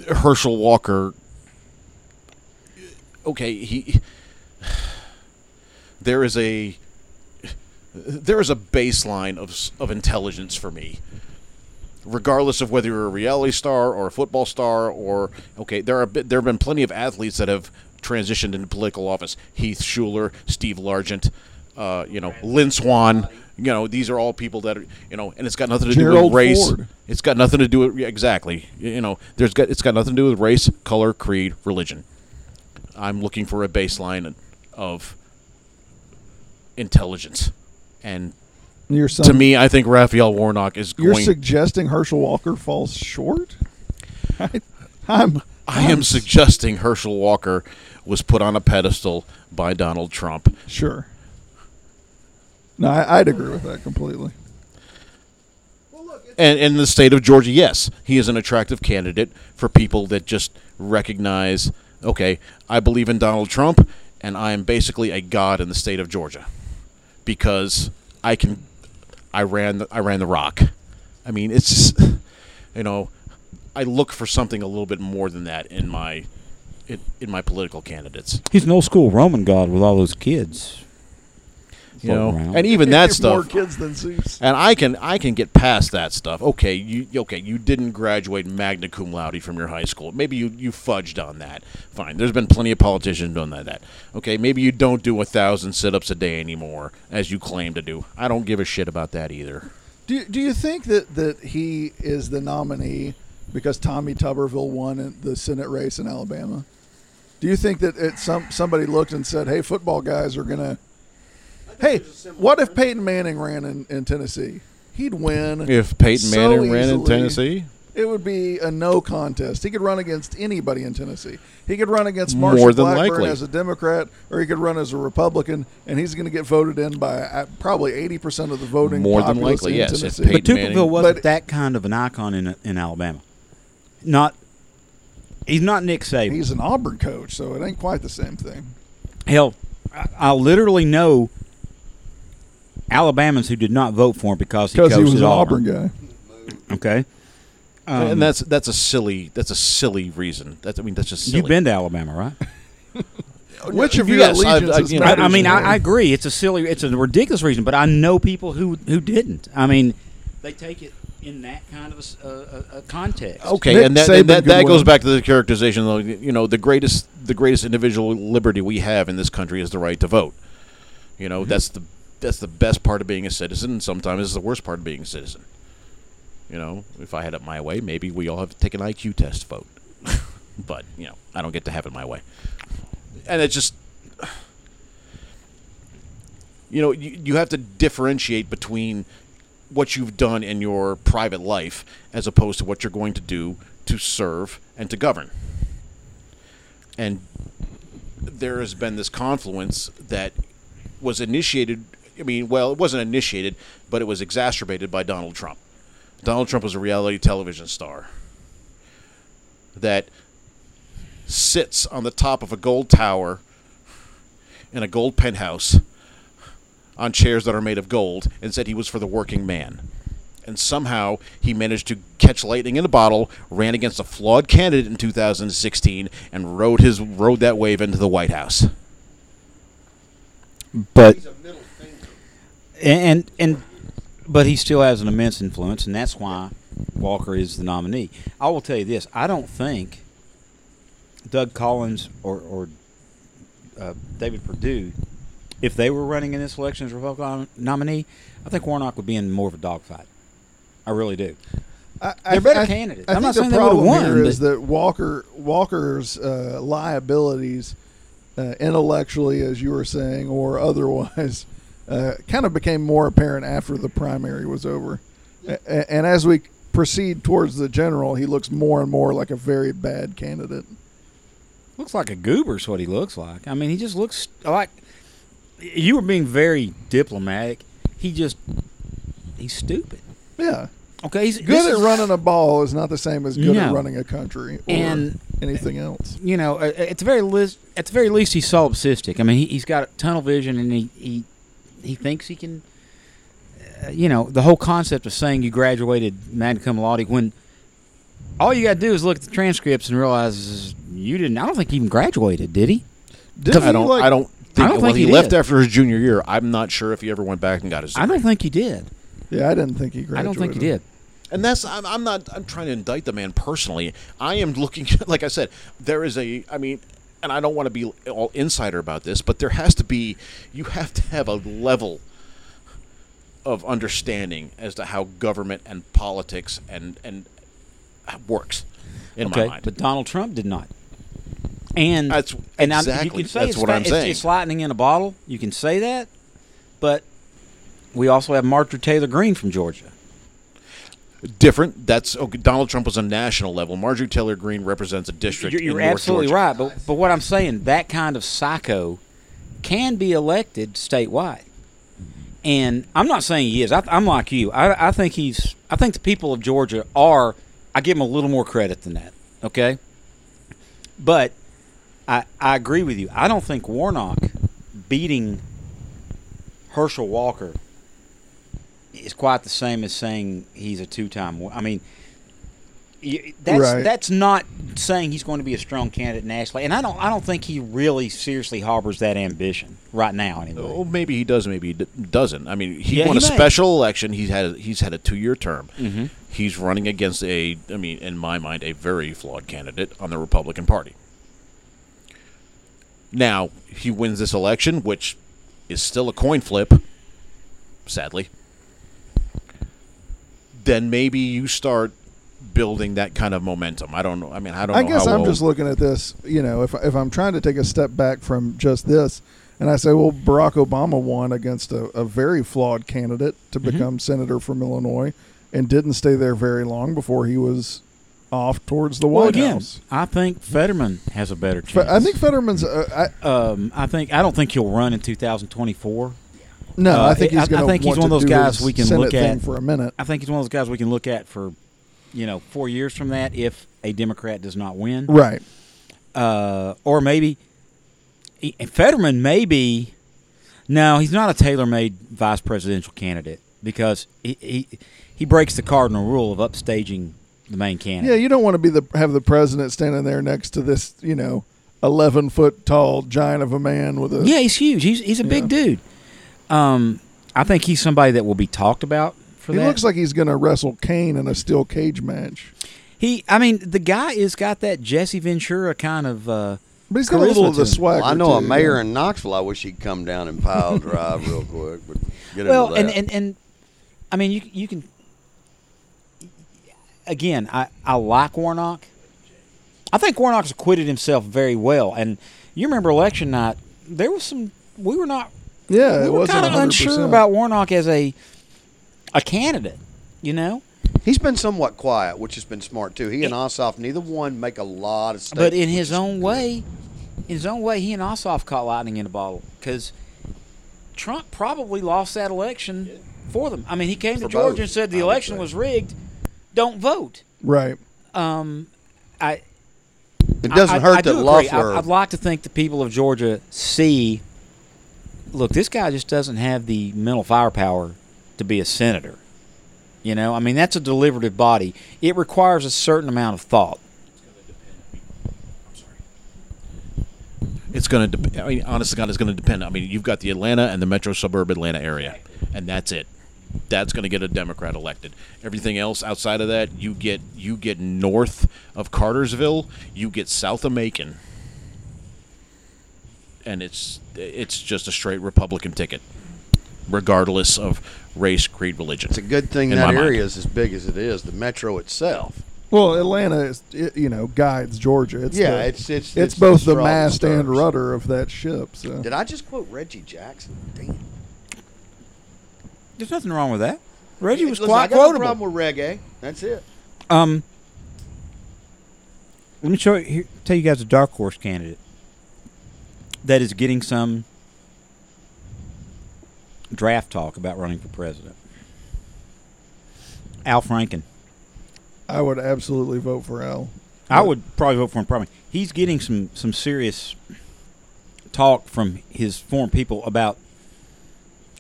Herschel Walker. Okay, he. There is a. There is a baseline of of intelligence for me. Regardless of whether you're a reality star or a football star, or okay, there are there have been plenty of athletes that have transitioned into political office. Heath Shuler, Steve Largent, uh, you know, Lynn Swann. You know, these are all people that are you know, and it's got nothing to do with race. Ford. It's got nothing to do with exactly. You know, there's got it's got nothing to do with race, color, creed, religion. I'm looking for a baseline of intelligence, and You're to me, I think Raphael Warnock is you're going. suggesting Herschel Walker falls short. I, I'm I am suggesting Herschel Walker was put on a pedestal by Donald Trump. Sure. No, I, I'd agree with that completely. And in the state of Georgia, yes, he is an attractive candidate for people that just recognize, okay, I believe in Donald Trump, and I am basically a god in the state of Georgia because I can, I ran, the, I ran the rock. I mean, it's, just, you know, I look for something a little bit more than that in my, in, in my political candidates. He's an old school Roman god with all those kids. You know, around. and even that stuff. More stuff. kids than Zeus. And I can I can get past that stuff. Okay, you okay, you didn't graduate magna cum laude from your high school. Maybe you, you fudged on that. Fine. There's been plenty of politicians doing that, that. Okay, maybe you don't do a thousand sit ups a day anymore, as you claim to do. I don't give a shit about that either. Do you, do you think that, that he is the nominee because Tommy Tuberville won in the Senate race in Alabama? Do you think that it, some somebody looked and said, "Hey, football guys are gonna"? Hey, what if Peyton Manning ran in, in Tennessee? He'd win. If Peyton so Manning ran in easily. Tennessee, It would be a no contest. He could run against anybody in Tennessee. He could run against Marsha More than Blackburn likely. as a Democrat, or he could run as a Republican, and he's going to get voted in by uh, probably eighty percent of the voting. More than likely, in yes. Tennessee. But Tuberville wasn't But- that kind of an icon in in Alabama. Not. He's not Nick Saban. He's an Auburn coach, so it ain't quite the same thing. Hell, I, I literally know Alabamans who did not vote for him because he Because coached he was an Auburn. Auburn guy. Okay. Um, and that's that's a silly that's a silly reason. That's I mean that's just silly. you've been to Alabama, right? which of your Yes, I- allegiances I- you know, I, I mean. I, I agree. It's a silly, it's a ridiculous reason, but I know people who who didn't. I mean, they take it in that kind of a context. Okay, Nick and that, and that, that goes win. back to the characterization. Though, you know, the greatest the greatest individual liberty we have in this country is the right to vote. You know, that's the that's the best part of being a citizen. and Sometimes it's the worst part of being a citizen. You know, if I had it my way, maybe we all have to take an IQ test vote. but you know, I don't get to have it my way, and it's just. You know, you, you have to differentiate between what you've done in your private life as opposed to what you're going to do to serve and to govern. And there has been this confluence that was initiated. I mean, well, it wasn't initiated, but it was exacerbated by Donald Trump. Donald Trump was a reality television star that sits on the top of a gold tower in a gold penthouse on chairs that are made of gold and said he was for the working man. And somehow he managed to catch lightning in a bottle, ran against a flawed candidate in 2016, and rode his rode that wave into the White House. but and and but he still has an immense influence, and that's why Walker is the nominee. I will tell you this: I don't think Doug Collins or, or uh, David Perdue, if they were running in this election as Republican nominee, I think Warnock would be in more of a dogfight. I really do. I, They're better candidates. I I'm think not the saying they would've problem won, here is that Walker Walker's uh, liabilities, uh, intellectually, as you were saying, or otherwise, uh, kind of became more apparent after the primary was over. A- and as we proceed towards the general, he looks more and more like a very bad candidate. Looks like a goober's what he looks like. I mean, he just looks like you were being very diplomatic. He just he's stupid. Yeah. Okay, he's Good at is- running a ball is not the same as good at running a country or And- anything else. You know, at the very least, at the very least, he's solipsistic. I mean, he, he's got tunnel vision, and he he, he thinks he can. Uh, you know, the whole concept of saying you graduated magna cum laude when all you got to do is look at the transcripts and realize you didn't. I don't think he even graduated, did he? Didn't I don't. like- I don't. Think, I don't well, think he, he left did. after his junior year. I'm not sure if he ever went back and got his. I don't think he did. Yeah, I didn't think he graduated. I don't think he did. And that's I'm, I'm not I'm trying to indict the man personally. I am looking like I said there is a I mean and I don't want to be all insider about this, but there has to be you have to have a level of understanding as to how government and politics and and works in okay, my mind. but Donald Trump did not. And That's- and I- you exactly. can say That's it's what I'm it's, saying. It's lightning in a bottle. You can say that, but we also have Marjorie Taylor Greene from Georgia. Different. That's okay, Donald Trump was a national level. Marjorie Taylor Greene represents a district. You're, you're absolutely Georgia. right, but but what I'm saying, that kind of psycho can be elected statewide, and I'm not saying he is. I, I'm like you. I, I think he's. I think the people of Georgia are. I give him a little more credit than that. Okay, but I I agree with you. I don't think Warnock beating Herschel Walker is quite the same as saying he's a two-time. I mean, that's Right. that's not saying he's going to be a strong candidate nationally, and I don't I don't think he really seriously harbors that ambition right now. Anyway, Oh, maybe he does. Maybe he doesn't. I mean, he Yeah, won he a may. special election. He's had he's had a two year term. Mhm. He's running against a, I mean, in my mind, a very flawed candidate on the Republican Party. Now he wins this election, which is still a coin flip. Sadly, then maybe you start building that kind of momentum. I don't know. I mean, I don't. I guess I'm just looking at this. You know, if if I'm trying to take a step back from just this, and I say, well, Barack Obama won against a, a very flawed candidate to Mm-hmm. become senator from Illinois, and didn't stay there very long before he was off towards the well, White again, House. I think Fetterman has a better chance. But I think Fetterman's. Uh, I, Um, I think I don't think he'll run in 2024. No, Uh, I think he's I going think he's one of those guys we can Senate look at. for a minute. I think he's one of those guys we can look at for, you know, four years from that if a Democrat does not win. Right. uh, or maybe Fetterman may be. No, he's not a tailor-made vice presidential candidate because he he, he breaks the cardinal rule of upstaging the main candidate. Yeah, you don't want to be the have the president standing there next to this, you know, eleven foot tall giant of a man with a Yeah, he's huge. He's he's a big Yeah. dude. Um, I think he's somebody that will be talked about for He that. looks like he's going to wrestle Kane in a steel cage match. he. I mean, the guy has got that Jesse Ventura kind of. Uh, But he's got a little of the to him. swagger. Well, I know a too, mayor yeah. in Knoxville. I wish he'd come down and pile drive real quick. But get well, into and, and and I mean, you you can. Again, I I like Warnock. I think Warnock's acquitted himself very well, and you remember election night. There was some. We were not Yeah, we it were wasn't kind of unsure about Warnock as a a candidate. You know, He's been somewhat quiet, which has been smart too. He and Ossoff, neither one make a lot of statements. but in his own good. way, in his own way, he and Ossoff caught lightning in a bottle because Trump probably lost that election for them. I mean, he came to Georgia both, and said the I election was rigged. Don't vote. right. Um, I It doesn't I, hurt I, I that do Loeffler. I'd like to think the people of Georgia see. Look, this guy just doesn't have the mental firepower to be a senator. You know, I mean, that's a deliberative body. It requires a certain amount of thought. It's going to. Dep- I mean, honestly, God, it's going to depend. I mean, you've got the Atlanta and the metro suburb Atlanta area, and that's it. That's going to get a Democrat elected. Everything else outside of that, you get you get north of Cartersville, you get south of Macon, and it's it's just a straight Republican ticket, regardless of race, creed, religion. it's a good thing in that my mind. area is as big as it is. The metro itself. Well, Atlanta is it, you know guides Georgia. It's yeah, the- it's it's it's, both the straw that mast and rudder of that ship. So Did I just quote Reggie Jackson? Damn. There's nothing wrong with that. Reggie was Listen, quite I got quotable. no problem with reggae. That's it. Um, let me show you, here, tell you guys a dark horse candidate that is getting some draft talk about running for president. Al Franken. I would absolutely vote for Al. I would probably vote for him. Probably he's getting some some serious talk from his foreign people about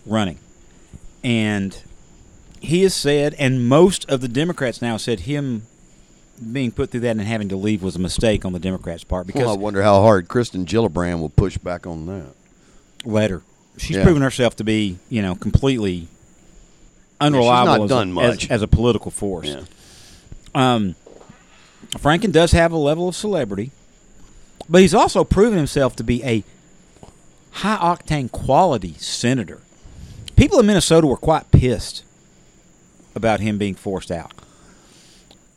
running, and he has said, and most of the Democrats now said him being put through that and having to leave was a mistake on the Democrats' part because Well, I wonder how hard Kirsten Gillibrand will push back on that. later she's Yeah. proven herself to be you know completely unreliable not as, done a, much. As, as a political force. Yeah. Um, Franken does have a level of celebrity, but he's also proven himself to be a high octane quality senator. People in Minnesota were quite pissed about him being forced out.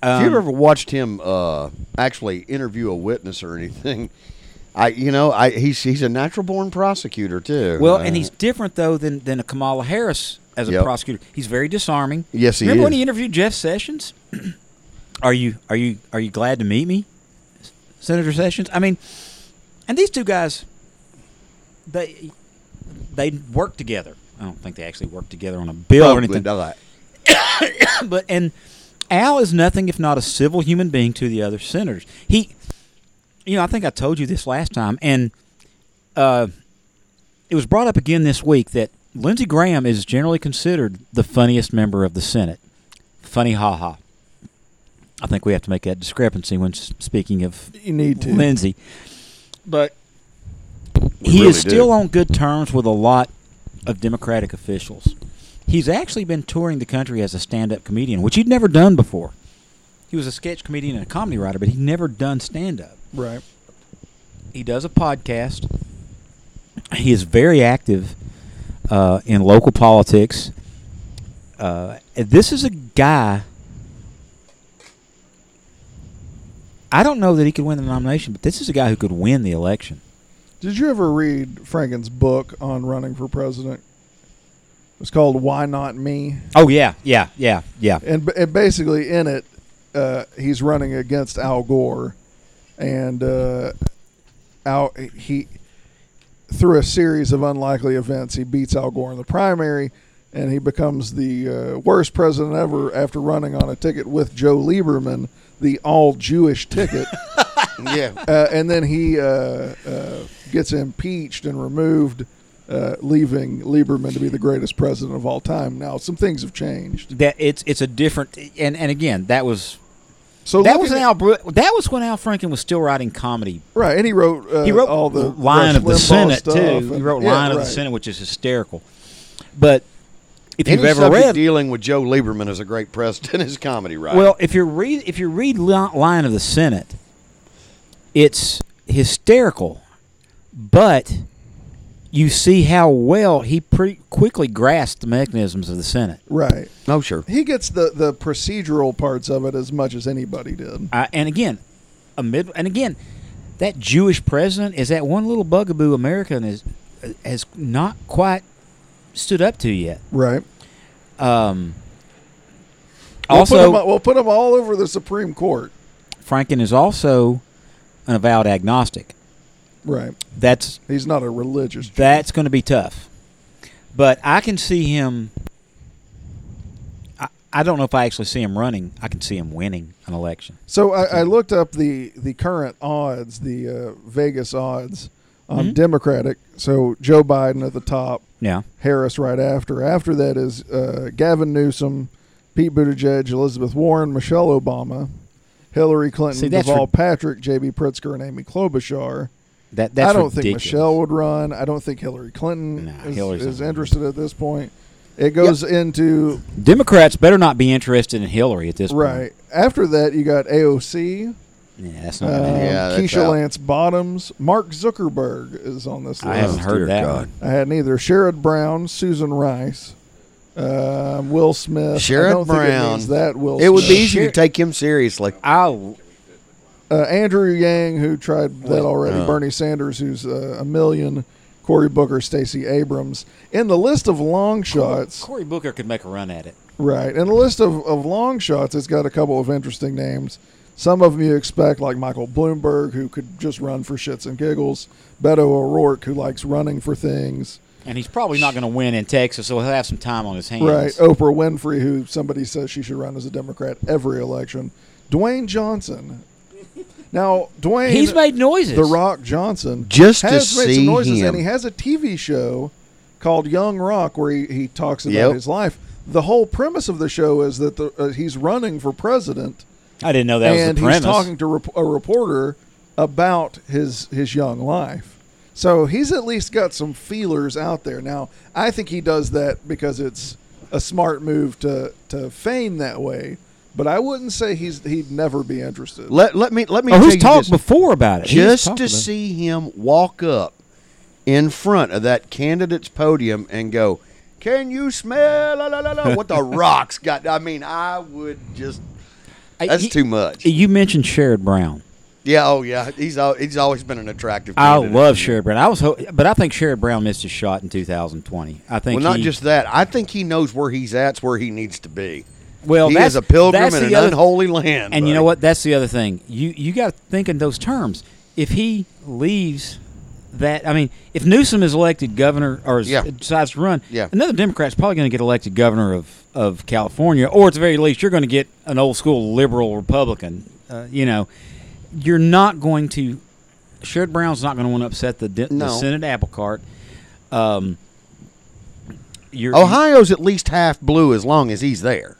Have you Um, ever watched him uh, actually interview a witness or anything? I, you know, I he's he's a natural born prosecutor too. Well, Uh, and he's different though than than a Kamala Harris as a Yep. prosecutor. He's very disarming. Yes, he Remember when he interviewed Jeff Sessions? are you are you are you glad to meet me, Senator Sessions? I mean, and these two guys, they they work together. I don't think they actually work together on a bill or probably anything. not. but and Al is nothing if not a civil human being to the other senators. He, you know, I think I told you this last time, and uh, it was brought up again this week that Lindsey Graham is generally considered the funniest member of the Senate. Funny, ha ha. I think we have to make that discrepancy when speaking of You need to. Lindsey, but We he really is still on good terms with a lot of Democratic officials. He's actually been touring the country as a stand-up comedian, which he'd never done before. He was a sketch comedian and a comedy writer, but he'd never done stand-up. Right. He does a podcast. He is very active uh, in local politics. Uh, this is a guy. I don't know that he could win the nomination, but this is a guy who could win the election. Did you ever read Franken's book on running for president? It's called "Why Not Me," Oh yeah, yeah, yeah, yeah. and, and basically in it, uh, he's running against Al Gore, and uh, Al he through a series of unlikely events he beats Al Gore in the primary, and he becomes the uh, worst president ever after running on a ticket with Joe Lieberman, the all Jewish ticket. yeah. uh, and then he uh, uh, gets impeached and removed, uh, leaving Lieberman to be the greatest president of all time. Now, some things have changed. That it's it's a different and and again that was So that was when at- Al. Bru- That was when Al Franken was still writing comedy. right, and he wrote uh, he wrote all the Lion Rush of the Limbaugh Senate too. and- he wrote yeah, Lion of the Senate, which is hysterical. But if Any you've ever read, dealing with Joe Lieberman as a great precedent as comedy writer. well, if you read if you read Li- Lion of the Senate, it's hysterical, but you see how well he pretty quickly grasped the mechanisms of the Senate. Right. no, sure. He gets the the procedural parts of it as much as anybody did. Uh, and again, a mid and again, that Jewish president is that one little bugaboo American is has not quite stood up to yet. Right. Um, We'll put 'em- also, we'll put them all over the Supreme Court. Franken is also an avowed agnostic. Right. That's He's not a religious. That's going to be tough, but I can see him. I, I don't know if I actually see him running. I can see him winning an election. So I, I looked up the the current odds, the uh, Vegas odds on Mhm. Democratic. So Joe Biden at the top, Yeah, Harris right after. After that is uh, Gavin Newsom, Pete Buttigieg, Elizabeth Warren, Michelle Obama, Hillary Clinton, See, Deval rid- Patrick, J.B. Pritzker, and Amy Klobuchar. That that's I don't think. Michelle would run. I don't think Hillary Clinton Nah, is, is interested at this point. It goes into Democrats better not be interested in Hillary at this point. right after that. You got AOC. Yeah, that's um, not. gonna. Yeah, that's Keisha out. Lance Bottoms, Mark Zuckerberg is on this list. I haven't heard Dear that. God. one. I had neither Sherrod Brown, Susan Rice, um, Will Smith. I Sherrod don't think it Brown. means that Will. It would be Smith. easy to take him seriously. I'll uh, Andrew Yang, who tried that already. Oh. Bernie Sanders, who's uh, a million. Cory Booker, Stacey Abrams. In the list of long shots, Cory Booker could make a run at it. right? In the list of, of long shots, it's got a couple of interesting names. Some of them you expect, like Michael Bloomberg, who could just run for shits and giggles. Beto O'Rourke, who likes running for things. And he's probably not going to win in Texas, so he'll have some time on his hands. Right. Oprah Winfrey, who somebody says she should run as a Democrat every election. Dwayne Johnson. Now, Dwayne, He's made noises. The Rock Johnson, Just to made see some noises, him. and he has a TV show called Young Rock where he, he talks about Yep. his life. The whole premise of the show is that the, uh, he's running for president, I didn't know that was and the he's talking to rep- a reporter about his his young life. So he's at least got some feelers out there. Now, I think he does that because it's a smart move to to feign that way. But I wouldn't say he's he'd never be interested. Let let me let me oh, tell who's you talked this. before about it? Just to about it. see him walk up in front of that candidate's podium and go, "Can you smell la, la, la, la, what the rocks got?" I mean, I would just. That's he- too much. You mentioned Sherrod Brown. Yeah, oh yeah, he's he's always been an attractive. I love Sherrod Brown. I was, ho- but I think Sherrod Brown missed his shot in 2020. I think. Well, not he- just that. I think he knows where he's at's where he needs to be. Well, he that's, is a pilgrim in the an other- unholy land. And you know what? That's the other thing. You you got to think in those terms. If he leaves that, I mean, if Newsom is elected governor or is- Yeah. decides to run, Yeah. another Democrat's probably going to get elected governor of, of California, or at the very least, you're going to get an old school liberal Republican. Uh, you know, you're not going to. Sherrod Brown's not going to want to upset the, the No. Senate apple cart. Um, Ohio's at least half blue as long as he's there.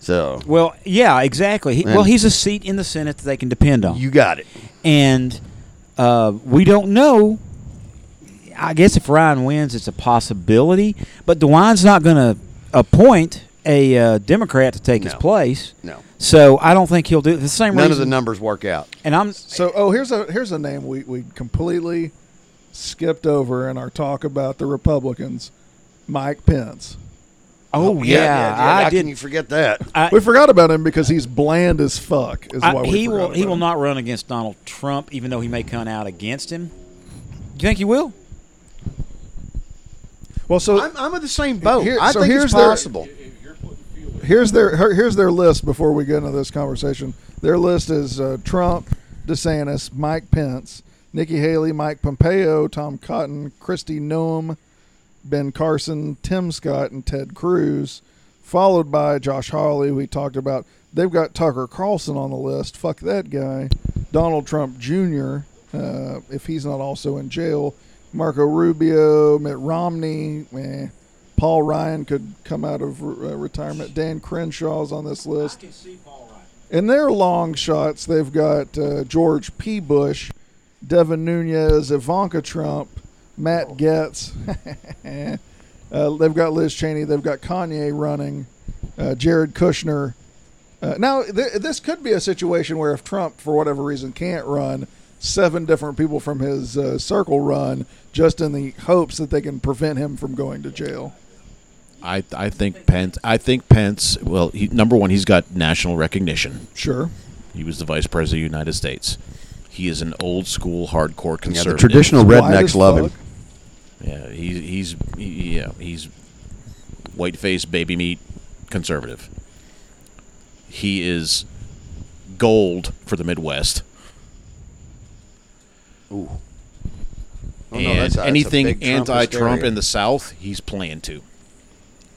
So Well, yeah, exactly. He, well, he's a seat in the Senate that they can depend on. you got it. and uh, we don't know. I guess if Ryan wins, it's a possibility, but DeWine's not going to appoint a uh, Democrat to take his place. No, So I don't think he'll do it. The same none reason. of the numbers work out. and I'm So, oh, here's a here's a name we, we completely skipped over in our talk about the Republicans. Mike Pence. Oh yeah, How I can did. you forget that? I, We forgot about him because he's bland as fuck. Is I- why we he will. about He will him. not run against Donald Trump, even though he may come out against him. Do you think he will? Well, so I'm, I'm in the same boat. Here- I so think here's it's their- possible. here's their here's their list before we get into this conversation. Their list is uh, Trump, DeSantis, Mike Pence, Nikki Haley, Mike Pompeo, Tom Cotton, Kristi Noem, Ben Carson, Tim Scott, and Ted Cruz, followed by Josh Hawley, we talked about. They've got Tucker Carlson on the list. Fuck that guy. Donald Trump Jr. Uh, if he's not also in jail. Marco Rubio, Mitt Romney, eh. Paul Ryan could come out of uh, retirement. Dan Crenshaw's on this list. can see Paul Ryan. In their long shots, they've got uh, George P. Bush, Devin Nunes, Ivanka Trump, Matt Gaetz. uh, they've got Liz Cheney. They've got Kanye running, uh, Jared Kushner. Uh, now, th- this could be a situation where if Trump, for whatever reason, can't run, seven different people from his uh, circle run just in the hopes that they can prevent him from going to jail. I I think Pence. I think Pence. Well, he, number one, he's got national recognition. Sure. He was the vice president of the United States. He is an old school, hardcore Yeah, conservative. the traditional rednecks as love him. Yeah, he, he's he, yeah he's white face baby meat conservative. He is gold for the Midwest. Ooh. Oh, no, and that's that's anything anti-Trump in the South, he's playing to.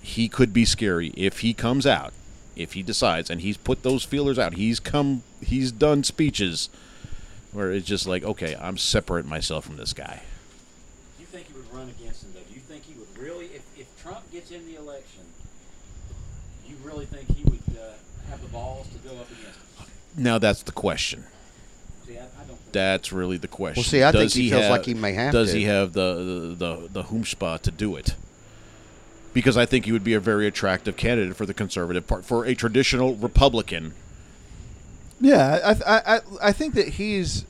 He could be scary if he comes out, if he decides, and he's put those feelers out. He's come, he's done speeches where it's just like, okay, I'm separating myself from this guy. Do you think he would run against him, though? Do you think he would really, if, if Trump gets in the election, do you really think he would uh, have the balls to go up against him? Now that's the question. See, I, I That's really the question. Well, see, I think Does he feels have- like he may have Does to. he have the the the, the whomspa to do it? Because I think he would be a very attractive candidate for the conservative part, for a traditional Republican. Yeah, I, I, I, I think that he's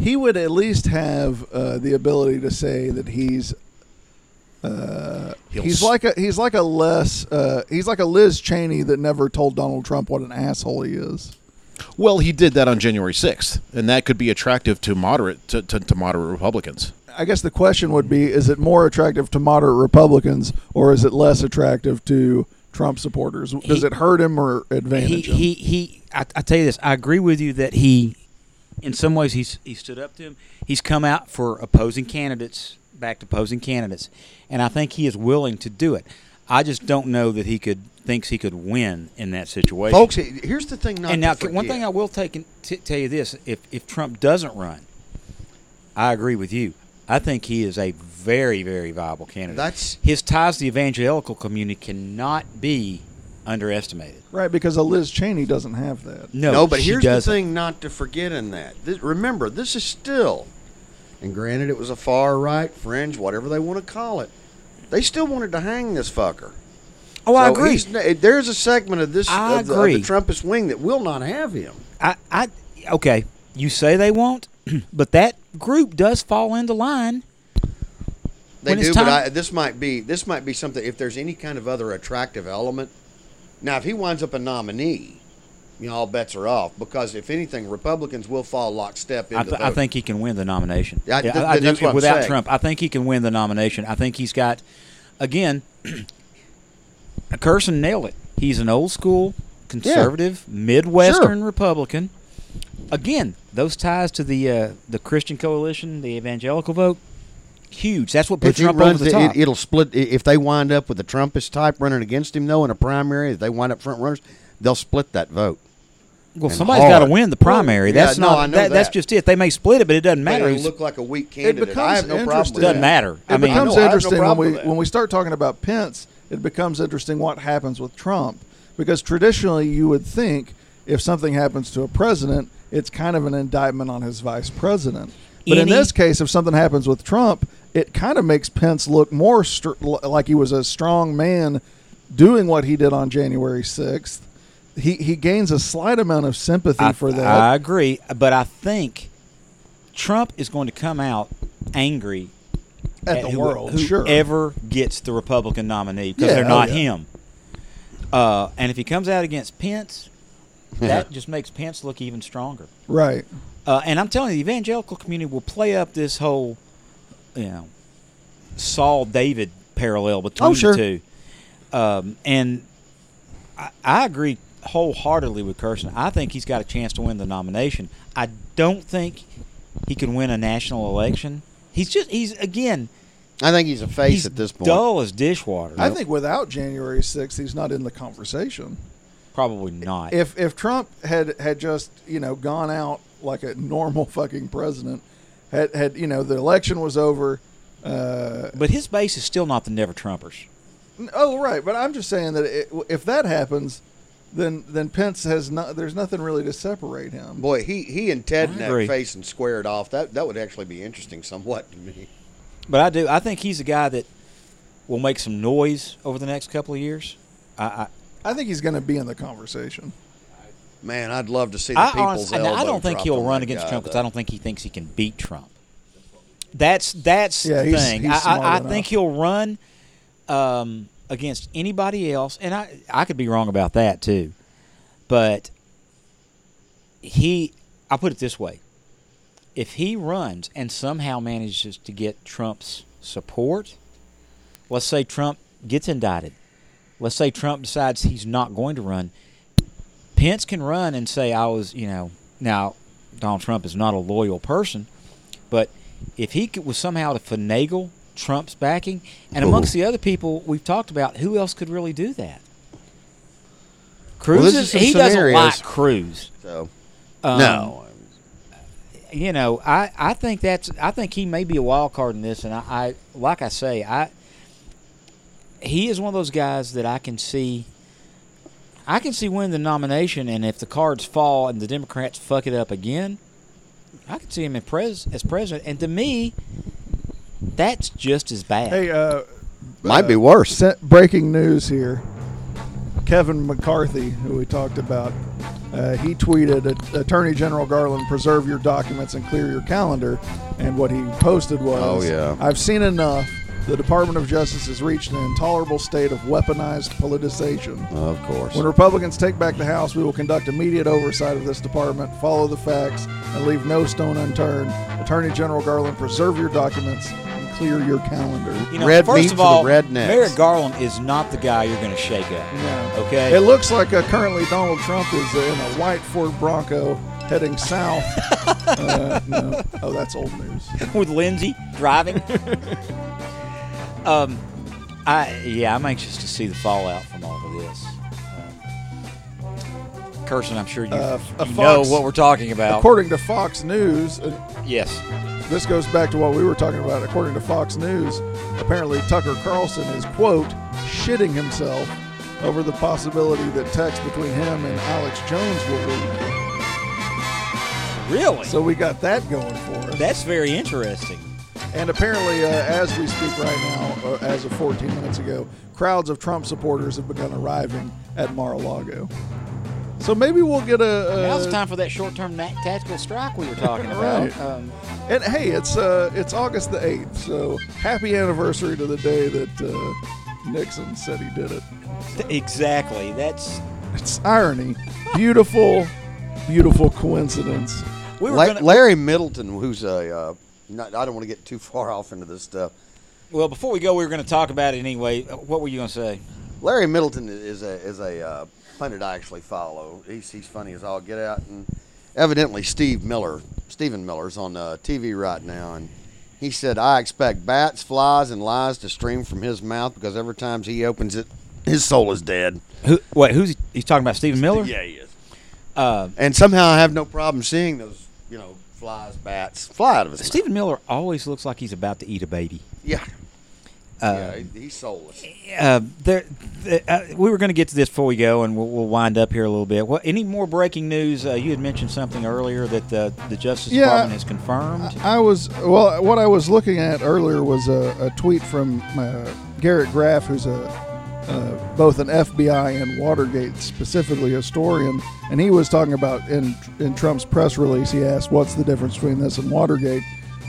he would at least have uh, the ability to say that he's uh, he's like a he's like a less uh, he's like a Liz Cheney that never told Donald Trump what an asshole he is. Well, he did that on January sixth, and that could be attractive to moderate to, to, to moderate Republicans. I guess the question would be: Is it more attractive to moderate Republicans, or is it less attractive to Trump supporters? Does He- it hurt him or he, advantage him? he, he, I, I tell you this, I agree with you that he, in some ways, he's he stood up to him. He's come out for opposing candidates, backed opposing candidates, and I think he is willing to do it. I just don't know that he could thinks he could win in that situation. Folks, here's the thing. Not and now, one thing I will take and t- tell you this: if if Trump doesn't run, I agree with you. I think he is a very, very viable candidate. That's- his ties to the evangelical community cannot be underestimated. right, because a Liz Cheney doesn't have that. No, no, but she here's doesn't. the thing not to forget in that. This, remember, this is still, and granted, it was a far right, fringe, whatever they want to call it. They still wanted to hang this fucker. Oh, I agree. There's a segment of this I of the, agree. of the Trumpist wing that will not have him. I, I, okay. You say they won't, but that group does fall into line. They When it's do, but I, this might be this might be something. If there's any kind of other attractive element, now if he winds up a nominee, you know all bets are off because if anything, Republicans will fall lockstep into I, th- I think he can win the nomination. Yeah, Yeah, th- I- I do- without saying. Trump, I think he can win the nomination. I think he's got, again, a Kirsten nailed it. He's an old school conservative Midwestern Republican. Again, those ties to the uh, the Christian coalition, the evangelical vote, huge. That's what If puts he Trump runs, over the the- top. it, will split. If they wind up with the Trumpist type running against him, though, in a primary, if they wind up front runners, they'll split that vote. well, and somebody's got to win the primary. Yeah, That's no, not. I know that, That's just it. They may split it, but it doesn't matter. it'll look like a weak candidate. I becomes have no problem interesting. with doesn't matter. It I mean, becomes I know, I have no interesting when we when we start talking about Pence. It becomes interesting what happens with Trump because traditionally you would think if something happens to a president, it's kind of an indictment on his vice president. But in this case, if something happens with Trump, it kind of makes Pence look more str- like he was a strong man doing what he did on January sixth. He he gains a slight amount of sympathy I, for that. I agree, but I think Trump is going to come out angry At the who- world, sure. whoever gets the Republican nominee because Yeah, they're oh, not yeah. him. Uh, and if he comes out against Pence, that just makes Pence look even stronger. right. Uh, and I'm telling you, the evangelical community will play up this whole, you know, Saul David parallel between Oh, sure. the two. Um, and I, I agree wholeheartedly with Carson. I think he's got a chance to win the nomination. I don't think he can win a national election. He's just he's again I think he's a face he's at this point. dull as dishwater. I think without January sixth, he's not in the conversation. probably not. if if Trump had had just you know gone out like a normal fucking president, had had you know the election was over. Uh, but his base is still not the Never Trumpers. oh right, but I'm just saying that it, if that happens, then then Pence has not. There's nothing really to separate him. Boy, he he and Ted I in that face and squared off. That that would actually be interesting somewhat to me. But I do. I think he's a guy that will make some noise over the next couple of years. I, I, I think he's going to be in the conversation. Man, I'd love to see the I, people's honestly, elbow I don't think he'll run against Trump because. I don't think he thinks he can beat Trump. That's that's Yeah, the he's- thing. he's I, I, I think he'll run um, against anybody else, and I I could be wrong about that too, but he. I'll put it this way: if he runs and somehow manages to get Trump's support, let's say Trump gets indicted, let's say Trump decides he's not going to run, Pence can run and say, I was, you know, now Donald Trump is not a loyal person, but if he could, was somehow to finagle Trump's backing, and amongst the other people we've talked about, who else could really do that? Cruz is, some he doesn't like Cruz. So Um, no, you know, I, I think that's I think he may be a wild card in this, and I, I like I say, I he is one of those guys that I can see. I can see winning the nomination, and if the cards fall and the Democrats fuck it up again, I can see him in pres, as president. And to me, that's just as bad. Hey, uh, might be worse. Sent breaking news here. Kevin McCarthy, who we talked about, uh, he tweeted, "Attorney General Garland, preserve your documents and clear your calendar." And what he posted was, Oh, yeah. I've seen enough. The Department of Justice has reached an intolerable state of weaponized politicization. Of course. When Republicans take back the House, we will conduct immediate oversight of this department, follow the facts, and leave no stone unturned. Attorney General Garland, preserve your documents and clear your calendar. you know, red first meat of for the all, rednecks. Merrick Garland is not the guy you're going to shake up. No. Okay, It looks like uh, currently Donald Trump is uh, in a white Ford Bronco heading south. uh, no. Oh, that's old news. with Lindsay driving. um, I yeah, I'm anxious to see the fallout from all of this. Um, Kirsten, I'm sure you, Uh, a you know what we're talking about. According to Fox News, uh, yes, this goes back to what we were talking about. According to Fox News, apparently Tucker Carlson is, quote, shitting himself over the possibility that text between him and Alex Jones will leak. really. So we got that going for us. That's very interesting. And apparently, uh, as we speak right now, uh, as of 14 minutes ago, crowds of Trump supporters have begun arriving at Mar-a-Lago. So maybe we'll get a. a Now's the time for that short-term tactical strike we were talking about. Right. Um, And hey, it's uh, it's August the 8th, so happy anniversary to the day that uh, Nixon said he did it. exactly. That's It's irony, beautiful, beautiful coincidence. we were La- gonna, Larry Middleton, who's a, uh, not, I don't want to get too far off into this stuff. well. Before we go, we were going to talk about it anyway. Uh, What were you going to say? Larry Middleton is a is a uh, pundit I actually follow. He's he's funny as all get out, and evidently Steve Miller, Stephen Miller's on uh, TV right now, and he said I expect bats, flies, and lies to stream from his mouth because every time he opens it, his soul is dead. Who? Wait, who's he? He's talking about Stephen Miller? Yeah, he is. Uh, And somehow I have no problem seeing those, you know, flies, bats fly out of his Stephen Miller always looks like he's about to eat a baby. Yeah, Uh, yeah, he's soulless. uh, there, th- uh, we were going to get to this before we go, and we'll, we'll wind up here a little bit. What, any more breaking news? Uh, you had mentioned something earlier that the, the Justice Yeah. Department has confirmed. I was well. What I was looking at earlier was a, a tweet from uh, Garrett Graff, who's a uh, both an FBI and Watergate specifically historian, and he was talking about in in Trump's press release. He asked, "What's the difference between this and Watergate?"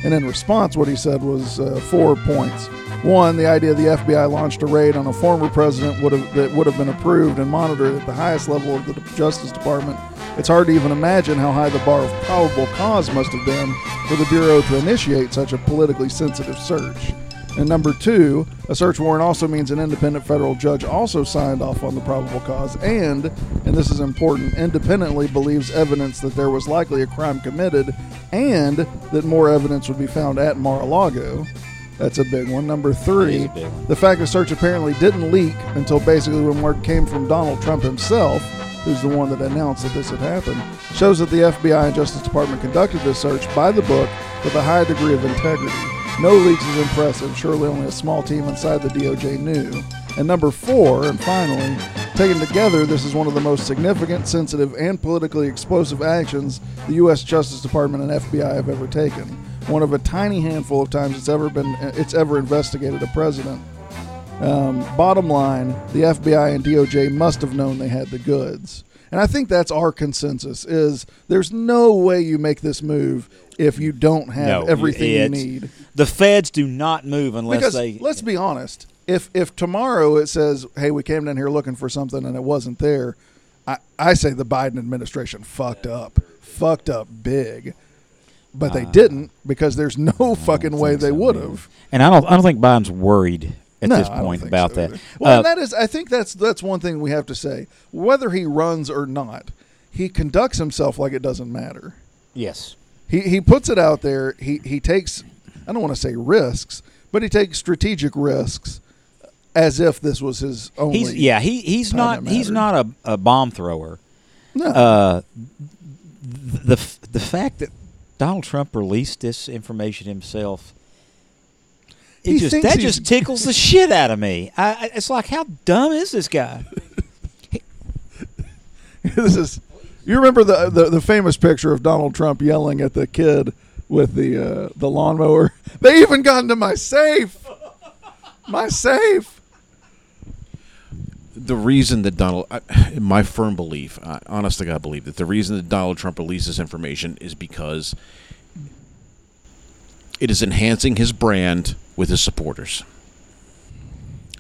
And in response, what he said was uh, four points. One, the idea the FBI launched a raid on a former president would have that would have been approved and monitored at the highest level of the Justice Department. It's hard to even imagine how high the bar of probable cause must have been for the Bureau to initiate such a politically sensitive search. And number two, a search warrant also means an independent federal judge also signed off on the probable cause and, and this is important, independently believes evidence that there was likely a crime committed and that more evidence would be found at Mar-a-Lago. That's a big one. Number three, one. the fact the search apparently didn't leak until basically when word came from Donald Trump himself, who's the one that announced that this had happened, shows that the FBI and Justice Department conducted this search by the book with a high degree of integrity. No leaks is impressive. Surely only a small team inside the DOJ knew. And number four, and finally, Taken together, this is one of the most significant, sensitive, and politically explosive actions the U.S. Justice Department and FBI have ever taken. One of a tiny handful of times it's ever been it's ever investigated a president. Um, bottom line, the FBI and DOJ must have known they had the goods, and I think that's our consensus: is there's no way you make this move if you don't have No, everything you need. The feds do not move unless Because they. let's be honest, if if tomorrow it says, "Hey, we came down here looking for something and it wasn't there," I, I say the Biden administration fucked up, fucked up big. But they didn't because there's no fucking way they would have. and I don't. I don't think Biden's worried at no, this point about so that. Well, Uh, and that is, I think that's that's one thing we have to say. Whether he runs or not, he conducts himself like it doesn't matter. yes. He he puts it out there. He he takes I don't want to say risks, but he takes strategic risks as if this was his only. He's yeah. He he's not. He's not a, a bomb thrower. no. Uh, the the fact that Donald Trump released this information himself. It He just that just tickles the shit out of me. I, I, it's like, how dumb is this guy? this is. You remember the, the the famous picture of Donald Trump yelling at the kid with the uh, the lawnmower? They even got into my safe. My safe. the reason that Donald, I, my firm belief, I, honest to God, believe that the reason that Donald Trump releases information is because it is enhancing his brand with his supporters.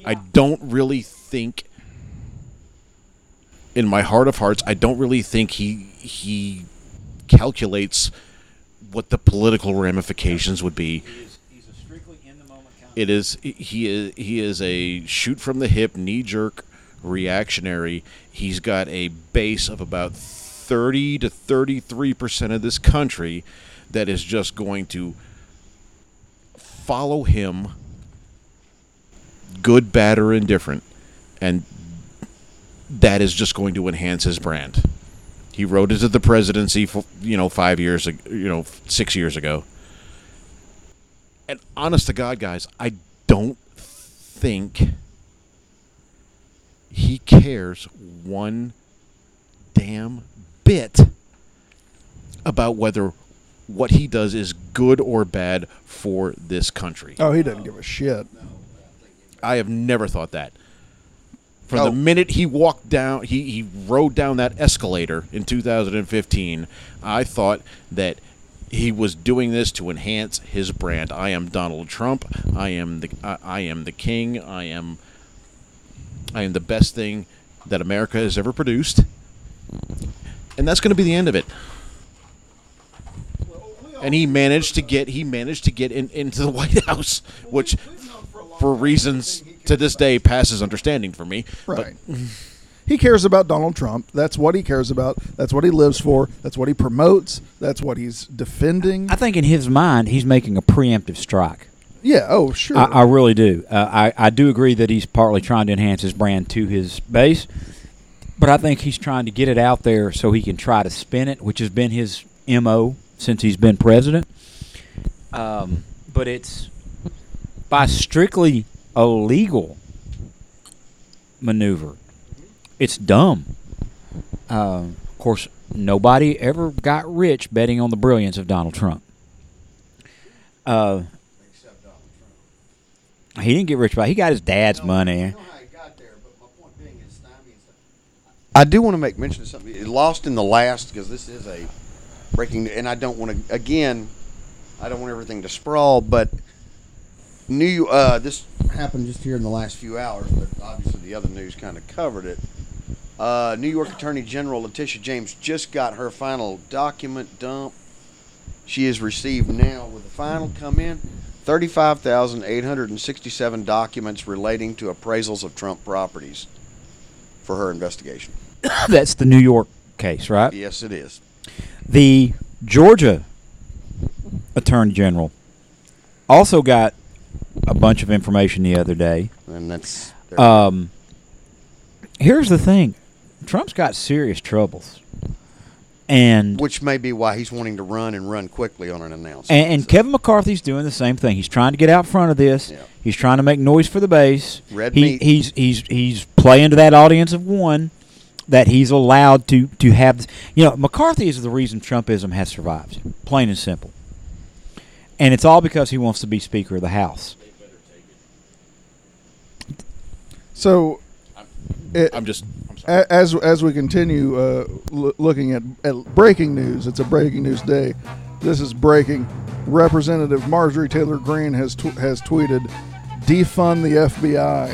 I don't really think, in my heart of hearts, I don't really think he he calculates what the political ramifications would be. He is strictly in the moment it is he is he is a shoot from the hip knee jerk reactionary. He's got a base of about 30 to 33 percent of this country that is just going to follow him good bad or indifferent and that is just going to enhance his brand he wrote it to the presidency for, you know 5 years ag- you know 6 years ago and honest to God, guys, I don't think he cares one damn bit about whether what he does is good or bad for this country. Oh, he doesn't give a shit. I have never thought that. From Oh. the minute he walked down, he, he rode down that escalator in 2015, I thought that he was doing this to enhance his brand. I am Donald Trump. I am the I, I am the king. I am I am the best thing that America has ever produced. And that's going to be the end of it. And he managed to get he managed to get in, into the White House, which for reasons to this day passes understanding for me. But Right. he cares about Donald Trump. That's what he cares about. That's what he lives for. That's what he promotes. That's what he's defending. I think in his mind, he's making a preemptive strike. yeah. Oh, sure. I, I really do. Uh, I I do agree that he's partly trying to enhance his brand to his base, but I think he's trying to get it out there so he can try to spin it, which has been his mo since he's been president. Um, but it's by strictly a legal maneuver. It's dumb. Uh, of course, nobody ever got rich betting on the brilliance of Donald Trump. Uh, he didn't get rich by. He got his dad's money. I do want to make mention of something. It lost in the last because this is a breaking, and I don't want to. Again, I don't want everything to sprawl, but new. Uh, this happened just here in the last few hours, but obviously the other news kind of covered it. Uh, New York Attorney General Letitia James just got her final document dump. She has received now, with the final come in, 35,867 documents relating to appraisals of Trump properties for her investigation. That's the New York case, right? Yes, it is. The Georgia Attorney General also got a bunch of information the other day. And that's. Um, here's the thing Trump's got serious troubles. and Which may be why he's wanting to run and run quickly on an announcement. and, and So, Kevin McCarthy's doing the same thing. He's trying to get out front of this. Yeah. He's trying to make noise for the base. Red he, meat. He's he's he's playing to that audience of one that he's allowed to to have. This. You know, McCarthy is the reason Trumpism has survived. Plain and simple. And it's all because he wants to be Speaker of the House. So, it, I'm just. I'm sorry. as as we continue uh, l- looking at, at breaking news, it's a breaking news day. This is breaking. Representative Marjorie Taylor Greene has tw- has tweeted, "Defund the FBI."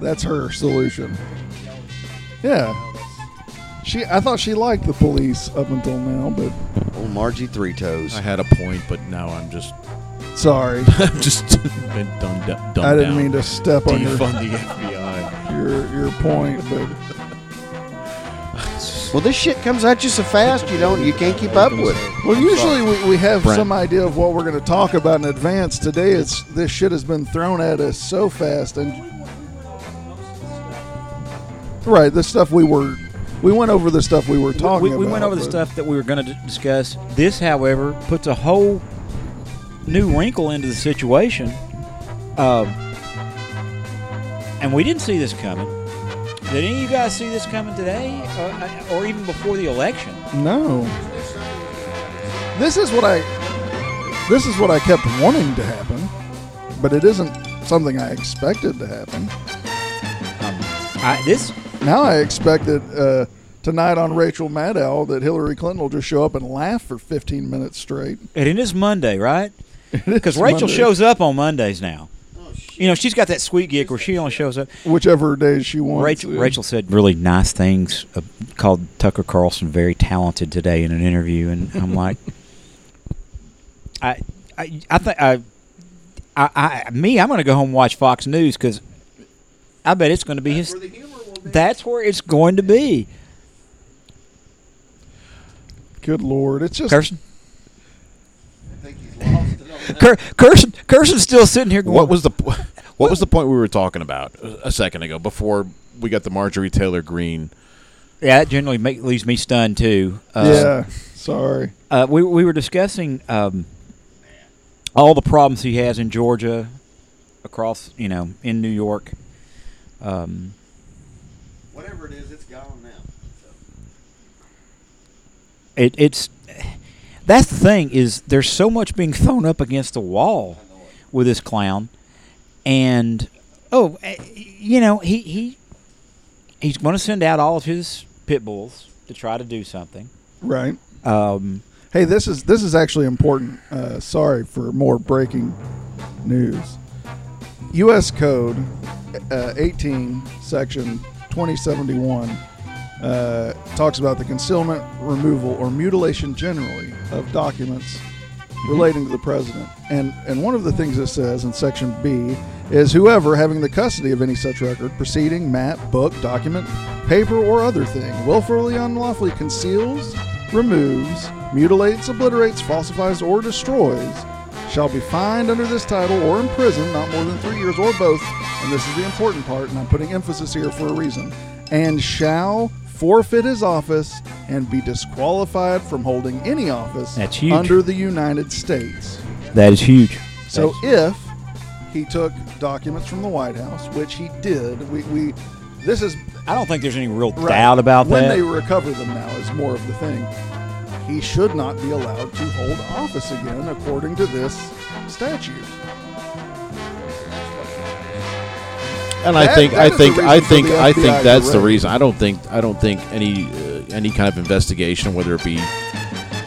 That's her solution. Yeah. She, I thought she liked the police up until now, but Old Margie Three Toes. I had a point, but now I'm just. Sorry, I'm just been done. Dumbed I didn't down. mean to step on your, defund the FBI. your your point, but Well, this shit comes at you so fast you don't you can't keep up with it. Well, usually we, we have Brent. some idea of what we're going to talk about in advance. Today, it's this shit has been thrown at us so fast, and right, the stuff we were, we went over the stuff we were talking we, about. we went over the but- stuff that we were going to discuss. This, however, puts a whole new wrinkle into the situation. Um, and we didn't see this coming. Did any of you guys see this coming today, or, or even before the election? No, this is what I, this is what I kept wanting to happen, but it isn't something I expected to happen. Um, I, this Now I expected uh, tonight on Rachel Maddow that Hillary Clinton will just show up and laugh for 15 minutes straight. and it is Monday, right? Because Rachel Monday. shows up on Mondays now. You know, she's got that sweet gig where she only shows up. whichever days she wants. Rachel, to. Rachel said really nice things. Uh, called Tucker Carlson very talented today in an interview, and I'm like, I, I, I think I, I, I, me, I'm going to go home and watch Fox News because I bet it's going to be his. the humor will be. That's where it's going to be. Good lord, it's just Kirsten, I think he's lost it on that. Cur- Kirsten, Kirsten's still sitting here going. What was the What was the point we were talking about a a second ago before we got the Marjorie Taylor Greene? Yeah, that generally make, leaves me stunned too. Uh, yeah. Sorry. Uh, we we were discussing um, all the problems he has in Georgia, across you know in New York. Um, Whatever it is, it's gone now. So. it, it's that's the thing is there's so much being thrown up against the wall with this clown, and oh, eh, you know he he he's going to send out all of his pit bulls to try to do something. Right. Um, Hey, this is this is actually important. Uh, sorry for more breaking news. U.S. Code uh, 18, Section 2071, uh, talks about the concealment, removal, or mutilation generally of documents relating to the president. And and one of the things it says in Section B is whoever having the custody of any such record, proceeding, map, book, document, paper, or other thing, willfully, unlawfully conceals, removes, mutilates, obliterates, falsifies, or destroys, shall be fined under this title or imprisoned not more than three years or both. And this is the important part, and I'm putting emphasis here for a reason. And shall forfeit his office and be disqualified from holding any office That's huge. under the United States. that is huge. So That's- if he took documents from the White House, which he did, we, we this is I don't think there's any real right. doubt about when that. When they recover them now is more of the thing. He should not be allowed to hold office again according to this statute. And I think I think I think I think to that's the reason. I don't think I don't think any uh, any kind of investigation, whether it be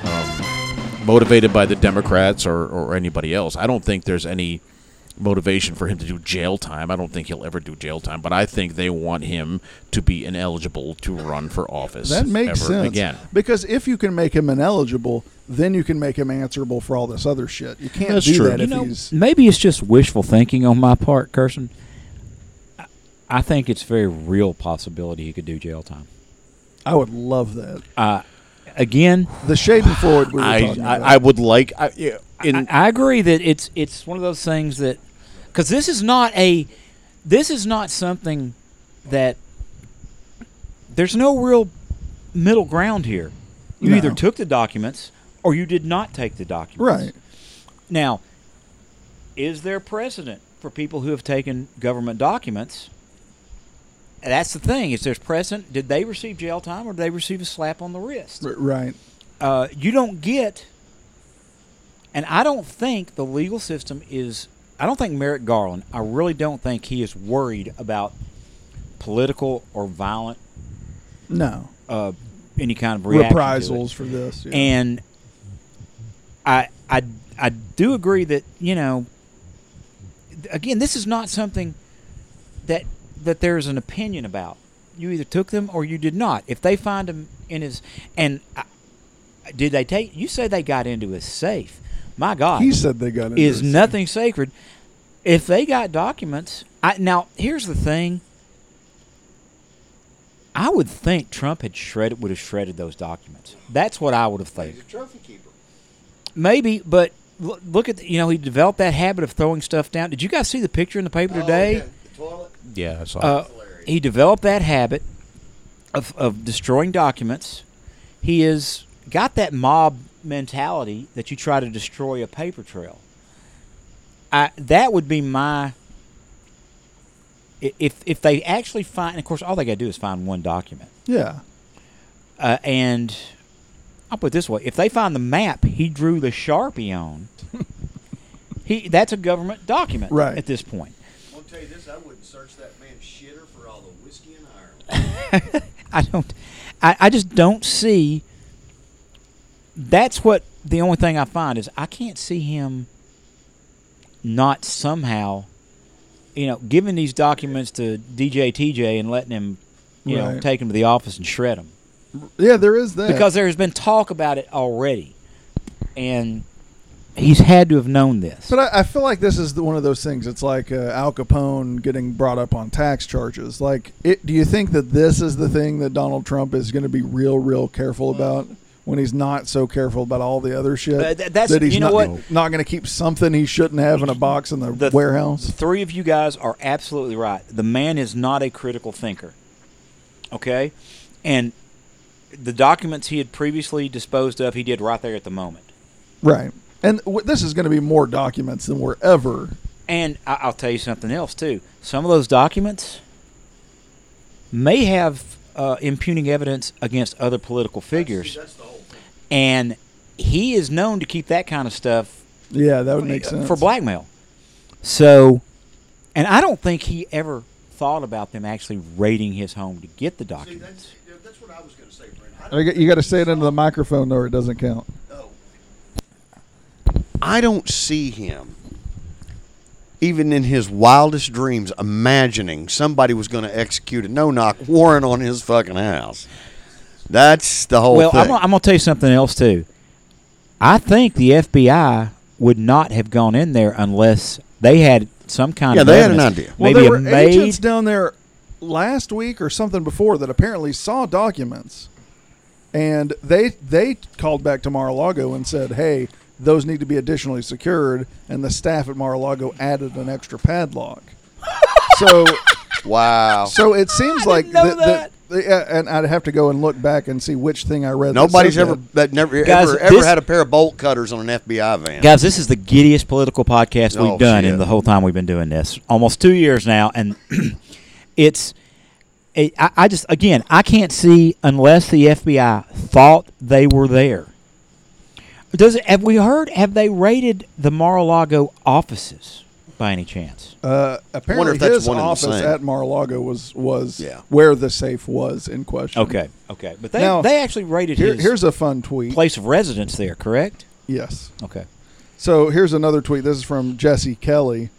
um, motivated by the Democrats or, or anybody else, I don't think there's any motivation for him to do jail time. I don't think he'll ever do jail time, but I think they want him to be ineligible to run for office. That makes ever sense. Again, Because if you can make him ineligible, then you can make him answerable for all this other shit. You can't That's do true. that you if know, he's maybe it's just wishful thinking on my part, Kirsten. I- I think it's a very real possibility he could do jail time. I would love that. Uh, again, The Schadenfreude we were I, talking I. I would like I, yeah, in I, I agree that it's it's one of those things that because this is not a this is not something that there's no real middle ground here. You No. either took the documents or you did not take the documents. Right. Now, is there precedent for people who have taken government documents? That's the thing. Is there's precedent? Did they receive jail time or did they receive a slap on the wrist? Right. uh, you don't get, and I don't think the legal system is. I don't think Merrick Garland. I really don't think he is worried about political or violent No. uh, any kind of reaction to it. Reprisals for this. yeah. And I, I, I do agree that you know. Again, this is not something that that there's an opinion about. You either took them or you did not. If they find him in his and I, did they take? You say they got into his safe. My God, he said they got into it. is nothing sacred. If they got documents, I now here's the thing. I would think Trump had shredded would have shredded those documents. That's what I would have thought. He's a trophy keeper. Maybe, but look, look at the, you know he developed that habit of throwing stuff down. Did you guys see the picture in the paper oh, today? Oh, yeah, the toilet. Yeah, I saw. Uh, hilarious. he developed that habit of, of destroying documents. He has got that mob mentality that you try to destroy a paper trail. I, that would be my. If if they actually find, and of course, all they got to do is find one document. Yeah. Uh, and I'll put it this way: if they find the map he drew the sharpie on, he that's a government document Right. at this point. I'm gonna tell you this: I wouldn't search that man's shitter for all the whiskey and Ireland. I don't. I, I just don't see. That's what the only thing I find is I can't see him not somehow, you know, giving these documents to DJ TJ and letting him, you know, take them to the office and shred them Yeah, there is that. because there has been talk about it already, and he's had to have known this. But I, I feel like this is the, one of those things. It's like uh, Al Capone getting brought up on tax charges. Like, it, do you think that this is the thing that Donald Trump is going to be real, real careful about when he's not so careful about all the other shit? Uh, th- that's- that he's you know not, what? not going to keep something he shouldn't have in a box in the, The- warehouse. Three of you guys are absolutely right. The man is not a critical thinker. Okay? And the documents he had previously disposed of, he did right there at the moment. Right. And w- this is going to be more documents than we're ever. And I- I'll tell you something else, too. Some of those documents may have uh, impugning evidence against other political figures. See, that's the whole thing. And he is known to keep that kind of stuff Yeah, that would make sense. for blackmail. So, and I don't think he ever thought about them actually raiding his home to get the See, documents. that's that's what I was gonna say, Brent. I I don't got- You got to say it into the microphone, or it doesn't count. Know. I don't see him, even in his wildest dreams, imagining somebody was going to execute a no-knock warrant on his fucking house. That's the whole well, thing. I'm gonna, I'm gonna tell you something else too. I think the FBI would not have gone in there unless they had some kind Yeah, of they had an idea. Well, Maybe there were maid. agents down there last week or something before that apparently saw documents, and they they called back to Mar-a-Lago and said, "Hey, those need to be additionally secured." And the staff at Mar-a-Lago added an extra padlock. so, wow. so it seems I like didn't know the- the- that. the- yeah, and I'd have to go and look back and see which thing I read. that Nobody's said ever that. that never Guys, ever ever this- had a pair of bolt cutters on an FBI van. Guys, this is the giddiest political podcast Oh, we've done in shit. the whole time we've been doing this. Almost two years now, and it's. It, I, I just again I can't see unless the FBI thought they were there. Does it, have we heard? Have they raided the Mar-a-Lago offices by any chance? Uh, apparently, if that's his one and the office same. at Mar-a-Lago was was Yeah. where the safe was in question. Okay, okay, but they Now, they actually raided Here, his here's a fun tweet. place of residence there, correct? Yes. Okay. So here's another tweet. This is from Jesse Kelly.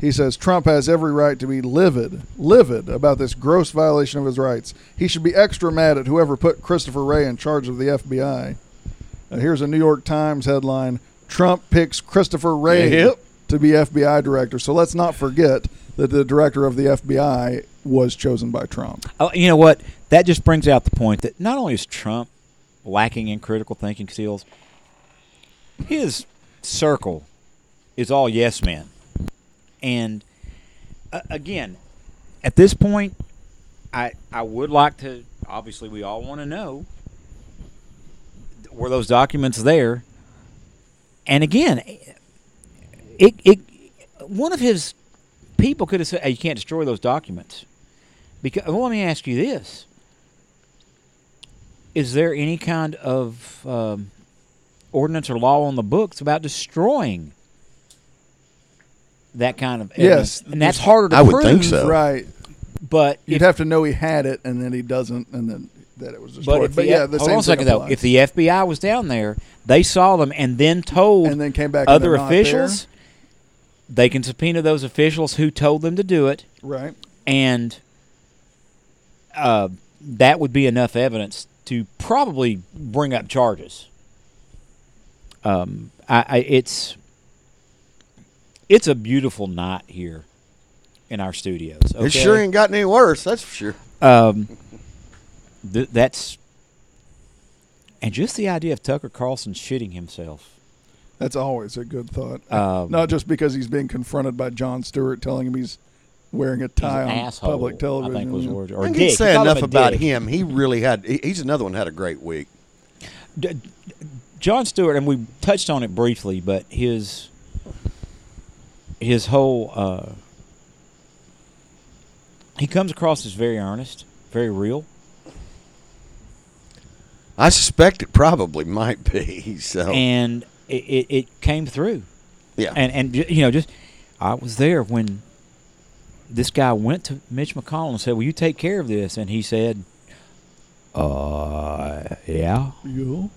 He says Trump has every right to be livid, livid about this gross violation of his rights. He should be extra mad at whoever put Christopher Wray in charge of the FBI. Uh, here's a New York Times headline: Trump picks Christopher Wray Yep. to be FBI director. So let's not forget that the director of the FBI was chosen by Trump. Oh, you know what? That just brings out the point that not only is Trump lacking in critical thinking skills, his circle is all yes men. And uh, again, at this point, I I would like to. Obviously, we all want to know were those documents there? And again, it it one of his people could have said, hey, "You can't destroy those documents." Because well, let me ask you this: Is there any kind of um, ordinance or law on the books about destroying that kind of evidence? Yes. and that's harder to I would prove. think so. Right. But You'd if, have to know he had it, and then he doesn't, and then that it was destroyed. but if But, the, yeah, the hold same on a second thing though. If the FBI was down there, they saw them and then told and then came back, other they're officials, they can subpoena those officials who told them to do it, right? and uh, that would be enough evidence to probably bring up charges. Um, I, I, it's it's a beautiful night here in our studios. It sure ain't gotten any worse. That's for sure. Um, th- that's and just the idea of Tucker Carlson shitting himself. That's always a good thought. Um, Not just because he's being confronted by Jon Stewart telling him he's wearing a tie on asshole. public television. I think was the word. Or I dick. can He say called him enough about dick. him. He really had. He's another one had a great week. D- Jon Stewart, and we touched on it briefly, but his his whole uh, he comes across as very earnest, very real. I suspect it probably might be. So and it, it, it came through. yeah, And and you know, just I was there when this guy went to Mitch McConnell and said, "Will you take care of this?" And he said, "Uh, yeah." You?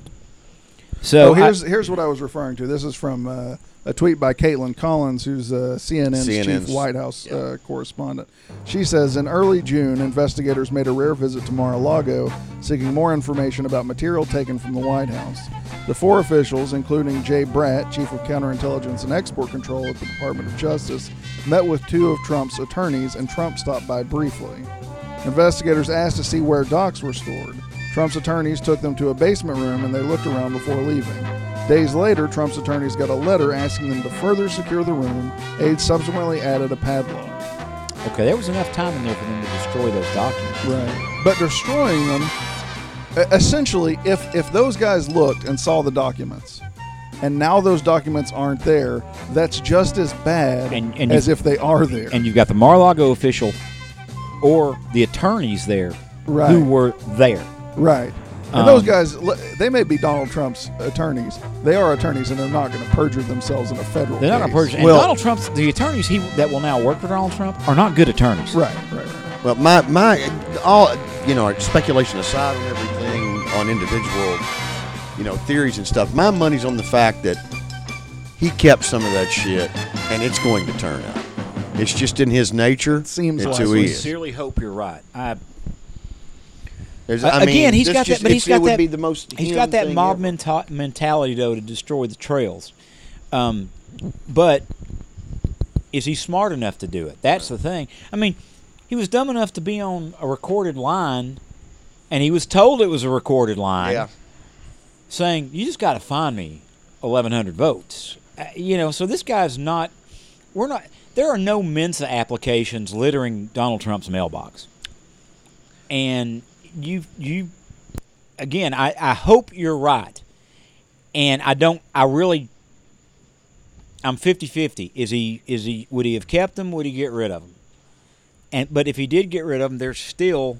So oh, I- here's here's what I was referring to. This is from uh, a tweet by Kaitlan Collins, who's uh, CNN's, CNN's chief White House uh, correspondent. She says in early June, investigators made a rare visit to Mar-a-Lago, seeking more information about material taken from the White House. The four officials, including Jay Bratt, chief of counterintelligence and export control at the Department of Justice, met with two of Trump's attorneys, and Trump stopped by briefly. Investigators asked to see where docs were stored. Trump's attorneys took them to a basement room and they looked around before leaving. Days later, Trump's attorneys got a letter asking them to further secure the room. Aides subsequently added a padlock. okay, there was enough time in there for them to destroy those documents. Right. But destroying them, essentially, if if those guys looked and saw the documents, and now those documents aren't there, that's just as bad And- and as if they are there. And you've got the Mar-a-Lago official or the attorneys there Right. who were there. Right. And Um, those guys, they may be Donald Trump's attorneys. They are attorneys, and they're not going to perjure themselves in a federal. They're not going to case. purchase. And Well- Donald Trump's the attorneys he that will now work for Donald Trump are not good attorneys. Right, right, right. Well, my my all you know, speculation aside on everything on individual, you know, theories and stuff. My money's on the fact that he kept some of that shit, and it's going to turn out. It's just in his nature. Seems it's like who it. he I sincerely hope you're right. I, There's- I mean, again, he's this got just- that, but he's got that. be the most. he's got that mob menta- mentality though to destroy the trails. Um, but is he smart enough to do it? That's the thing. I mean, he was dumb enough to be on a recorded line, and he was told it was a recorded line. Yeah. saying you just got to find me 1100 votes Uh, you know so this guy's not we're not there are no mensa applications littering donald trump's mailbox and you you again i i hope you're right. And i don't i really i'm 50-50 is he is he would he have kept them would he get rid of them and but if he did get rid of them there's still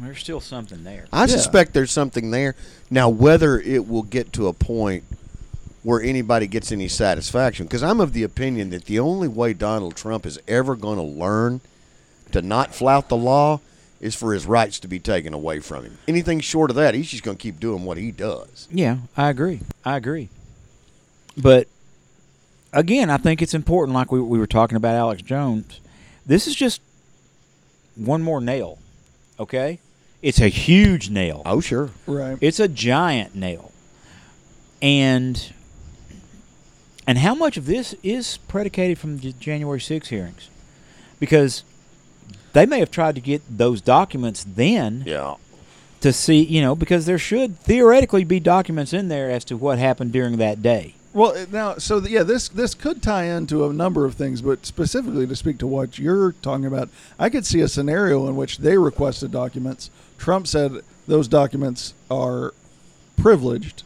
there's still something there. I Yeah. suspect there's something there. Now, whether it will get to a point where anybody gets any satisfaction, because I'm of the opinion that the only way Donald Trump is ever going to learn to not flout the law is for his rights to be taken away from him. Anything short of that, he's just going to keep doing what he does. Yeah, I agree. I agree. But again, I think it's important, like we, we were talking about Alex Jones. This is just one more nail, okay? It's a huge nail. Oh, sure. Right. It's a giant nail. And and how much of this is predicated from the January 6 hearings? Because they may have tried to get those documents then Yeah. to see, you know, because there should theoretically be documents in there as to what happened during that day. Well, uh, now, so th- yeah, this this could tie into a number of things, but specifically to speak to what you're talking about, I could see a scenario in which they requested documents. Trump said those documents are privileged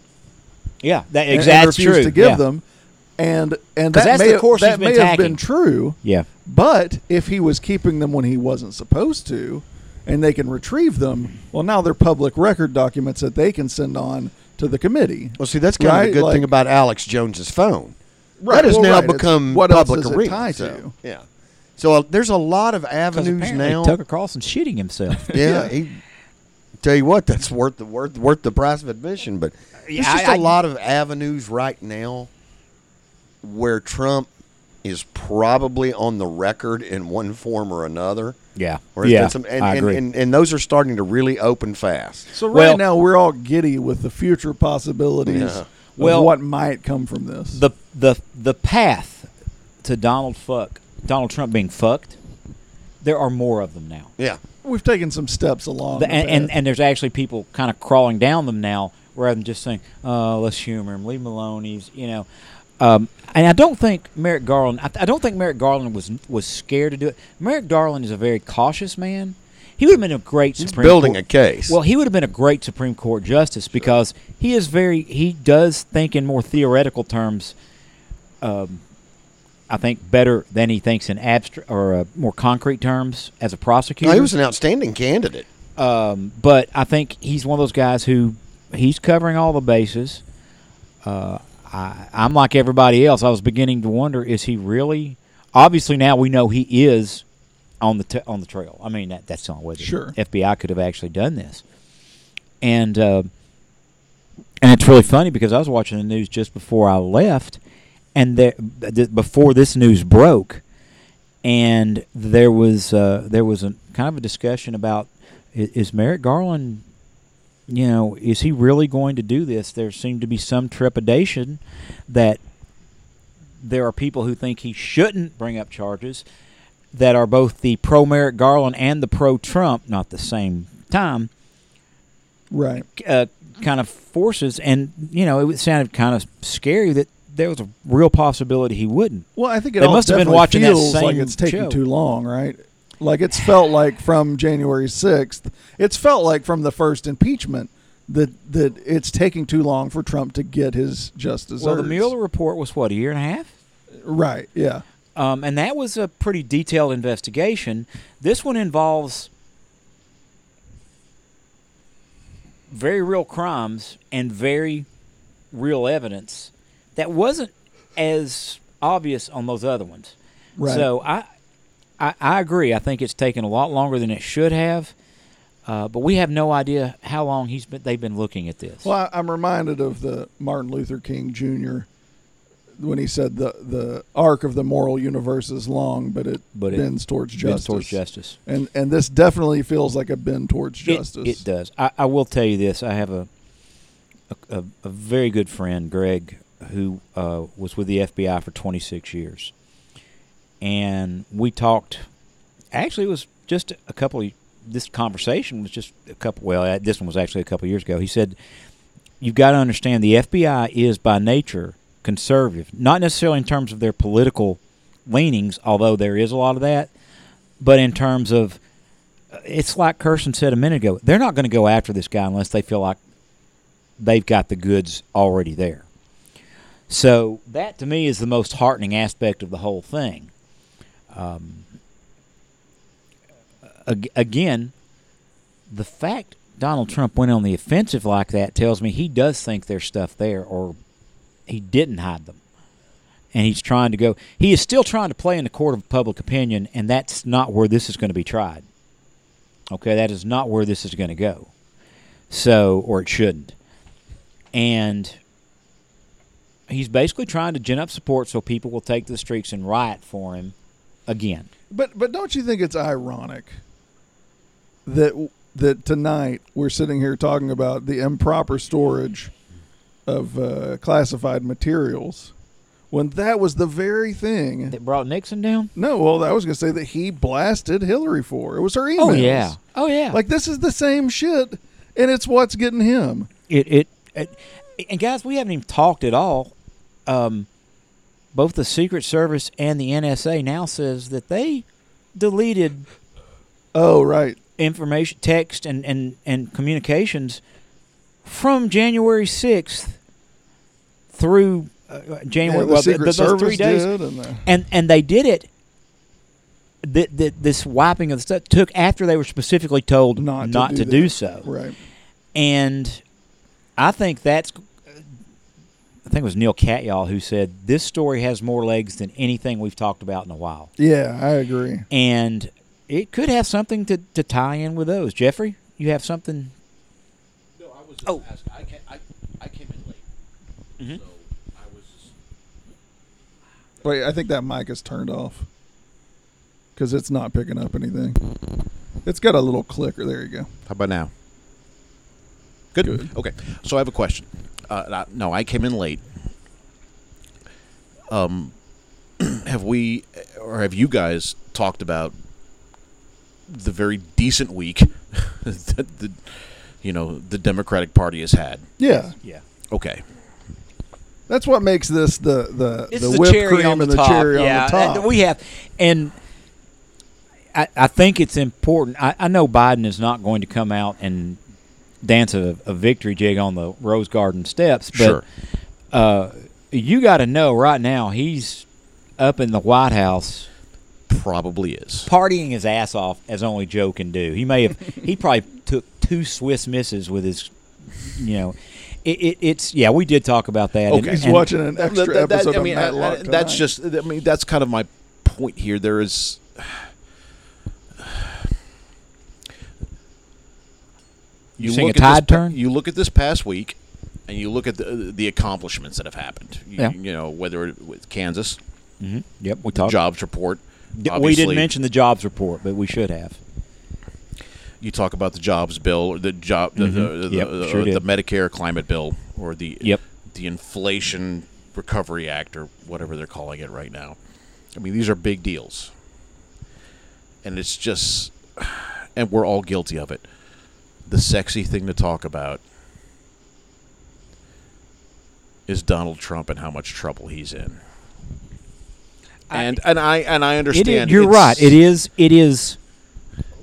Yeah, that and- and exactly refused true. to give yeah. them, and and 'Cause that that's may the have, that been may have been true. Yeah, But if he was keeping them when he wasn't supposed to, and they can retrieve them, well, now they're public record documents that they can send on to the committee. Well, see, that's kind of Right, the good like- thing about Alex Jones's phone. Right, That has well, now right, it's become what else public does it arena. tie so. Yeah. So uh, there's a lot of avenues apparently now. Tucker Carlson's shitting himself. yeah, Yeah. he. Tell you what, that's worth the worth worth the price of admission. But there's just I- a I- lot of avenues right now where Trump is probably on the record in one form or another. yeah, Or yeah, some, and, I agree. and, and those are starting to really open fast. So right Well- now we're all giddy with the future possibilities Yeah. of Well- what might come from this. the the the path to Donald fuck Donald Trump being fucked. There are more of them now. Yeah. We've taken some steps along, The- the and, and and there's actually people kind of crawling down them now, rather than just saying, "Oh, let's humor him, leave him alone." He's, you know, um, and I don't think Merrick Garland. I, I don't think Merrick Garland was was scared to do it. Merrick Garland is a very cautious man. He would have been a great He's Supreme building Court- a case. Well, he would have been a great Supreme Court justice because he is very. He does think in more theoretical terms. Um, I think better than he thinks in abstract or uh, more concrete terms as a prosecutor. No, he was an outstanding candidate. Um, but I think he's one of those guys who he's covering all the bases. Uh, I, I'm like everybody else. I was beginning to wonder: is he really? Obviously, now we know he is on the t- on the trail. I mean, that, that's the only way the Sure. FBI could have actually done this. And uh, and it's really funny because I was watching the news just before I left, and there th- before this news broke, and there was uh, there was a kind of a discussion about is, is Merrick Garland, you know, is he really going to do this? There seemed to be some trepidation that there are people who think he shouldn't bring up charges that are both the pro Merrick Garland and the pro Trump, not the same time, right. uh, kind of forces. And you know, it sounded kind of scary that there was a real possibility he wouldn't. Well, I think it They all must have been watching that feels like same it's taking show. too long, right? Like it's felt like from January sixth. It's felt like from the first impeachment that that it's taking too long for Trump to get his just desserts. Well, the Mueller report was what a year and a half. right? Yeah, Um, and that was a pretty detailed investigation. This one involves very real crimes and very real evidence that wasn't as obvious on those other ones. right. So I, I, I agree. I think it's taken a lot longer than it should have. Uh, but we have no idea how long he's been. They've been looking at this. Well, I, I'm reminded of the Martin Luther King Jr. when he said the the arc of the moral universe is long, but it But it bends towards Bends justice. towards justice. And and this definitely feels like a bend towards justice. It, does. I, I will tell you this. I have a a, a, a very good friend, Greg, who uh, was with the FBI for 26 years, and we talked. Actually, it was just a couple. Of, this conversation was just a couple. Well, uh, this one was actually a couple years ago. He said, "You've got to understand the FBI is by nature conservative, not necessarily in terms of their political leanings, although there is a lot of that, but in terms of it's like Kirsten said a minute ago. They're not going to go after this guy unless they feel like they've got the goods already there. So that to me is the most heartening aspect of the whole thing. Um, ag- again, the fact Donald Trump went on the offensive like that tells me he does think there's stuff there, or he didn't hide them. And he's trying to go. He is still trying to play in the court of public opinion, and that's not where this is going to be tried. Okay, that is not where this is going to go. So, or it shouldn't. And he's basically trying to gin up support so people will take to the streets and riot for him again. But but don't you think it's ironic that that tonight we're sitting here talking about the improper storage of uh, classified materials when that was the very thing? That brought Nixon down? No, well, I was going to say that he blasted Hillary for. It was her emails. Oh, yeah. Oh, yeah. Like this is the same shit, and it's what's getting him. it, it, it and guys, we haven't even talked at all. Um, both the Secret Service and the NSA now says that they deleted Oh right, information, text, and, and, and communications from January sixth through uh, January. Yeah, the well, Secret th- those Service three days, did, and the, and and they did it. Th- th- this wiping of the stuff took after they were specifically told not, not, to, to, do, do so, Right. and I think that's. I think it was Neal Katyal who said this story has more legs than anything we've talked about in a while, Yeah, I agree. and it could have something to, to tie in with those. Jeffrey, you have something. No, I was just Oh. asking. I, came, I, I came in late, Mhm. so I was. Wait, I think that mic is turned off because it's not picking up anything. It's got a little clicker. There you go. How about now? Good. Good. Okay. So I have a question. Uh, uh, no, I came in late. Um, have we, or have you guys talked about the very decent week that the, you know, the Democratic Party has had? Yeah, Yeah. Okay. that's what makes this the the, It's the the, whipped cream on the and the top. cherry yeah, on the top. and we have, and I, I think it's important. I, I know Biden is not going to come out and dance a, a victory jig on the Rose Garden steps, but Sure. uh, you got to know right now he's up in the White House Probably is. partying his ass off as only Joe can do. He may have he probably took two Swiss misses with his, you know. It, it, it's yeah, we did talk about that. Okay. He's and- watching an extra That- that- episode I mean, of I- I- that's just. I mean, that's kind of my point here. There is. You look at this tide pa- turn? You look at this past week, and you look at the the accomplishments that have happened. You, Yeah. you know, whether it with Kansas Mhm. Yep, we talked. jobs report. We didn't mention the jobs report, but we should have. You talk about the jobs bill, or the job, the, Mhm. the, the, Yep, the, sure the. Medicare climate bill, or the Yep. the Inflation Recovery Act, or whatever they're calling it right now. I mean, these are big deals, and it's just, and we're all guilty of it. The sexy thing to talk about is Donald Trump and how much trouble he's in. And and I and I understand. is, you're right. It is. It is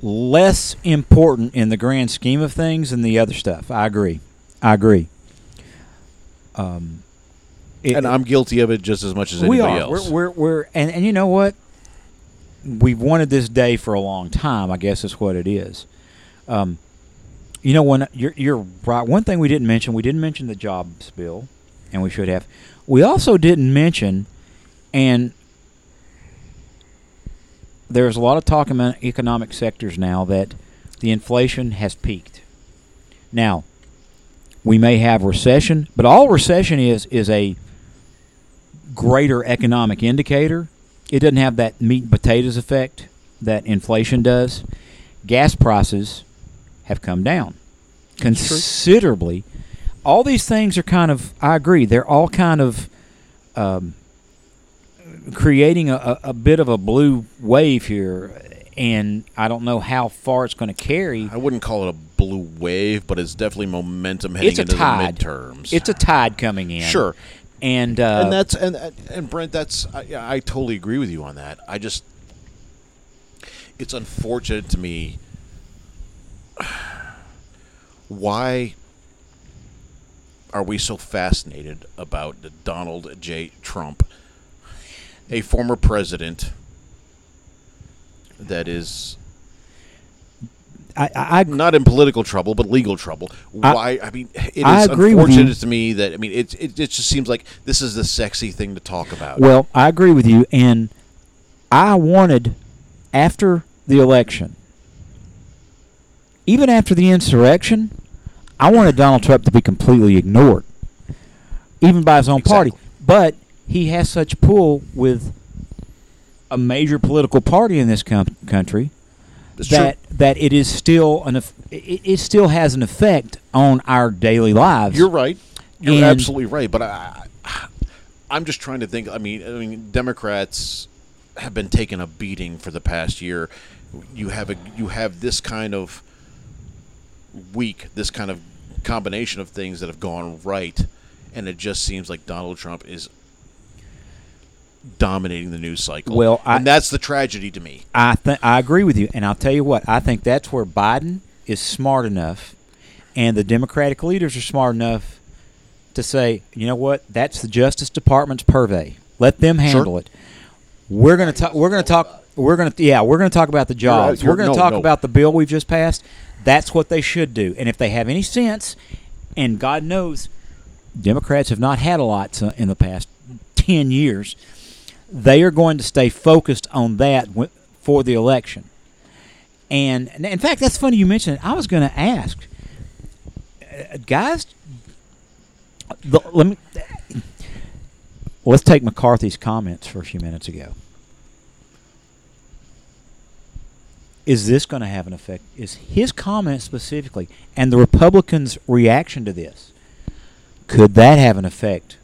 less important in the grand scheme of things than the other stuff. I agree. I agree. Um, it- and I'm guilty of it just as much as anybody are. else. We're, we're we're and and you know what? We've wanted this day for a long time. I guess is what it is. Um, you know, when you're you're right. One thing we didn't mention, we didn't mention the jobs bill, and we should have. We also didn't mention, and there's a lot of talk in economic sectors now that the inflation has peaked. Now, we may have recession, but all recession is is a greater economic indicator. It doesn't have that meat and potatoes effect that inflation does. Gas prices have come down considerably. All these things are kind of, I agree, they're all kind of um, creating a, a, bit of a blue wave here. And I don't know how far it's going to carry. I wouldn't call it a blue wave, but it's definitely momentum heading It's a into tide. the midterms. It's a tide coming in. sure, And, uh, and that's and and- and Brent, that's I, I totally agree with you on that. I just it's unfortunate to me why are we so fascinated about Donald J. Trump, a former president that is I, I, I not in political trouble, but legal trouble. Why? I, mean, it is I unfortunate to me that I mean, it, it it just seems like this is the sexy thing to talk about. Well, I agree with you, and I wanted after the election, even after the insurrection, I wanted Donald Trump to be completely ignored, even by his own party. But he has such pull with a major political party in this com- country It's that that it is still an it, it still has an effect on our daily lives. You're right. You're And- absolutely right. But I, I'm just trying to think. I mean, I mean, Democrats have been taking a beating for the past year. You have a you have this kind of week, this kind of combination of things that have gone right, and it just seems like Donald Trump is dominating the news cycle. Well, I- and that's the tragedy to me. I th- I agree with you, and I'll tell you what. I think that's where Biden is smart enough and the Democratic leaders are smart enough to say, you know what, that's the Justice Department's purvey. Let them handle it. We're gonna talk. We're gonna talk. We're gonna yeah. We're gonna talk about the jobs. you're- we're gonna no, talk no. about the bill we've just passed. That's what they should do. And if they have any sense, and God knows, Democrats have not had a lot in the past ten years. They are going to stay focused on that for the election. And and in fact, that's funny you mentioned it. I was going to ask, uh, guys. The, let me. Let's take McCarthy's comments for a few minutes ago. Is this going to have an effect? Is his comment specifically and the Republicans' reaction to this? Could that have an effect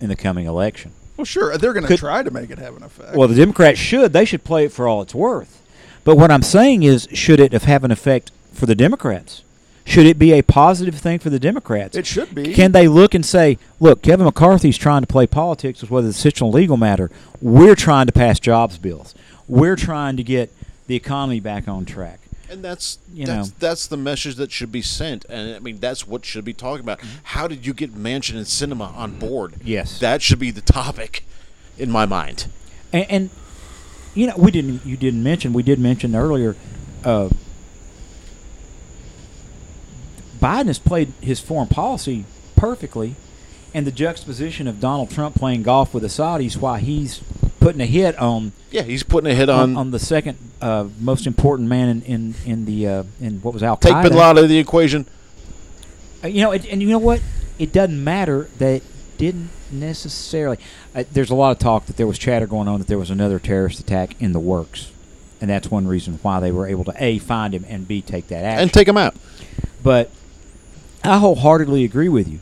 in the coming election? Well, sure, they're going to try to make it have an effect. Well, the Democrats should. They should play it for all it's worth. But what I'm saying is, should it have have an effect for the Democrats? Should it be a positive thing for the Democrats? it should be. Can they look and say, look, Kevin McCarthy's trying to play politics with whether it's a legal matter. We're trying to pass jobs bills. We're trying to get the economy back on track. And that's You that's, know. that's the message that should be sent, and I mean that's what should be talking about. How did you get Manchin and Sinema on board? Yes. that should be the topic, in my mind. And, and you know, we didn't. You didn't mention. We did mention earlier. Uh, Biden has played his foreign policy perfectly, and the juxtaposition of Donald Trump playing golf with the Saudis while he's putting a hit on Yeah, he's putting a hit on, on, on the second uh, most important man in in, in the uh, in what was Al Qaeda. take. Bin Laden out of the equation. Uh, You know, it, and you know what? It doesn't matter that it didn't necessarily. Uh, there's a lot of talk that there was chatter going on that there was another terrorist attack in the works, and that's one reason why they were able to a find him and b take that action. and take him out. but I wholeheartedly agree with you.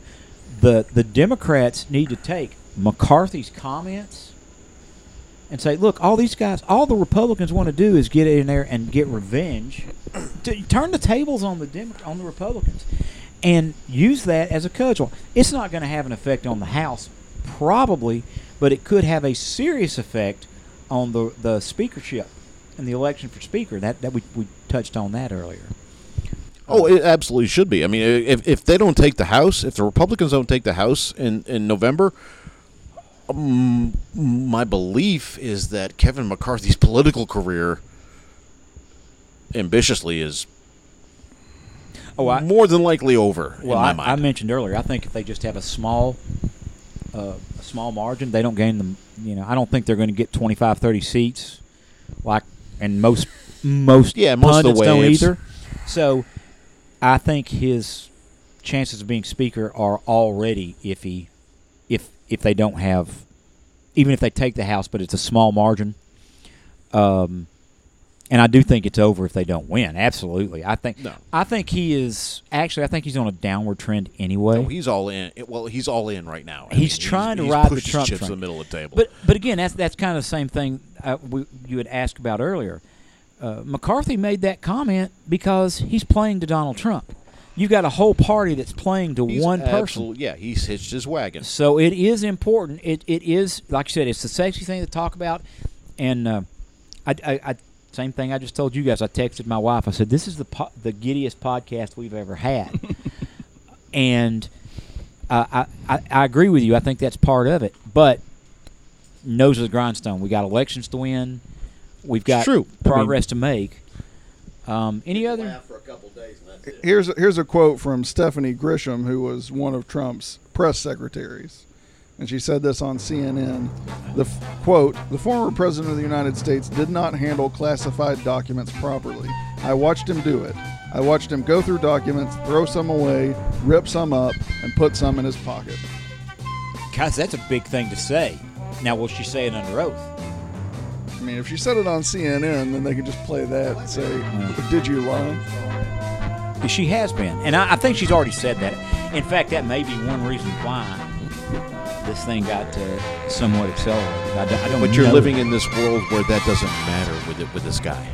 the The Democrats need to take McCarthy's comments and say, "Look, all these guys, all the Republicans want to do is get in there and get revenge, to turn the tables on the Demo- on the Republicans, and use that as a cudgel. It's not going to have an effect on the House, probably, but it could have a serious effect on the the speakership and the election for speaker. That that we we touched on that earlier. Oh, it absolutely should be. I mean, if if they don't take the House, if the Republicans don't take the House in in November, um, my belief is that Kevin McCarthy's political career, ambitiously, is Oh, I, more than likely over Well, in my I, mind. I mentioned earlier. I think if they just have a small, uh, a small margin, they don't gain them. You know, I don't think they're going to get 25, 30 seats, like and most most Yeah, most of the don't either. So, I think his chances of being speaker are already iffy. If they don't have, even if they take the house, but it's a small margin. Um, and I do think it's over if they don't win. Absolutely, I think. No. I think he is actually. I think he's on a downward trend anyway. no, he's all in. Well, he's all in right now. I He's mean, trying to he's ride the Trump chips train. in the middle of the table. But but again, that's that's kind of the same thing uh, we, you had asked about earlier. Uh, McCarthy made that comment because he's playing to Donald Trump. You've got a whole party that's playing to He's one person. Yeah, he's hitched his wagon. So it is important. It it is like you said. It's the sexy thing to talk about. And uh, I, I, I same thing I just told you guys. I texted my wife. I said this is the po- the giddiest podcast we've ever had. and uh, I, I I agree with you. I think that's part of it. But nose of the grindstone. We got elections to win. We've got true. I mean- progress to make. Um, any other? Laugh a couple days and that's it. Here's here's a quote from Stephanie Grisham, who was one of Trump's press secretaries, and she said this on CNN. The f- quote: "The former president of the United States did not handle classified documents properly. I watched him do it. I watched him go through documents, throw some away, rip some up, and put some in his pocket." Guys, that's a big thing to say. Now, will she say it under oath? I mean, if she said it on CNN, then they could just play that and say, "Did you lie?" She has been, and I, I think she's already said that. In fact, that may be one reason why this thing got uh, somewhat accelerated. I, don't- I don't. But you're living in this world where that doesn't matter with it with this guy.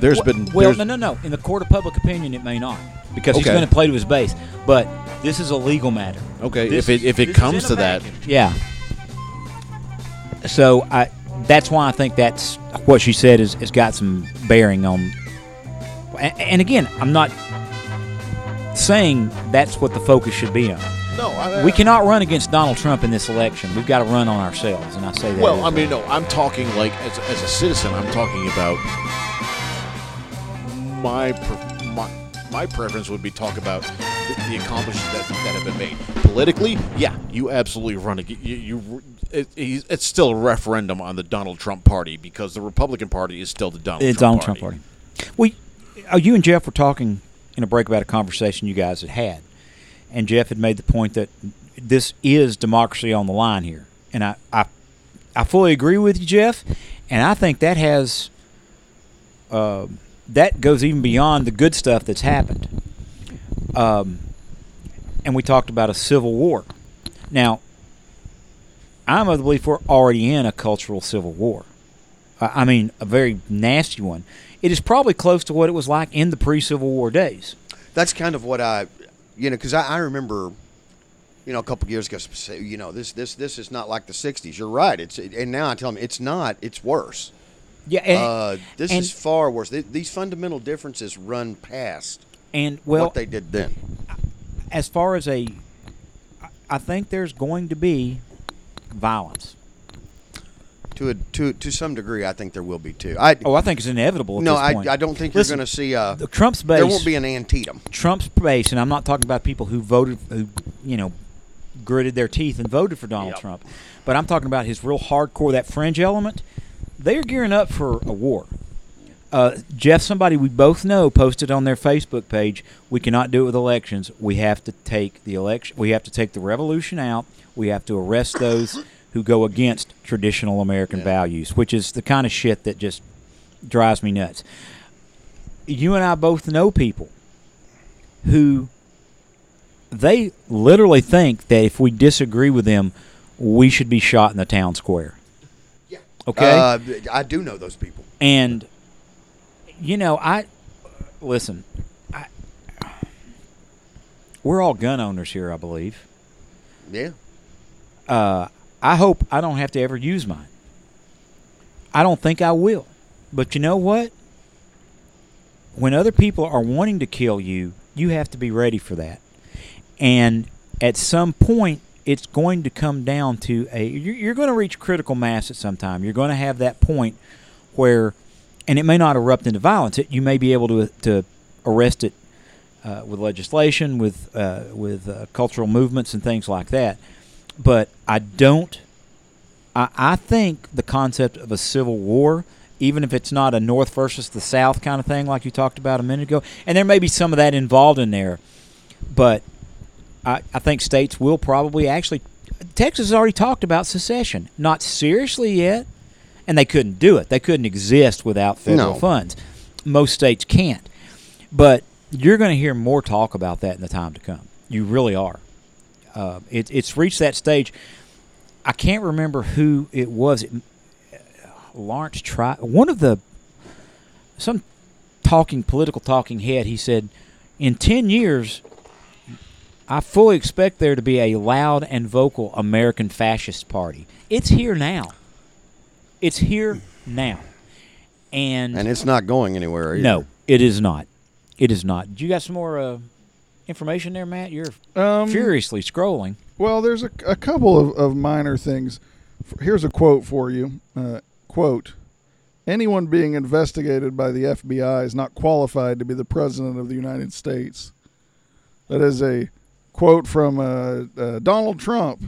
There's well, been well, there's, no, no, no. In the court of public opinion, it may not because he's going to play to his base. But this is a legal matter. Okay, This- if it if it comes to that, yeah. So I, that's why I think that's what she said is has got some bearing on. And, and again, I'm not. saying that's what the focus should be on. No, I, We cannot run against Donald Trump in this election. We've got to run on ourselves, and I say that. Well, I mean, no, I'm talking like as, as a citizen. I'm talking about my pre- my, my preference would be talk about the, the accomplishments that, that have been made politically. Yeah, you absolutely run it. You, you it, it's still a referendum on the Donald Trump party because the Republican Party is still the Donald it's Trump Donald party. Trump party. We, uh, you and Jeff were talking in a break about a conversation you guys had had, and Jeff had made the point that this is democracy on the line here, and I, I, I fully agree with you, Jeff, and I think that has, uh, that goes even beyond the good stuff that's happened. Um, and we talked about a civil war. Now, I'm of the belief we're already in a cultural civil war. I mean, a very nasty one. It is probably close to what it was like in the pre-Civil War days. That's kind of what I, you know, because I, I remember, you know, a couple years ago, say, you know, this this this is not like the '60s. You're right. It's and now I tell them it's not. It's worse. Yeah, and, uh, this and- is far worse. These fundamental differences run past and well, what they did then. as far as a, I think there's going to be violence. To a to to some degree, I think there will be too. I Oh, I think it's inevitable. At no, this I. I don't think Listen, you're going to see. Uh, the Trump's base. there won't be an Antietam. Trump's base, and I'm not talking about people who voted, who you know, gritted their teeth and voted for Donald Yep. Trump, but I'm talking about his real hardcore, that fringe element. They're gearing up for a war. Uh, Jeff, somebody we both know, posted on their Facebook page, "We cannot do it with elections. We have to take the election. We have to take the revolution out. We have to arrest those who go against traditional American Yeah. values, which is the kind of shit that just drives me nuts." You and I both know people who they literally think that if we disagree with them, we should be shot in the town square. Yeah. Okay. Uh, I do know those people. and you know, I listen. I, we're all gun owners here, I believe. Yeah. Uh, I hope I don't have to ever use mine. I don't think I will. But you know what? When other people are wanting to kill you, you have to be ready for that. And at some point, it's going to come down to a. You're, going to reach critical mass at some time. You're going to have that point where, and it may not erupt into violence. It, you may be able to to arrest it uh, with legislation, with uh, with uh, cultural movements and things like that. But I don't. I, I think the concept of a civil war, even if it's not a North versus the South kind of thing, like you talked about a minute ago, and there may be some of that involved in there, but I, I think states will probably actually. Texas has already talked about secession, not seriously yet, and they couldn't do it. They couldn't exist without federal No. funds. Most states can't, but you're going to hear more talk about that in the time to come. You really are. Uh, it, it's reached that stage. I can't remember who it was. It, Laurence Tribe one of the some talking political talking head. He said, in ten years, I fully expect there to be a loud and vocal American fascist party. It's here now. It's here now, and, And it's not going anywhere. Either. no, it is not. It is not. Do you got some more uh, information there, Matt? You're Um, furiously scrolling. Well, there's a, a couple of, of minor things. Here's a quote for you. Uh, quote, anyone being investigated by the FBI is not qualified to be the president of the United States. That is a quote from uh, uh, Donald Trump,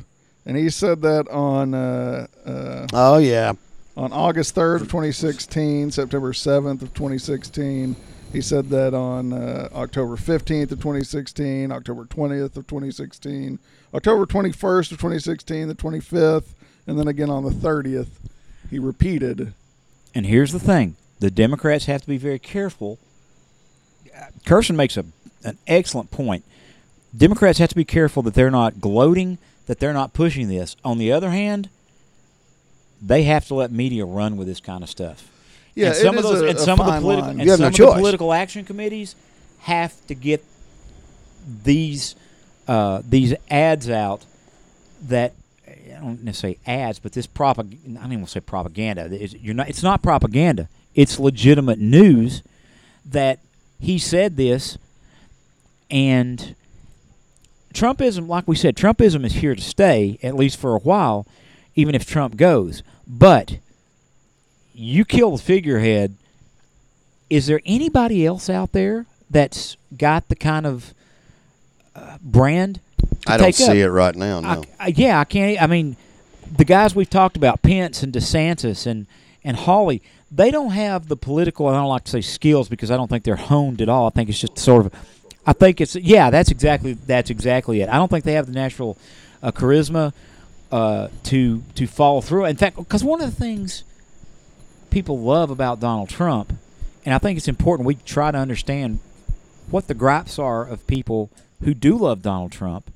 and he said that on uh, uh, Oh yeah. on August 3rd of 2016, September 7th of 2016. He said that on uh, October 15th of 2016, October 20th of 2016, October 21st of 2016, the 25th, and then again on the 30th. He repeated. And here's the thing: the Democrats have to be very careful. Kirsten makes a an excellent point. Democrats have to be careful that they're not gloating, that they're not pushing this. On the other hand, they have to let media run with this kind of stuff. Yeah, and some of those a- and some of the political line. and some no of the political action committees have to get these uh, these ads out that I don't necessarily ads, but this propag I don't even want to say propaganda. It's, you're not. It's not propaganda. It's legitimate news that he said this, And Trumpism, like we said, Trumpism is here to stay, at least for a while, even if Trump goes. But you kill the figurehead. Is there anybody else out there that's got the kind of uh, brand? I don't see up? it right now. No. I, I, yeah, I can't. I mean, the guys we've talked about, Pence and DeSantis and and Hawley, they don't have the political. I don't like to say skills because I don't think they're honed at all. I think it's just sort of. I think it's yeah. That's exactly that's exactly it. I don't think they have the natural uh, charisma uh, to to follow through. In fact, because one of the things people love about Donald Trump, and I think it's important we try to understand what the gripes are of people who do love Donald Trump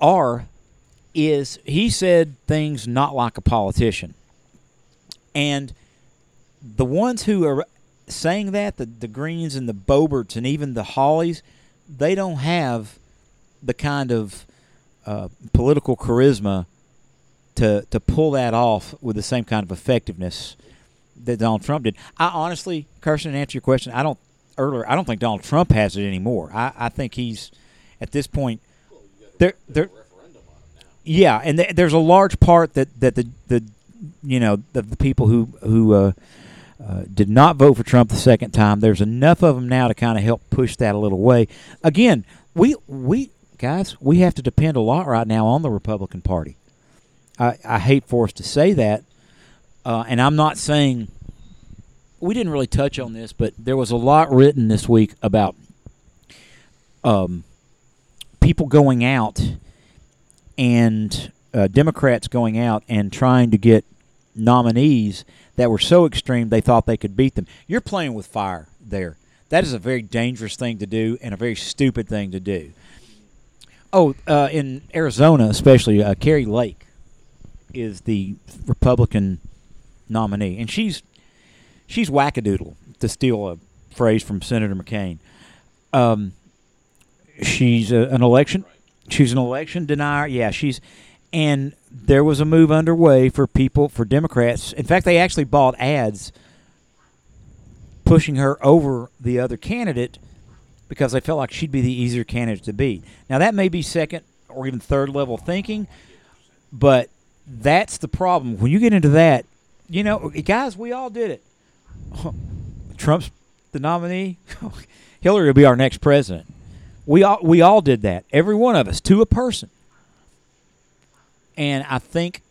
are is he said things not like a politician. And the ones who are saying that, the, the Greens and the Boeberts and even the Hawleys, they don't have the kind of uh, political charisma to to pull that off with the same kind of effectiveness that Donald Trump did. I honestly, Carson, to answer your question, I don't earlier. I don't think Donald Trump has it anymore. I, I think he's at this point. There, there. Yeah, and th- there's a large part that, that the the you know the, the people who who uh, uh, did not vote for Trump the second time. There's enough of them now to kind of help push that a little way. Again, we we guys we have to depend a lot right now on the Republican Party. I, I hate for us to say that, uh, and I'm not saying we didn't really touch on this, but there was a lot written this week about um, people going out and uh, Democrats going out and trying to get nominees that were so extreme they thought they could beat them. You're playing with fire there. That is a very dangerous thing to do and a very stupid thing to do. Oh, uh, in Arizona, especially, uh, Kari Lake is the Republican nominee, and she's she's wackadoodle to steal a phrase from Senator McCain. Um, she's a, an election. She's an election denier. Yeah, she's, and there was a move underway for people for Democrats. In fact, they actually bought ads pushing her over the other candidate because they felt like she'd be the easier candidate to beat. Now that may be second or even third level thinking, but that's the problem. When you get into that, you know, guys, we all did it. Trump's the nominee. Hillary will be our next president. We all we all did that. Every one of us to a person. And I think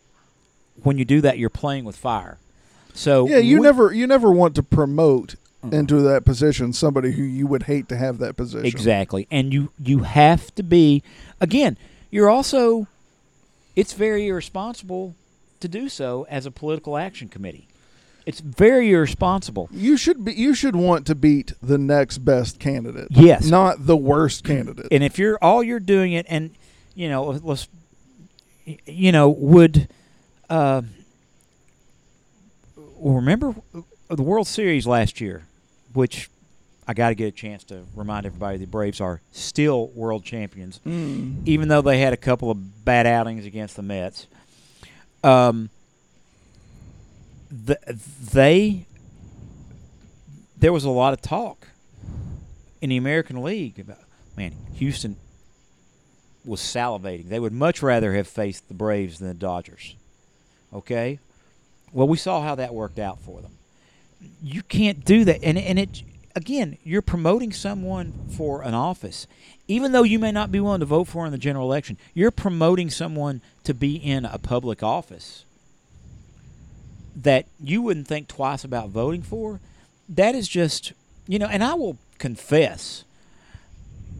when you do that, you're playing with fire. So Yeah, you we- never you never want to promote into that position somebody who you would hate to have that position. Exactly. And you you have to be again, you're also it's very irresponsible to do so as a political action committee. It's very irresponsible. You should be you should want to beat the next best candidate. Yes. Not the worst candidate. And if you're all you're doing it and you know, let's you know, would uh well, remember the World Series last year, which I got to get a chance to remind everybody the Braves are still world champions, Mm. even though they had a couple of bad outings against the Mets. Um, the, they there was a lot of talk in the American League about man Houston was salivating. They would much rather have faced the Braves than the Dodgers. Okay, well we saw how that worked out for them. You can't do that, and and it again you're promoting someone for an office, even though you may not be willing to vote for in the general election. You're promoting someone to be in a public office that you wouldn't think twice about voting for. That is just you know, and I will confess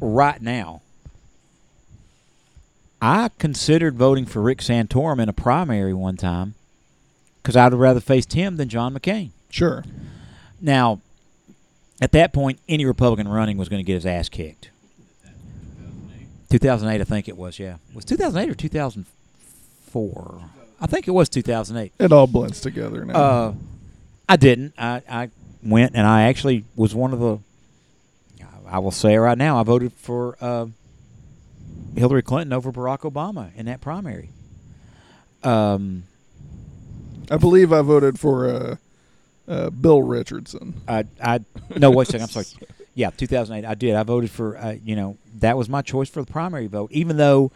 right now. I considered voting for Rick Santorum in a primary one time because I'd rather faced him than John McCain. Sure. Now, at that point, any Republican running was going to get his ass kicked. 2008, I think it was. Yeah, was 2008 or 2004? I think it was 2008. It all blends together now. Uh, I didn't. I, I went and I actually was one of the. I will say right now. I voted for uh, Hillary Clinton over Barack Obama in that primary. Um, I believe I voted for uh, uh, Bill Richardson. I, I no wait a second. I'm sorry. Yeah, 2008. I did. I voted for. Uh, you know, that was my choice for the primary vote. Even though,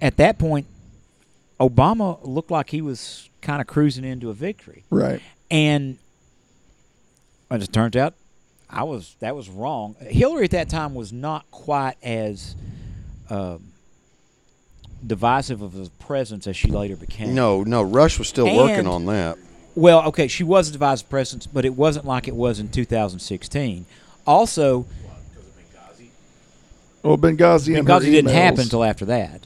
at that point, Obama looked like he was kind of cruising into a victory, Right. and as it turns out, I was that was wrong. Hillary at that time was not quite as um, divisive of a presence as she later became. No, no, Rush was still working on that. Well, okay, she was a divisive presence, but it wasn't like it was in 2016. Also, Well, Benghazi and her Benghazi didn't emails. happen until after that.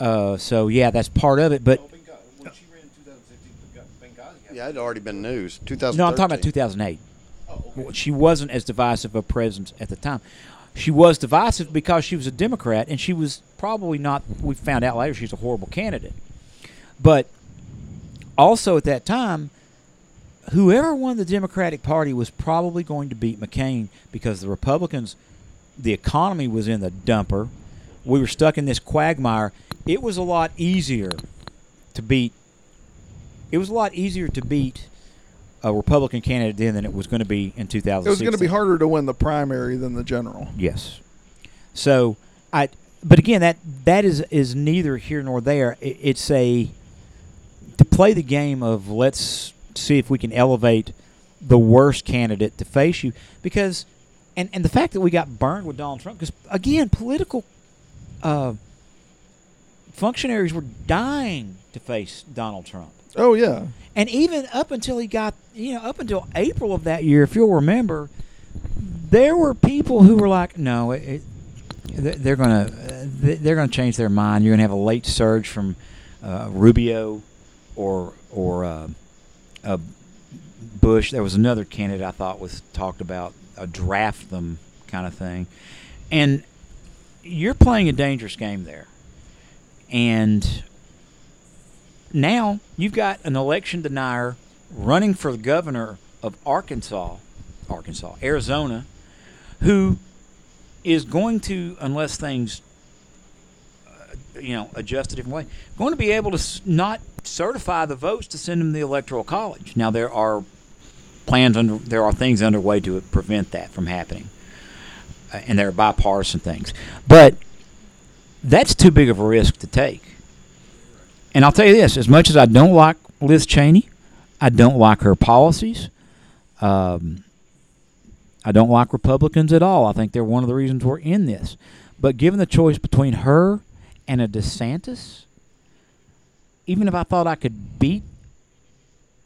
Uh, so yeah, that's part of it. But When she ran in 2016, Benghazi Yeah, it had already been news. 2013. no, I'm talking about 2008. She wasn't as divisive a presence at the time. She was divisive because she was a Democrat, and she was probably not. We found out later she's a horrible candidate. But also at that time, whoever won the Democratic Party was probably going to beat McCain because the Republicans, the economy was in the dumper. We were stuck in this quagmire. It was a lot easier to beat. It was a lot easier to beat a Republican candidate then than it was going to be in 2016. It was going to be harder to win the primary than the general. Yes. So I, but again, that that is is neither here nor there. It, it's a to play the game of let's see if we can elevate the worst candidate to face you because, and and the fact that we got burned with Donald Trump because again, political uh, functionaries were dying to face Donald Trump. Oh yeah. And even up until he got, you know, up until April of that year, if you'll remember, there were people who were like, "No, it, it, they- they're gonna, they- they're gonna change their mind. You're gonna have a late surge from uh, Rubio or or uh, uh, Bush. There was another candidate I thought was talked about, a draft them kind of thing, and you're playing a dangerous game there, and now you've got an election denier running for the governor of Arkansas, Arkansas, Arizona, who is going to, unless things, uh, you know, adjust a different way, going to be able to not certify the votes to send them to the electoral college. Now there are plans under, there are things underway to prevent that from happening, uh, and there are bipartisan things, but that's too big of a risk to take. And I'll tell you this: as much as I don't like Liz Cheney, I don't like her policies. Um, I don't like Republicans at all. I think they're one of the reasons we're in this. But given the choice between her and a DeSantis, even if I thought I could beat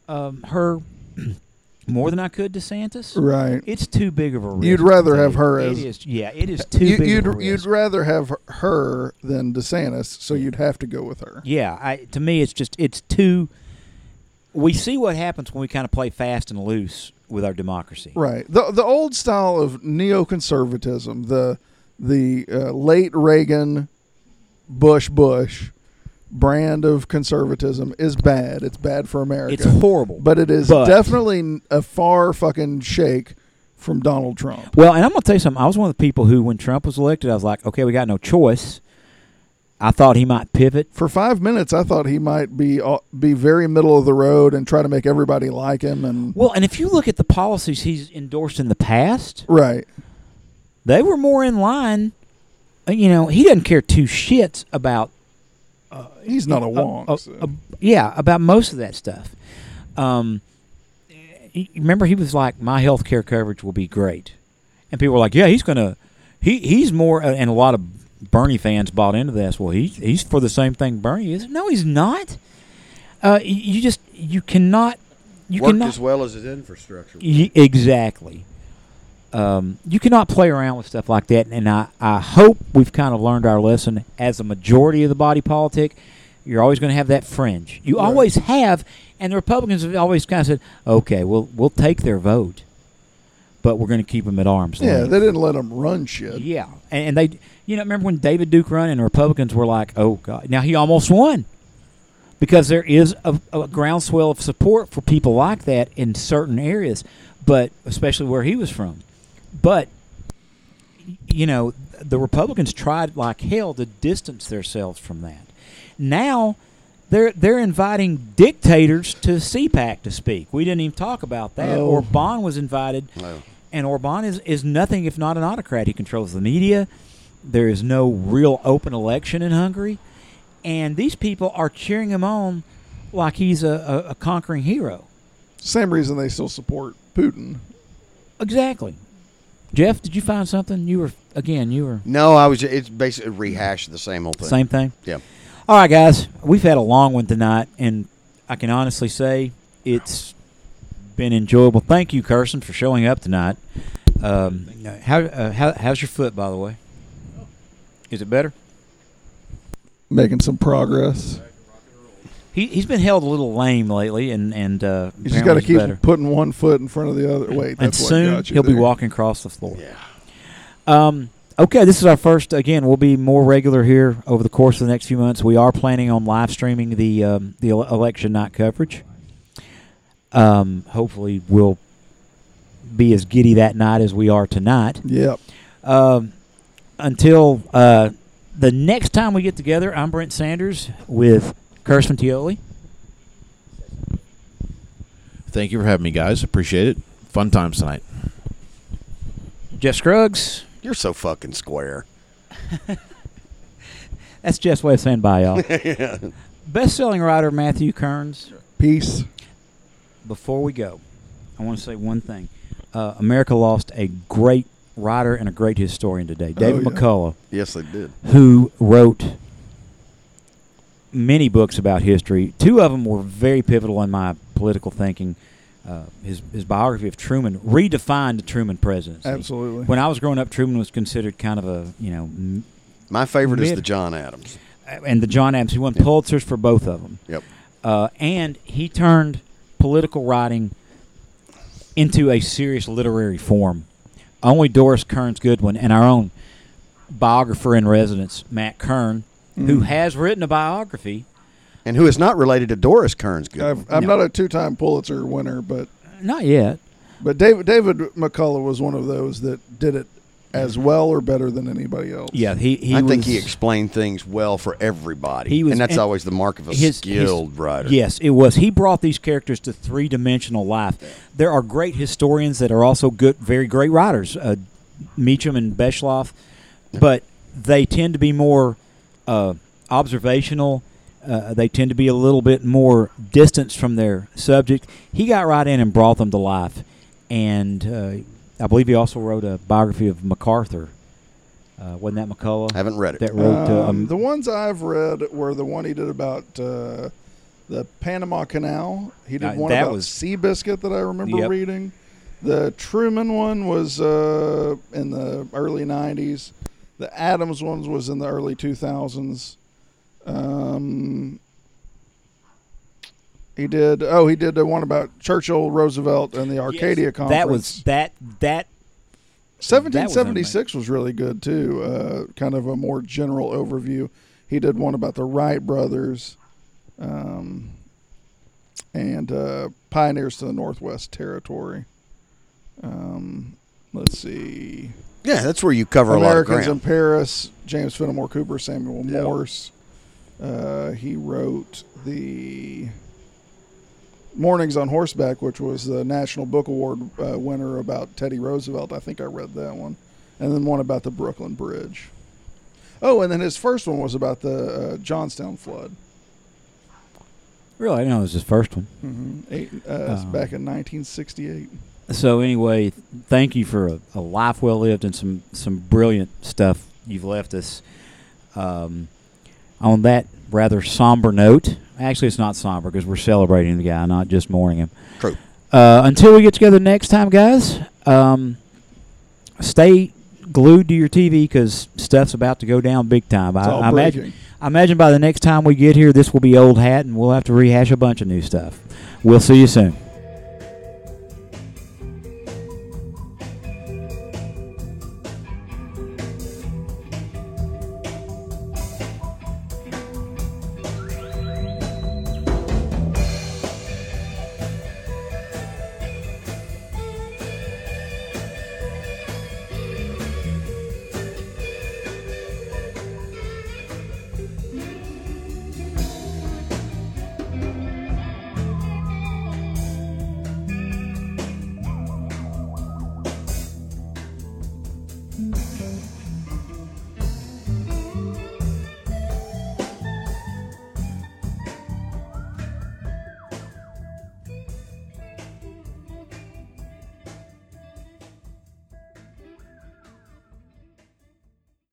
um, her more than I could DeSantis, Right. it's too big of a risk. You'd rather have her It as- is- yeah, it is too You, big you'd of a you'd rather have her than DeSantis, so you'd have to go with her. Yeah, I, to me, it's just it's too. We see what happens when we kind of play fast and loose with our democracy. Right. The the old style of neoconservatism, the the uh, late Reagan, Bush Bush brand of conservatism is bad. It's bad for America. It's horrible. but it is But- definitely a far fucking shake from Donald Trump. Well, and I'm gonna tell you something. I was one of the people who, when Trump was elected, I was like, okay, we got no choice. I thought he might pivot. For five minutes, I thought he might be uh, be very middle of the road and try to make everybody like him. And Well, and if you look at the policies he's endorsed in the past, right, they were more in line. uh, You know, he doesn't care two shits about he's not a uh, wonk. uh, so. uh, yeah, about most of that stuff. Um, he- remember, he was like, "My health care coverage will be great," and people were like, "Yeah, he's gonna." He he's more, uh, and a lot of Bernie fans bought into this. Well, he he's for the same thing Bernie is. No, he's not. Uh, y- you just you cannot you Worked cannot as well as his infrastructure. Y- exactly. Um, you cannot play around with stuff like that, and I, I hope we've kind of learned our lesson. As a majority of the body politic, you're always going to have that fringe. You Right. always have, and the Republicans have always kind of said, "Okay, we'll we'll take their vote, but we're going to keep them at arm's yeah, length." they didn't let him run shit. Yeah, and, and they, you know, remember when David Duke run and the Republicans were like, "Oh God!" Now he almost won because there is a, a groundswell of support for people like that in certain areas, but especially where he was from. But you know, the Republicans tried like hell to distance themselves from that. Now they're they're inviting dictators to CPAC to speak. We didn't even talk about that. Oh. Orban was invited Well, and Orban is is nothing if not an autocrat. He controls the media. There is no real open election in Hungary, and these people are cheering him on like he's a, a, a conquering hero. Same reason they still support Putin. Exactly. Jeff, did you find something? You were again. You were No, I was. It's basically rehashed the same old thing. same thing. Yeah. All right, guys, we've had a long one tonight, and I can honestly say it's been enjoyable. Thank you, Carson, for showing up tonight. Um, how, uh, how how's your foot, by the way? Is it better? Making some progress. He he's been held a little lame lately, and and uh, You just got to keep better. putting one foot in front of the other. Wait, and soon he'll be walking across the floor. Yeah. Um, okay, this is our first. Again, we'll be more regular here over the course of the next few months. We are planning on live streaming the um, the election night coverage. Um, hopefully, we'll be as giddy that night as we are tonight. Yep. Um, until uh, the next time we get together, I'm Brent Sanders with Kirsten Tioli. Thank you for having me, guys. Appreciate it. Fun times tonight. Jeff Scruggs. You're so fucking square. That's Jeff's way of saying bye, y'all. yeah. Best-selling writer Matthew Kearns. Peace. before we go, I want to say one thing. Uh, America lost a great writer and a great historian today, David yeah. McCullough, Yes, they did. who wrote many books about history. Two of them were very pivotal in my political thinking. Uh, his his biography of Truman redefined the Truman presidency. Absolutely. When I was growing up, Truman was considered kind of a you know, m- My favorite is the John Adams. and the John Adams. He won Pulitzers for both of them. Yep. uh, and he turned political writing into a serious literary form. Only Doris Kearns Goodwin and our own biographer in residence, Matt Kearns, who Mm. has written a biography. And who is not related to Doris Kearns Goodwin. I've, I'm No. not a two-time Pulitzer winner, but Not yet. but David David McCullough was one of those that did it as well or better than anybody else. Yeah, he. he I think he explained things well for everybody. He was- and that's and always the mark of a his- skilled his- writer. Yes, it was. He brought these characters to three dimensional life. There are great historians that are also good, very great writers, uh, Meacham and Beschloss, but they tend to be more uh, observational. Uh, they tend to be a little bit more distanced from their subject. He got right in and brought them to life, and uh, I believe he also wrote a biography of MacArthur. Uh, wasn't that McCullough? I haven't read it. That wrote uh, Um, um, the ones I've read were the one he did about uh, the Panama Canal. He did Uh, one that about was- Seabiscuit that I remember Yep. reading. The Truman one was uh, in the early '90s. The Adams ones was in the early 2000s. Um, he did. Oh, he did the one about Churchill, Roosevelt, and the Arcadia Yes, Conference. That was that that 1776 was, really good too. Uh, kind of a more general overview. He did one about the Wright brothers, um, and uh, pioneers to the Northwest Territory. Um, let's see, Yeah, that's where you cover a lot of Americans in. Paris. James Fenimore Cooper, Samuel Yeah. Morse. Uh, he wrote the Mornings on Horseback, which was the National Book Award uh, winner about Teddy Roosevelt. I think I read that one. And then one about the Brooklyn Bridge. Oh, and then his first one was about the uh, Johnstown flood. really I didn't know it was his first one. Mm-hmm. Eight, uh, Um, back in 1968. So anyway, thank you for a, a life well lived and some some brilliant stuff you've left us. Um, on that rather somber note, actually it's not somber because we're celebrating the guy, not just mourning him. True. Uh, until we get together next time, guys, um, stay glued to your TV because stuff's about to go down big time. I, I imagine. I imagine by the next time we get here, this will be old hat, and we'll have to rehash a bunch of new stuff. We'll see you soon.